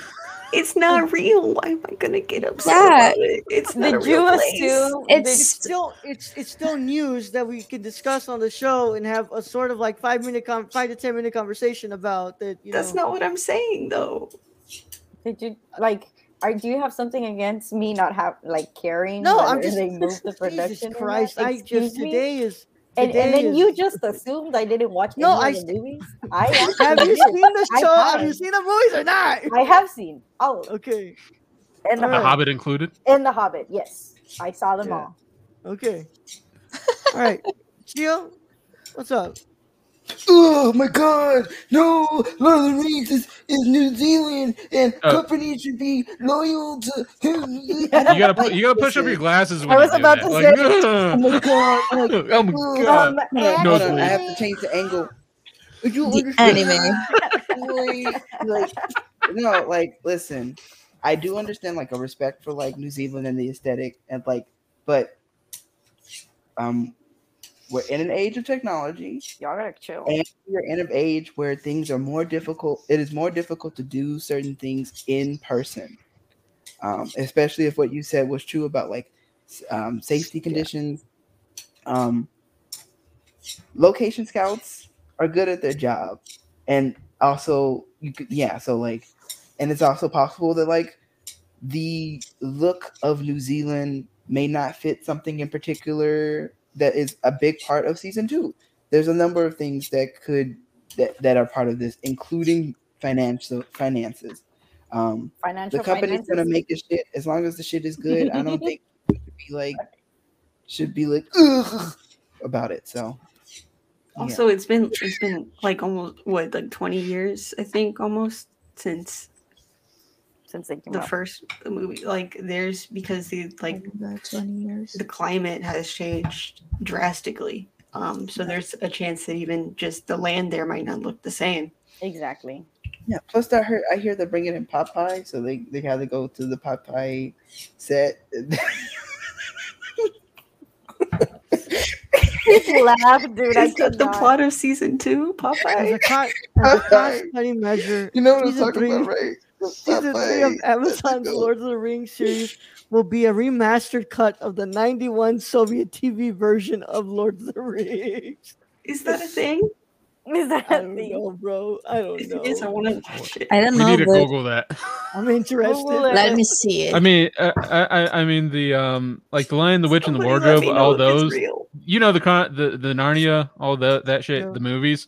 [SPEAKER 2] it's not real. Why am I gonna get upset
[SPEAKER 5] Yeah.
[SPEAKER 2] about it? It's not a
[SPEAKER 6] Did you
[SPEAKER 2] real place.
[SPEAKER 6] assume?
[SPEAKER 1] It's
[SPEAKER 5] It's
[SPEAKER 1] still it's it's still news that we can discuss on the show and have a sort of like five minute con- five to ten minute conversation about that. You
[SPEAKER 2] That's
[SPEAKER 1] know,
[SPEAKER 2] not what I'm saying, though.
[SPEAKER 6] Did you like? Are do you have something against me not have like caring?
[SPEAKER 1] no, I'm just
[SPEAKER 6] they move the
[SPEAKER 1] Jesus
[SPEAKER 6] production. or not?
[SPEAKER 1] Christ! I just
[SPEAKER 6] me?
[SPEAKER 1] today is
[SPEAKER 6] and, and then
[SPEAKER 1] is-
[SPEAKER 6] you just assumed I didn't watch
[SPEAKER 1] No,
[SPEAKER 6] any
[SPEAKER 1] I
[SPEAKER 6] of the
[SPEAKER 1] st-
[SPEAKER 6] movies. I
[SPEAKER 1] have you seen the show? Have you seen the movies or not?
[SPEAKER 6] I have seen all of them.
[SPEAKER 1] Okay,
[SPEAKER 6] And the,
[SPEAKER 3] The
[SPEAKER 1] right.
[SPEAKER 3] Hobbit included.
[SPEAKER 6] and the Hobbit. Yes, I saw them
[SPEAKER 1] Yeah.
[SPEAKER 6] all.
[SPEAKER 1] okay. All right, Gio, what's up?
[SPEAKER 7] Oh my god! No! Lord of the Rings is, is New Zealand, and
[SPEAKER 3] Oh.
[SPEAKER 7] companies should be loyal to.
[SPEAKER 3] You gotta put, you gotta push up your glasses when
[SPEAKER 6] I was
[SPEAKER 3] you do
[SPEAKER 6] about
[SPEAKER 3] that.
[SPEAKER 6] to
[SPEAKER 3] Like,
[SPEAKER 6] say-
[SPEAKER 7] Oh my god! Like,
[SPEAKER 3] oh my
[SPEAKER 7] oh,
[SPEAKER 3] god.
[SPEAKER 6] Um,
[SPEAKER 7] Hold
[SPEAKER 3] No,
[SPEAKER 7] on, I have to change the angle. Would you
[SPEAKER 5] the
[SPEAKER 7] understand?
[SPEAKER 5] anime.
[SPEAKER 7] like, like, no, like, listen, I do understand like a respect for like New Zealand and the aesthetic, and like, but um, we're in an age of technology,
[SPEAKER 6] Y'all gotta chill.
[SPEAKER 7] and we're in an age where things are more difficult. It is more difficult to do certain things in person, um, especially if what you said was true about like um, safety conditions. Um, location scouts are good at their job, and also you could yeah. So like, and it's also possible that like the look of New Zealand may not fit something in particular that is a big part of season two. There's a number of things that could that, that are part of this, including financial finances. Um,
[SPEAKER 6] Financial
[SPEAKER 7] the company's gonna make the shit as long as the shit is good. I don't think it should be like should be like Ugh, about it. So yeah.
[SPEAKER 2] Also, it's been it's been like almost what like twenty years, I think, almost since
[SPEAKER 6] since they came
[SPEAKER 2] the
[SPEAKER 6] out.
[SPEAKER 2] first movie. Like, there's because the like
[SPEAKER 5] About 20 years.
[SPEAKER 2] the climate has changed drastically. Um, so there's a chance that even just the land there might not look the same.
[SPEAKER 6] Exactly.
[SPEAKER 7] Yeah. Plus, I heard I hear they're bringing in Popeye, so they they have to go to the Popeye set.
[SPEAKER 6] Laugh, dude. I
[SPEAKER 2] Is that
[SPEAKER 6] could
[SPEAKER 2] the
[SPEAKER 6] not.
[SPEAKER 2] plot of season two, Popeye?
[SPEAKER 1] As a,
[SPEAKER 2] Popeye?
[SPEAKER 1] co- as a cost cutting measure,
[SPEAKER 7] you know what I'm talking
[SPEAKER 1] three,
[SPEAKER 7] about, right?
[SPEAKER 1] Season three of Amazon's
[SPEAKER 7] Let's.
[SPEAKER 1] Lord of the Rings series will be a remastered cut of the '91 Soviet TV version of Lord of the Rings.
[SPEAKER 2] Is that a thing?
[SPEAKER 6] Is that
[SPEAKER 1] I
[SPEAKER 6] a
[SPEAKER 1] don't
[SPEAKER 6] thing?
[SPEAKER 1] know, bro. I don't know.
[SPEAKER 2] it is, I want to watch it.
[SPEAKER 5] I don't
[SPEAKER 3] We
[SPEAKER 5] know,
[SPEAKER 3] need to Google that.
[SPEAKER 1] I'm interested.
[SPEAKER 5] Let me see it.
[SPEAKER 3] I mean, uh, I, I, I mean the um, like the Lion, the Witch, and the Wardrobe, all those. You know the con, the the Narnia, all that that shit,
[SPEAKER 1] Yeah.
[SPEAKER 3] the movies.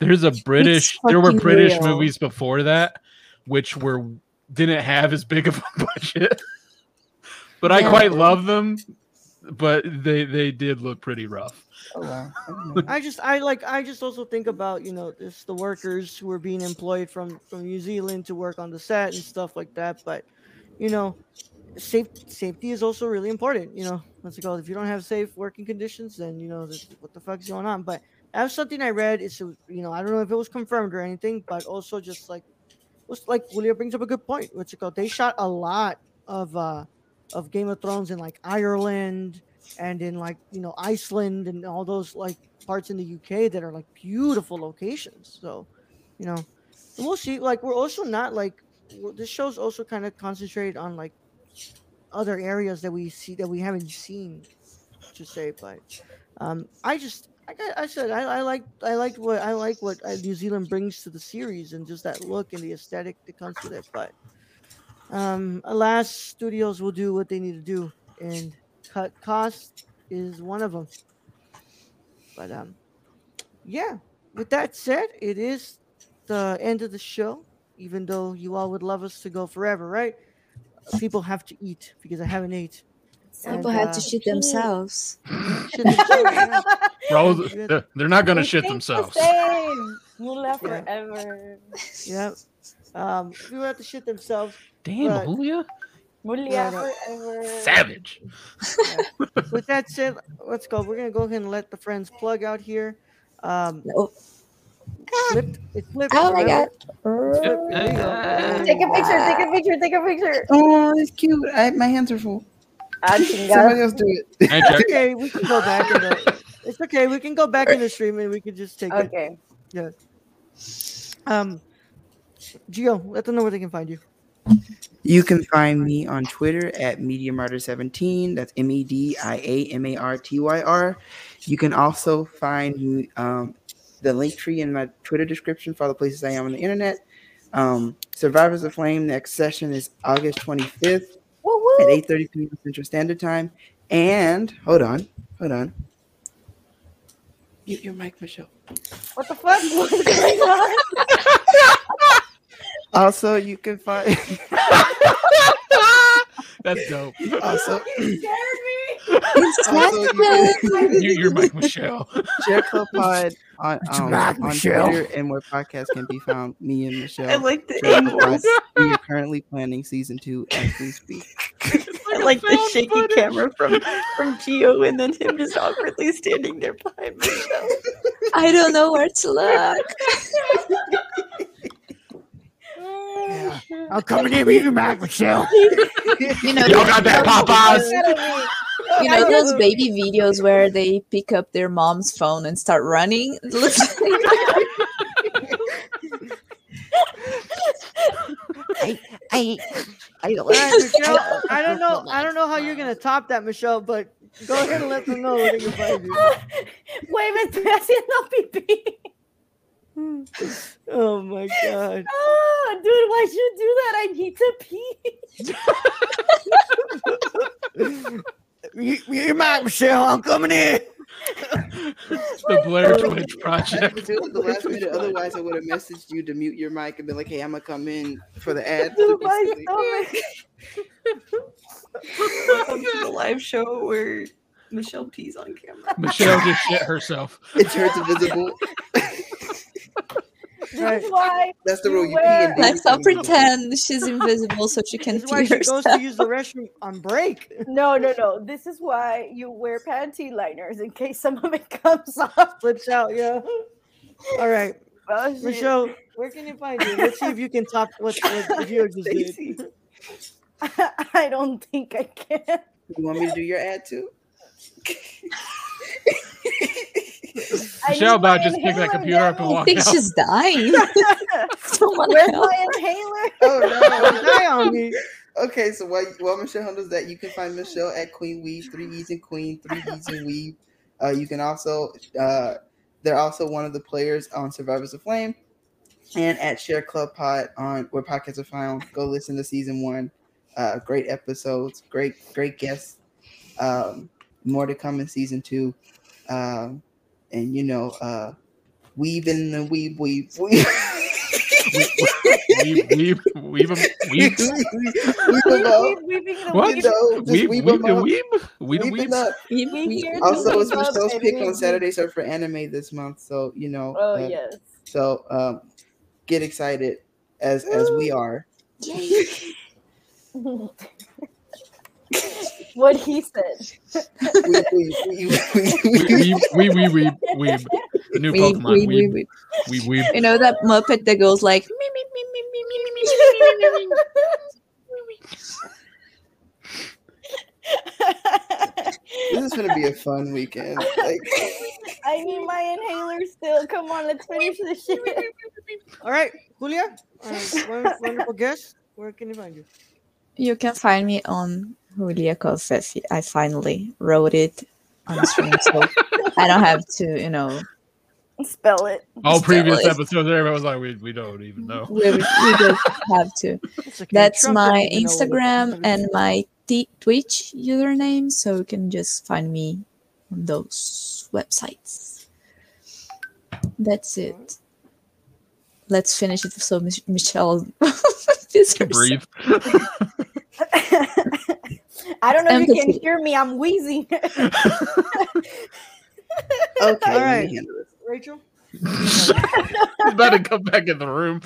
[SPEAKER 3] There's a British. There were British
[SPEAKER 5] real.
[SPEAKER 3] movies before that, which were didn't have as big of a budget, but I quite love them but they they did look pretty rough.
[SPEAKER 7] Oh wow.
[SPEAKER 1] I just I like I just also think about you know this the workers who are being employed from from New Zealand to work on the set and stuff like that. But you know, safe safety is also really important. You know, what's it called? If you don't have safe working conditions, then you know what the fuck's going on. But that was something I read. It's you know I don't know if it was confirmed or anything, but also just like was like Julia brings up a good point. What's it called? They shot a lot of uh of Game of Thrones in like Ireland and in like you know Iceland and all those like parts in the UK that are like beautiful locations. So, you know, we'll see. Like we're also not like this show's also kind of concentrated on like other areas that we see that we haven't seen to say. But um, I just I said I, I like I like what I like what uh, New Zealand brings to the series and just that look and the aesthetic that comes with it. But um, alas, studios will do what they need to do, and cut cost is one of them. But um, yeah. With that said, it is the end of the show. Even though you all would love us to go forever, right? People have to eat because I haven't ate.
[SPEAKER 5] Some people have to shit themselves.
[SPEAKER 1] shit themselves.
[SPEAKER 3] Bro, they're, they're not gonna shit
[SPEAKER 6] think the
[SPEAKER 3] themselves.
[SPEAKER 6] Same. Mula
[SPEAKER 1] Yeah.
[SPEAKER 6] forever.
[SPEAKER 1] Yeah. Um, people have to shit themselves.
[SPEAKER 3] Damn,
[SPEAKER 1] but-
[SPEAKER 3] Julia,
[SPEAKER 6] Mulia forever.
[SPEAKER 3] savage.
[SPEAKER 1] With that said, let's go. We're gonna go ahead and let the friends plug out here. Um,
[SPEAKER 5] No.
[SPEAKER 1] flipped. It flipped.
[SPEAKER 5] Oh my god.
[SPEAKER 1] remember? Flip, there you go.
[SPEAKER 6] Take a picture, take a picture, take a picture.
[SPEAKER 7] Oh, it's cute. I, my hands are full.
[SPEAKER 6] Ah,
[SPEAKER 7] Somebody else do it.
[SPEAKER 1] It's okay. We can go back in the. It's okay. We can go back in the stream and we can just take it.
[SPEAKER 6] Okay.
[SPEAKER 1] Yeah. Um, Gio, let them know where they can find you.
[SPEAKER 7] You can find me on Twitter at MediaMartyr17. That's M E D I A M A R T Y R. You can also find me, um, the link tree in my Twitter description for all the places I am on the internet. Um, Survivors of Flame next session is August 25th
[SPEAKER 6] Woo
[SPEAKER 7] at 8:30 p.m. Central Standard Time. And hold on, hold on. Mute your mic, Michelle.
[SPEAKER 6] What the fuck? What's going on?
[SPEAKER 7] Also, you can find
[SPEAKER 3] That's dope.
[SPEAKER 7] also
[SPEAKER 6] You scared me.
[SPEAKER 7] Also, you can-
[SPEAKER 3] You, you're Mike Michelle.
[SPEAKER 7] Share Club Pod on, um,
[SPEAKER 1] back,
[SPEAKER 7] on
[SPEAKER 1] Michelle.
[SPEAKER 7] Twitter and where podcasts can be found. Me and Michelle.
[SPEAKER 4] I like the
[SPEAKER 7] Share Club Pod.
[SPEAKER 4] angles.
[SPEAKER 7] We are currently planning season two as we speak.
[SPEAKER 4] I like the shaky camera from from Gio and then him just awkwardly standing there behind Michelle.
[SPEAKER 5] I don't know where to look.
[SPEAKER 1] Yeah. I'm coming in with you, Mac Michelle.
[SPEAKER 5] You know,
[SPEAKER 3] Y'all got that Popeyes?
[SPEAKER 5] you know those baby videos where they pick up their mom's phone and start running.
[SPEAKER 4] I I I
[SPEAKER 1] All right, Michelle. I don't know. I don't know how you're gonna top that, Michelle. But go ahead and let them know where they can find you.
[SPEAKER 6] Güey, me estoy haciendo pipí.
[SPEAKER 1] Oh my god.
[SPEAKER 6] Oh, dude, why'd you do that? I need to pee.
[SPEAKER 1] You, you Mac Michelle. I'm coming in.
[SPEAKER 3] The Blair oh, Witch
[SPEAKER 7] I had to
[SPEAKER 3] Project.
[SPEAKER 7] do the last minute. Otherwise, I would have messaged you to mute your mic and be like, "Hey, I'm gonna come in for the ad."
[SPEAKER 6] Dude, oh my stomach.
[SPEAKER 4] welcome to the live show where Michelle pees on camera.
[SPEAKER 3] Michelle just shit herself.
[SPEAKER 7] It turns invisible.
[SPEAKER 1] Right.
[SPEAKER 6] That's why
[SPEAKER 7] That's the rule. You pee
[SPEAKER 6] wear-
[SPEAKER 7] and
[SPEAKER 5] Let's
[SPEAKER 7] then
[SPEAKER 5] not pretend she's invisible so she can
[SPEAKER 1] This is why
[SPEAKER 5] pee
[SPEAKER 1] she goes to use the restroom on break.
[SPEAKER 6] No, no, no. This is why you wear panty liners in case some of it comes off.
[SPEAKER 1] Flips out. Yeah. All right,
[SPEAKER 6] Oh, shit.
[SPEAKER 1] Michelle. Where can you find you? Let's see if you can top what, what Gio just
[SPEAKER 4] Stacy.
[SPEAKER 1] did.
[SPEAKER 6] I don't think I can.
[SPEAKER 7] You want me to do your ad too?
[SPEAKER 6] I
[SPEAKER 3] Michelle about just picked that
[SPEAKER 6] inhaler
[SPEAKER 3] computer up and
[SPEAKER 6] walked
[SPEAKER 5] I think
[SPEAKER 3] out.
[SPEAKER 5] she's dying. Someone
[SPEAKER 6] Where's
[SPEAKER 5] help.
[SPEAKER 6] my inhaler?
[SPEAKER 7] Oh
[SPEAKER 1] Die on me.
[SPEAKER 7] Okay, so while, while Michelle handles that, you can find Michelle at Queen Weave, three E's in Queen, three E's in Weave. Uh, you can also, uh, they're also one of the players on Survivors of Flame, and at Share Club Pod on where podcasts are found. Go listen to season one. Uh, great episodes, great great guests. Um, more to come in season two. Um, and you know, uh, weave in the weave, weave, weave.
[SPEAKER 3] weave, weave, weave, weave, weeb.
[SPEAKER 7] Weeb 'em up.
[SPEAKER 6] Weaving the
[SPEAKER 3] What?
[SPEAKER 7] You know, just
[SPEAKER 3] Weeb,
[SPEAKER 7] weeb
[SPEAKER 3] weeb,
[SPEAKER 7] 'em
[SPEAKER 3] the
[SPEAKER 7] up.
[SPEAKER 3] weeb, weeb, the
[SPEAKER 7] Weeb it
[SPEAKER 3] weeb.
[SPEAKER 7] up.
[SPEAKER 6] We here to
[SPEAKER 7] Also, it's
[SPEAKER 6] weave
[SPEAKER 7] Michelle's pick on Saturdays are for anime this month, so you know.
[SPEAKER 6] Oh
[SPEAKER 7] uh,
[SPEAKER 6] yes.
[SPEAKER 7] So um, get excited as as we are.
[SPEAKER 6] what he said.
[SPEAKER 7] We, we, we, we,
[SPEAKER 3] Weeb, weeb, weeb, weeb, weeb. The new
[SPEAKER 5] Weeb,
[SPEAKER 3] Pokemon.
[SPEAKER 5] weeb,
[SPEAKER 3] Weeb,
[SPEAKER 5] weeb,
[SPEAKER 3] weeb, weeb.
[SPEAKER 5] You know that Muppet that goes like me me me me me me me me me me me.
[SPEAKER 7] this is gonna be a fun weekend. Like,
[SPEAKER 6] I need my inhaler still. Come on, let's finish this shit.
[SPEAKER 1] All right, Julia, uh, wonderful guest. Where can you find you?
[SPEAKER 5] You can find me on Julia Cosesi. I finally wrote it on stream, so I don't have to, you know.
[SPEAKER 6] Spell it.
[SPEAKER 3] All
[SPEAKER 5] Spell
[SPEAKER 3] previous
[SPEAKER 5] it.
[SPEAKER 3] episodes, everybody was like, we, we don't even know.
[SPEAKER 5] We, we just have to.
[SPEAKER 1] It's okay.
[SPEAKER 5] That's
[SPEAKER 1] Trump
[SPEAKER 5] my
[SPEAKER 1] doesn't even know what
[SPEAKER 5] Instagram and my t- Twitch username, so you can just find me on those websites. That's it. Let's finish it so Mich- Michelle
[SPEAKER 3] Breathe.
[SPEAKER 6] I don't know if you can hear me. I'm wheezing.
[SPEAKER 7] okay,
[SPEAKER 1] All
[SPEAKER 7] let me
[SPEAKER 1] right.
[SPEAKER 7] handle this.
[SPEAKER 1] Rachel.
[SPEAKER 3] He's about to come back in the room.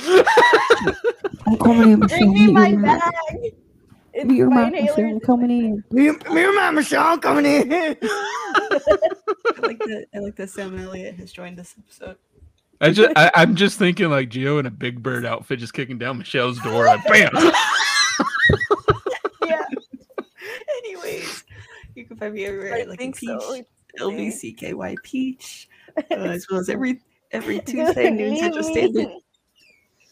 [SPEAKER 11] I'm coming in.
[SPEAKER 6] Bring me my bag. It's
[SPEAKER 11] Me or
[SPEAKER 6] my
[SPEAKER 11] my
[SPEAKER 6] inhaler.
[SPEAKER 11] I'm coming in.
[SPEAKER 1] Me, me and my Michelle coming in.
[SPEAKER 4] I like that. I like that Sam Elliott has joined this episode.
[SPEAKER 3] I just, I, I'm just thinking like Gio in a Big Bird outfit, just kicking down Michelle's door, like bam.
[SPEAKER 6] Yeah,
[SPEAKER 4] Anyways, you can find me everywhere
[SPEAKER 6] I
[SPEAKER 4] like
[SPEAKER 6] think
[SPEAKER 4] Peach,
[SPEAKER 6] so.
[SPEAKER 4] LBCKY Peach, uh, as well as every every Tuesday noon Central. Standard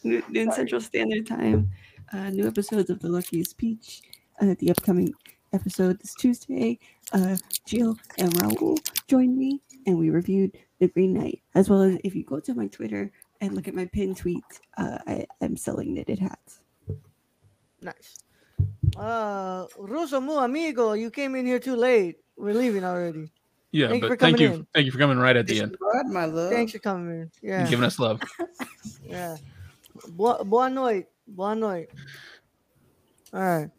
[SPEAKER 4] noon, noon Central Standard Time. Uh, new episodes of The Luckiest Peach. Uh, the upcoming episode this Tuesday. Uh, Jill and Raul joined me, and we reviewed The Green Knight. As well as if you go to my Twitter and look at my pinned tweet, uh, I am selling knitted hats.
[SPEAKER 1] nice. Uh, Russo mu amigo, you came in here too late. We're leaving already.
[SPEAKER 3] Yeah,
[SPEAKER 1] Thank you
[SPEAKER 3] but thank you,
[SPEAKER 1] in.
[SPEAKER 3] thank you for coming right at the end,
[SPEAKER 7] God, my love.
[SPEAKER 1] Thanks for coming in. Yeah,
[SPEAKER 3] and giving us love.
[SPEAKER 1] yeah. Boa, boa noite. Boa noite. All right.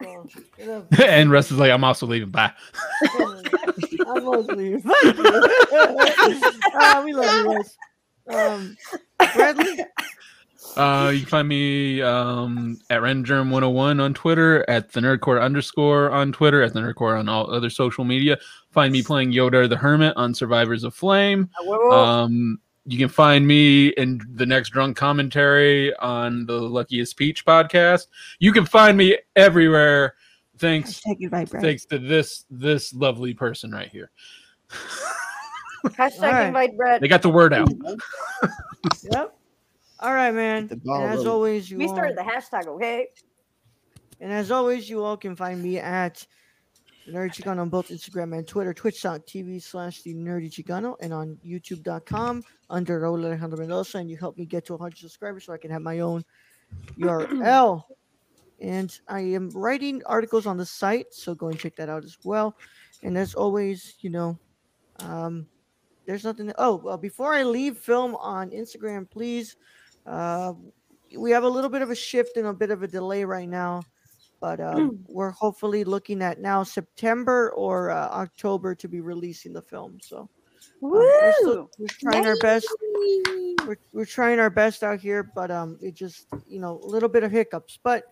[SPEAKER 1] So,
[SPEAKER 3] and Russ is like, I'm also leaving. Bye.
[SPEAKER 1] I'm mostly. ah, we love you guys. Um, Bradley.
[SPEAKER 3] Uh, you can find me um, at RenDerm101 on Twitter, at the Nerd Corps underscore on Twitter, at the Nerd Corps on all other social media. Find me playing Yoda the Hermit on Survivors of Flame. Um, you can find me in the next drunk commentary on the Luckiest Peach podcast. You can find me everywhere. Thanks,
[SPEAKER 4] Hashtag invite Brad.
[SPEAKER 3] thanks to this this lovely person right here.
[SPEAKER 6] Hashtag
[SPEAKER 1] All right.
[SPEAKER 6] invite Brett.
[SPEAKER 3] They got the word out.
[SPEAKER 1] Yep. All right, man.
[SPEAKER 7] the ball
[SPEAKER 1] And as
[SPEAKER 7] rolling.
[SPEAKER 1] always, you
[SPEAKER 6] We
[SPEAKER 1] all,
[SPEAKER 6] started the hashtag, okay?
[SPEAKER 1] and as always, you all can find me at Nerdy Chicano on both Instagram and Twitter, twitch.tv slash the Nerdy Chicano, and on youtube.com under Raul Alejandro Mendoza. And you help me get to 100 subscribers so I can have my own URL. And I am writing articles on the site, so go and check that out as well. And as always, you know, um, there's nothing. oh, well, before I leave film on Instagram, please. Uh, we have a little bit of a shift and a bit of a delay right now, but um, we're hopefully looking at now September or uh, October to be releasing the film. So um, we're, still, we're trying our best. We're, we're trying our best out here, but um, it just you know a little bit of hiccups, but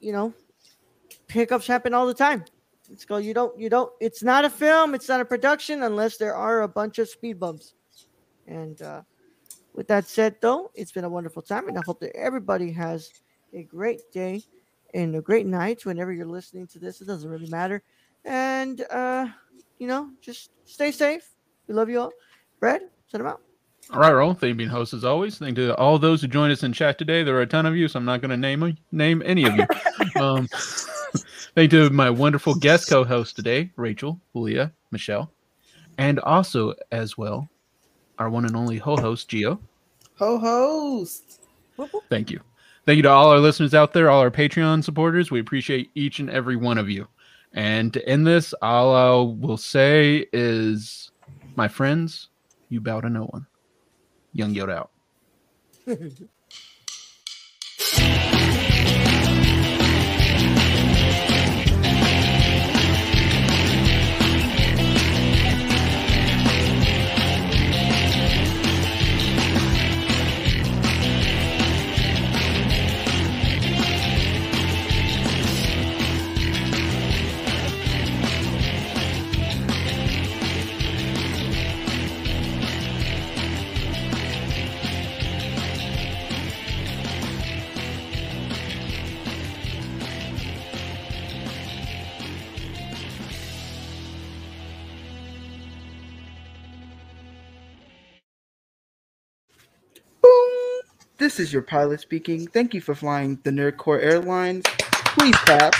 [SPEAKER 1] you know, hiccups happen all the time. It's go. You don't. You don't. It's not a film. It's not a production unless there are a bunch of speed bumps. And uh, with that said, though, it's been a wonderful time, and I hope that everybody has a great day and a great night whenever you're listening to this. It doesn't really matter. And uh, you know, just stay safe. We love you all. Brad, send them out.
[SPEAKER 3] All right, Raul. Thank you for being host as always. Thank you to all those who joined us in chat today. There are a ton of you, so I'm not going to name name any of you. um, thank you to my wonderful guest co-host today, Rachel, Julia, Michelle, and also as well our one and only ho-host Gio.
[SPEAKER 7] Ho host.
[SPEAKER 3] Thank you. Thank you to all our listeners out there, all our Patreon supporters. We appreciate each and every one of you. And to end this, all I will say is, my friends, you bow to no one. Young Yoda out.
[SPEAKER 7] This is your pilot speaking. Thank you for flying the NerdCorps Airlines. Please tap